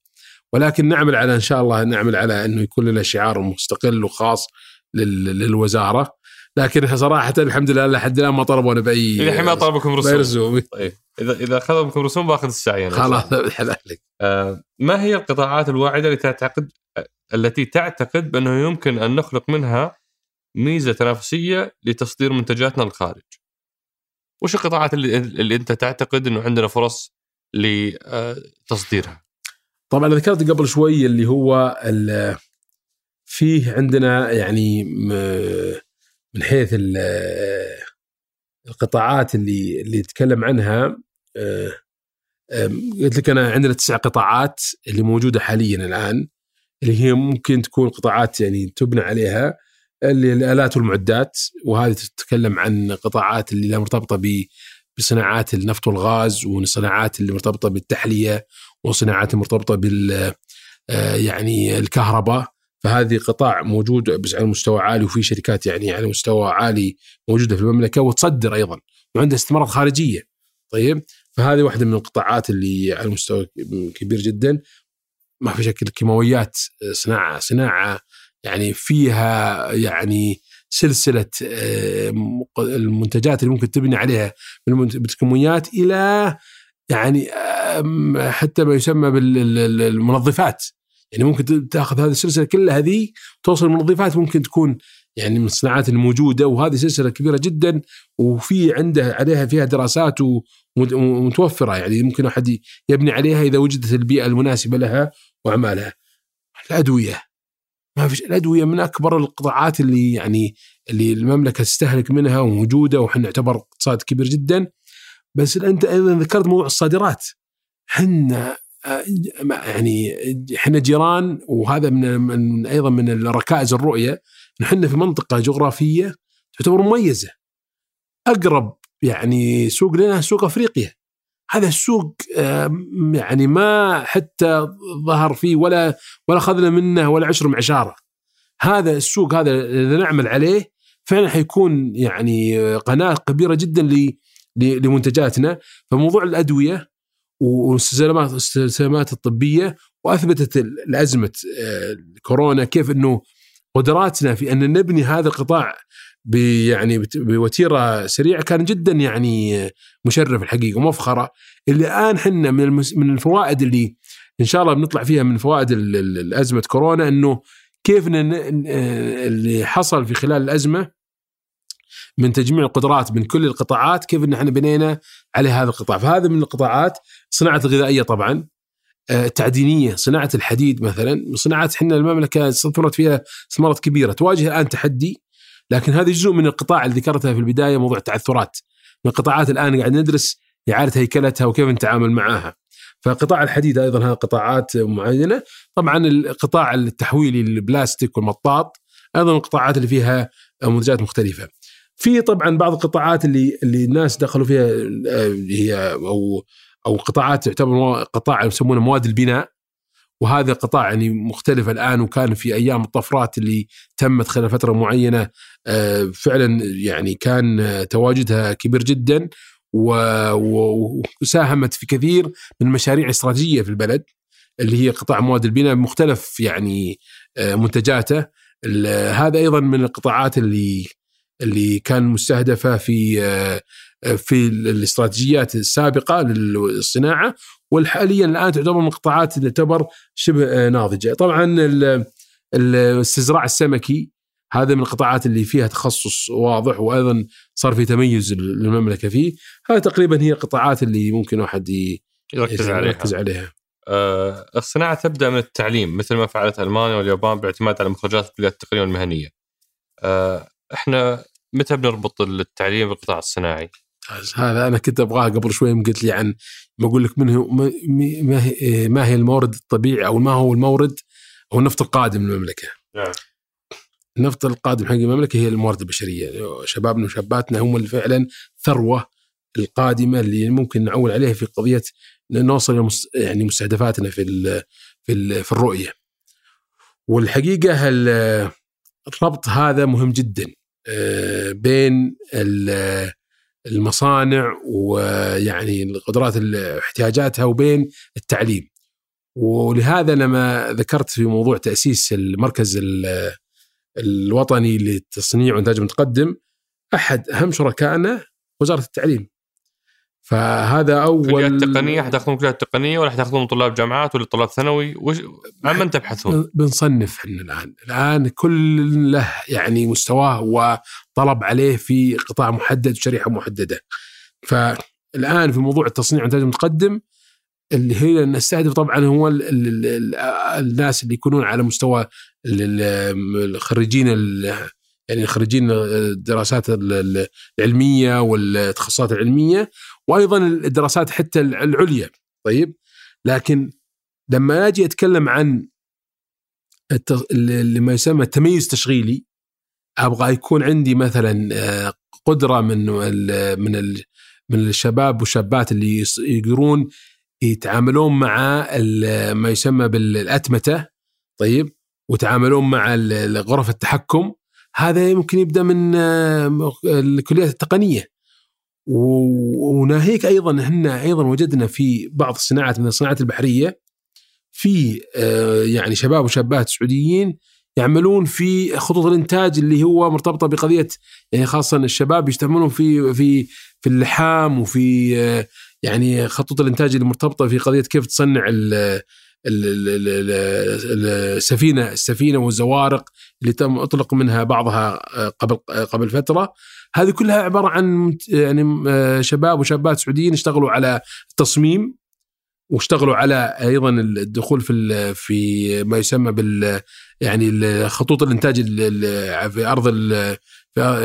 ولكن نعمل على إن شاء الله نعمل على إنه يكون لنا شعار مستقل وخاص لل- للوزارة. لكن صراحة الحمد لله لحد الآن ما طلبونا بأي الحين ما طلبكم رسوم. رسوم. طيب. اذا إذا اخذ منكم رسوم باخذ السعي الله. خلاص حلالك آه، ما هي القطاعات الواعدة اللي تعتقد التي تعتقد بأنه يمكن أن نخلق منها ميزة تنافسية لتصدير منتجاتنا للخارج؟ وش القطاعات اللي, اللي انت تعتقد انه عندنا فرص لتصديرها؟ طبعا ذكرت قبل شوي اللي هو فيه عندنا يعني من حيث ال- القطاعات اللي اللي يتكلم عنها آه، قلت لك أنا عندنا تسع قطاعات اللي موجودة حاليا الآن اللي هي ممكن تكون قطاعات يعني تبنى عليها الآلات والمعدات وهذه تتكلم عن قطاعات اللي لها مرتبطة ب بصناعات النفط والغاز وصناعات اللي مرتبطة بالتحلية وصناعات مرتبطة بال آه، يعني الكهرباء. فهذه قطاع موجود بس على مستوى عالي وفي شركات يعني على مستوى عالي موجودة في المملكة وتصدر أيضا وعندها استثمارات خارجية. طيب؟ فهذه واحدة من القطاعات اللي على مستوى كبير جدا. ما في شك الكيماويات صناعه صناعة يعني فيها يعني سلسلة آه، المنتجات اللي ممكن تبني عليها من بالكيماويات إلى يعني آم، حتى ما يسمى بالمنظفات يعني ممكن تأخذ هذه السلسلة كلها هذه توصل المنظفات ممكن تكون يعني من الصناعات الموجودة وهذه سلسلة كبيرة جدا وفي عنده عليها فيها دراسات ومت- ومتوفرة. يعني ممكن أحد يبني عليها إذا وجدت البيئة المناسبة لها وأعمالها. الأدوية. ما فيش الأدوية من أكبر القطاعات اللي يعني اللي المملكة تستهلك منها وموجودة وحنا نعتبر اقتصاد كبير جدا. بس أنت أيضا ذكرت موضوع الصادرات. حنا آه، يعني إحنا جيران وهذا من, من أيضا من ركائز الرؤية. نحن في منطقة جغرافية تعتبر مميزة. أقرب يعني سوق لنا سوق أفريقيا. هذا السوق يعني ما حتى ظهر فيه ولا ولا اخذنا منه ولا عشر معشارة. هذا السوق هذا إذا نعمل عليه فعلا حيكون يعني قناة كبيرة جدا لمنتجاتنا. فموضوع الأدوية والسلامات السلامات الطبية وأثبتت الأزمة آه، كورونا كيف إنه قدراتنا في أن نبني هذا القطاع يعني بوتيرة سريعة كان جدا يعني مشرف الحقيقة ومفخرة. اللي الآن حنا من المس- من الفوائد اللي إن شاء الله بنطلع فيها من فوائد ال- ال- الأزمة كورونا إنه كيف اللي حصل في خلال الأزمة من تجميع القدرات من كل القطاعات كيف إن إحنا بنينا على هذا القطاع. فهذا من القطاعات صناعة الغذائية طبعا آه، التعدينية صناعة الحديد مثلا صناعات إحنا المملكة استثمرت فيها استثمارات كبيرة. تواجه الآن تحدي لكن هذا جزء من القطاع اللي ذكرتها في البداية موضوع التعثرات. من القطاعات الآن قاعد ندرس إعادة هيكلتها وكيف نتعامل معها. فقطاع الحديد أيضا هذا قطاعات معينة. طبعا القطاع التحويلي البلاستيك والمطاط أيضا القطاعات اللي فيها منتجات مختلفة. في طبعا بعض القطاعات اللي اللي الناس دخلوا فيها آه، هي أو أو قطاعات تعتبر قطاع يسمونه مواد البناء. وهذا قطاع يعني مختلف الآن وكان في أيام الطفرات اللي تمت خلال فترة معينة آه، فعلا يعني كان آه، تواجدها كبير جدا وساهمت في كثير من المشاريع الاستراتيجيه في البلد اللي هي قطاع مواد البناء بمختلف يعني آه، منتجاته. هذا أيضا من القطاعات اللي اللي كان مستهدفة في في الاستراتيجيات السابقة للصناعة. والحاليا الآن تعتبر من القطاعات اللي تعتبر شبه ناضجة طبعا ال- الاستزراع السمكي هذا من القطاعات اللي فيها تخصص واضح وأيضا صار في تميز للمملكة فيه هذه تقريبا هي القطاعات اللي ممكن واحد يركز عليها يركز عليها آه، الصناعة تبدأ من التعليم مثل ما فعلت ألمانيا واليابان باعتماد على مخرجات الكليات التقنية والمهنية. آه، إحنا متى بنربط التعليم بالقطاع الصناعي؟ ممتاز. هذا أنا كنت أبغاه قبل شوي يوم قلت لي عن ما أقول لك منه ما ما هي ما هي المورد الطبيعي أو ما هو المورد أو النفط القادم للمملكة. نعم. النفط القادم حق المملكة هي الموارد البشرية، شبابنا وشاباتنا هم اللي فعلا ثروة القادمة اللي ممكن نعول عليها في قضية نوصل يعني مستهدفاتنا في ال في ال في الرؤية. والحقيقة ال- الربط هذا مهم جدا آه، بين ال- المصانع ويعني القدرات ال- احتياجاتها وبين التعليم. ولهذا لما ذكرت في موضوع تأسيس المركز ال- الوطني للتصنيع والانتاج المتقدم أحد أهم شركائنا وزارة التعليم. فهذا اول كليات تقنيه حتاخذون كليات تقنيه ولا حتاخذون طلاب جامعات ولا طلاب ثانوي؟ وش عن من تبحثون؟ بنصنف إحنا الآن، الآن كل له يعني مستواه وطلب عليه في قطاع محدد وشريحه محددة. فالآن في موضوع التصنيع والإنتاج المتقدم اللي هي نستهدف طبعا هو ال ال ال الناس اللي يكونون على مستوى الخريجين يعني خريجين الدراسات العلمية والتخصصات العلمية وأيضا الدراسات حتى العليا. طيب لكن لما أجي أتكلم عن اللي ما يسمى التميز التشغيلي أبغى يكون عندي مثلا آه، قدرة من من من الشباب والشابات اللي يقدرون يتعاملون مع ما يسمى بالأتمتة طيب ويتعاملون مع غرف التحكم. هذا يمكن يبدأ من آه، الكليات التقنية. وناهيك أيضا إحنا أيضا وجدنا في بعض الصناعات من الصناعات البحرية في آه، يعني شباب وشابات سعوديين يعملون في خطوط الإنتاج اللي هو مرتبطة بقضية يعني خاصه الشباب يستعملون في في في اللحام وفي آه، يعني خطوط الإنتاج اللي مرتبطة في قضية كيف تصنع السفينة السفينة والزوارق اللي تم أطلق منها بعضها آه، قبل قبل فترة. هذه كلها عبارة عن يعني شباب وشابات سعوديين اشتغلوا على التصميم واشتغلوا على أيضا الدخول في في ما يسمى بال يعني خطوط الإنتاج في أرض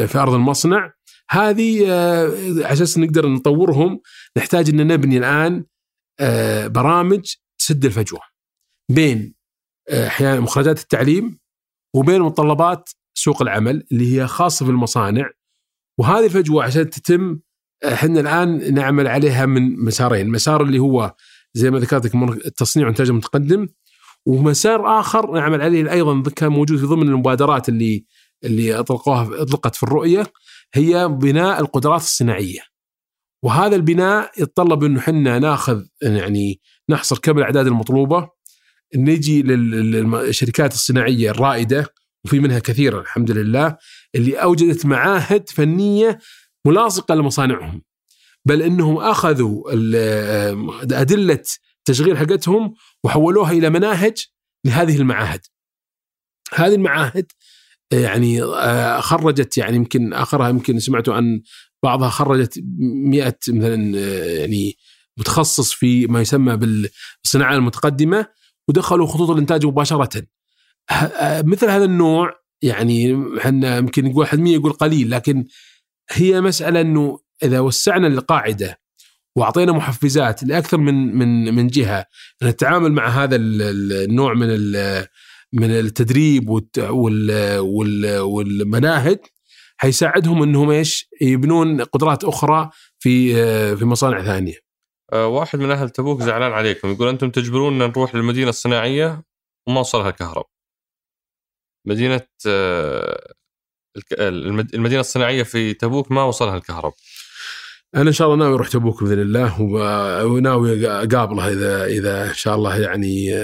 في أرض المصنع. هذه على آه، أساس نقدر نطورهم نحتاج إن نبني الآن آه، برامج تسد الفجوة بين آه، أحيانا مخرجات التعليم وبين متطلبات سوق العمل اللي هي خاصة في المصانع. وهذه الفجوة عشان تتم إحنا الآن نعمل عليها من مسارين، مسار اللي هو زي ما ذكرت لك التصنيع والانتاج المتقدم ومسار آخر نعمل عليه أيضا كان موجود في ضمن المبادرات اللي اللي أطلقوها أطلقت في الرؤية هي بناء القدرات الصناعية. وهذا البناء يتطلب إنه إحنا ناخذ يعني نحصر كم الاعداد المطلوبة نجي للشركات الصناعية الرائدة وفي منها كثيرا الحمد لله اللي أوجدت معاهد فنية ملاصقة لمصانعهم بل إنهم أخذوا أدلة التشغيل حقتهم وحولوها إلى مناهج لهذه المعاهد. هذه المعاهد يعني آه، خرجت يعني يمكن آخرها يمكن سمعتوا عن بعضها خرجت 100 مثلا يعني متخصص في ما يسمى بالصناعة المتقدمة ودخلوا خطوط الإنتاج مباشرة. آه، مثل هذا النوع يعني إحنا يمكن نقول 1% يقول قليل لكن هي مسألة إنه إذا وسعنا القاعدة وأعطينا محفزات لأكثر من من من جهة نتعامل مع هذا النوع من من التدريب والمناهج حيساعدهم إنهم إيش؟ يبنون قدرات أخرى في في مصانع ثانية. أه، واحد من أهل تبوك زعلان عليكم يقول أنتم تجبرونا نروح للمدينة الصناعية وما وصلها كهرب. مدينة أه، المدينة الصناعية في تبوك ما وصلها الكهرب. أنا إن شاء الله ناوي أروح تبوك بإذن الله وناوي أقابله إذا إذا إن شاء الله يعني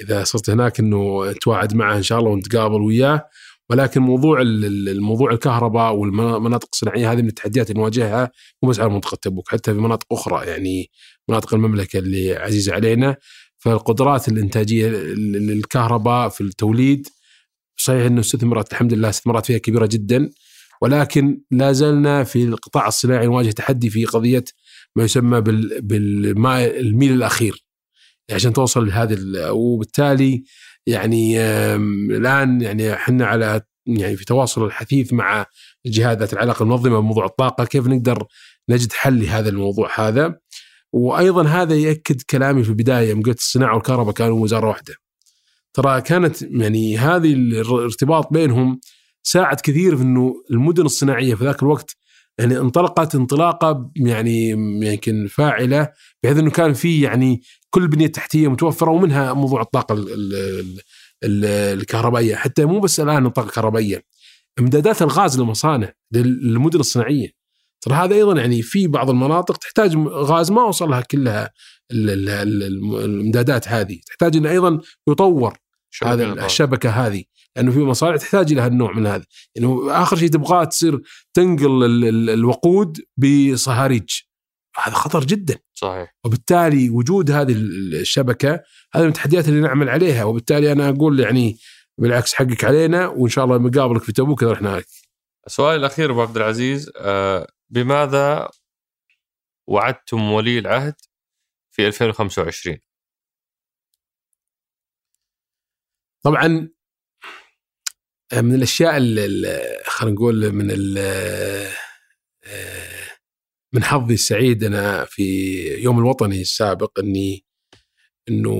إذا صرت هناك إنه أتواعد معه إن شاء الله ونتقابل وياه ولكن موضوع الموضوع الكهرباء والمناطق الصناعية هذه من التحديات اللي نواجهها مو بس على منطقة تبوك حتى في مناطق أخرى يعني مناطق المملكة اللي عزيزة علينا فالقدرات الإنتاجية للكهرباء في التوليد صحيح انه استثمرت الحمد لله استثمارات فيها كبيرة جدا ولكن لا زلنا في القطاع الصناعي نواجه تحدي في قضية ما يسمى بالماء الميل الأخير. عشان توصل لهذه وبالتالي يعني الآن يعني إحنا على يعني في تواصل الحثيث مع الجهات ذات العلاقة المنظمة بموضوع الطاقة كيف نقدر نجد حل لهذا الموضوع هذا؟ وأيضا هذا يأكد كلامي في البداية يوم قلت الصناعة والكهرباء كانوا وزارة واحدة. ترى كانت يعني هذه الارتباط بينهم ساعد كثير في إنه المدن الصناعية في ذاك الوقت يعني انطلقت انطلاقة يعني يمكن فاعلة بحيث إنه كان في يعني كل البنيه التحتيه متوفرة ومنها موضوع الطاقة الكهربائية. حتى مو بس الآن الطاقة الكهربائية إمدادات الغاز للمصانع للمدن الصناعية. ترى هذا أيضا يعني في بعض المناطق تحتاج غاز ما وصلها كلها الإمدادات هذه. تحتاج إنه أيضا يطور هذا الشبكة هذه لأنه في مصانع تحتاج إلى هالنوع من هذا. يعني آخر شيء تبغاه تصير تنقل الوقود بصهاريج. هذا خطر جدا. صحيح. وبالتالي وجود هذه الشبكة هذه من التحديات اللي نعمل عليها. وبالتالي أنا أقول يعني بالعكس حقك علينا وإن شاء الله مقابلك في تبوك إذا رحنا لك. السؤال الأخير أبو عبد العزيز آه، بماذا وعدتم ولي العهد في 2025 طبعا من الأشياء خلينا نقول من ال من حظي السعيد أنا في يوم الوطني السابق اني إنه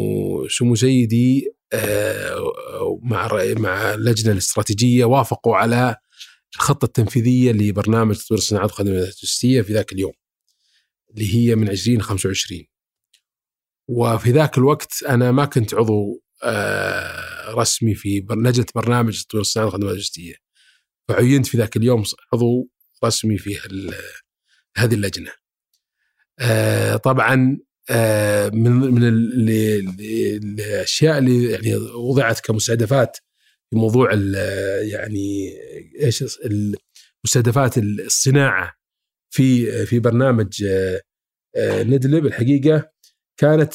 سمو سيدي آه، مع مع اللجنه الاستراتيجية وافقوا على الخطة التنفيذية لبرنامج تطوير الصناعات والخدمات اللوجستيه في ذاك اليوم اللي هي من 20 25 وفي ذاك الوقت أنا ما كنت عضو آه، رسمي في لجنه برنامج تطوير الصناعات والخدمات اللوجستيه فعينت في ذاك اليوم عضو رسمي في هذه اللجنة. آه، طبعا آه، من من الأشياء اللي يعني وضعت كمستهدفات في موضوع يعني إيش مستهدفات الصناعة في في برنامج ندلب الحقيقة كانت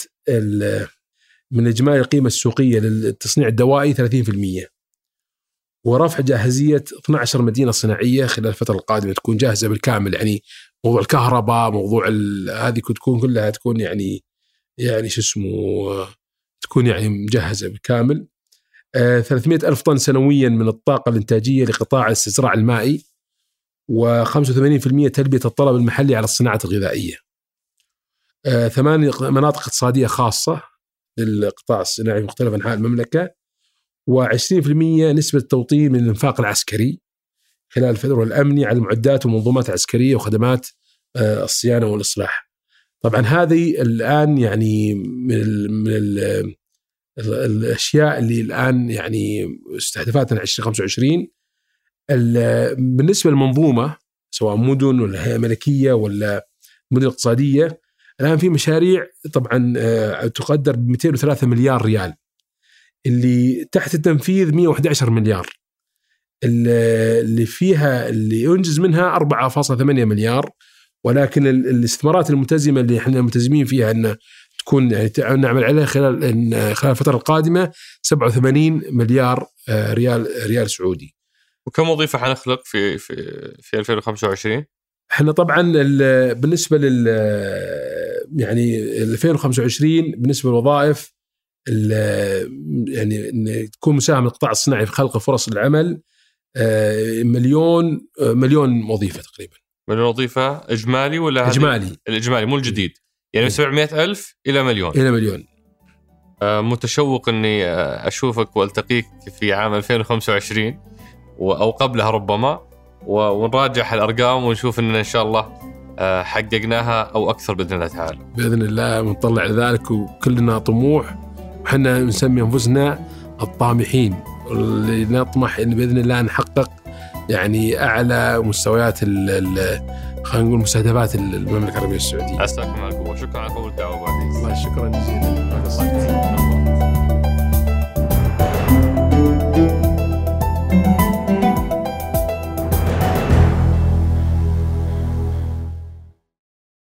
من اجمالي القيمة السوقية للتصنيع الدوائي 30% ورفع جاهزية 12 مدينة صناعية خلال الفترة القادمة تكون جاهزة بالكامل يعني موضوع الكهرباء موضوع هذه تكون كلها تكون يعني يعني شو اسمه تكون يعني مجهزة بالكامل. آه 300 ألف طن سنويا من الطاقة الإنتاجية لقطاع الاستزراع المائي و85% تلبية الطلب المحلي على الصناعة الغذائية. آه ثمان مناطق اقتصادية خاصة للقطاع الصناعي في مختلف أنحاء المملكة و20% نسبة توطين من الإنفاق العسكري خلال الفترة الأمني على المعدات والمنظومات العسكرية وخدمات آه، الصيانة والإصلاح. طبعا هذه الآن يعني من ال من ال الأشياء اللي الآن يعني استهدافاتنا 2025 بالنسبة للمنظومة سواء مدن ولا هيئة ملكية ولا مدن اقتصادية الآن في مشاريع طبعا آه، تقدر ب 203 مليار ريال اللي تحت التنفيذ 111 مليار اللي فيها اللي ينجز منها 4.8 مليار ولكن الاستثمارات الملتزمة اللي إحنا ملتزمين فيها إن تكون يعني نعمل عليها خلال خلال الفترة القادمة 87 مليار آه، ريال ريال سعودي. وكم وظيفة حنخلق في في في 2025؟ إحنا طبعا بالنسبة لل يعني 2025 بالنسبة للوظائف يعني إن تكون مساهمة القطاع الصناعي في خلق فرص العمل آه، مليون آه، مليون وظيفة تقريبا. مليون وظيفة؟ إجمالي ولا إجمالي. الإجمالي مو الجديد. يعني 700 إيه. ألف إلى مليون. إلى مليون. آه، متشوق إني أشوفك وألتقيك في عام 2025 أو قبلها ربما. ونراجع الأرقام ونشوف اننا إن شاء الله حققناها أو أكثر بإذن الله تعالى. بإذن الله ونطلع لذلك وكلنا طموح وحنا نسمي أنفسنا الطامحين اللي نطمح إن بإذن الله نحقق يعني أعلى مستويات خلينا نقول مستهدفات المملكة العربية السعودية. عساكم على القوه، شكرا على قبول الدعوة أبو الله شكرا جزيلا.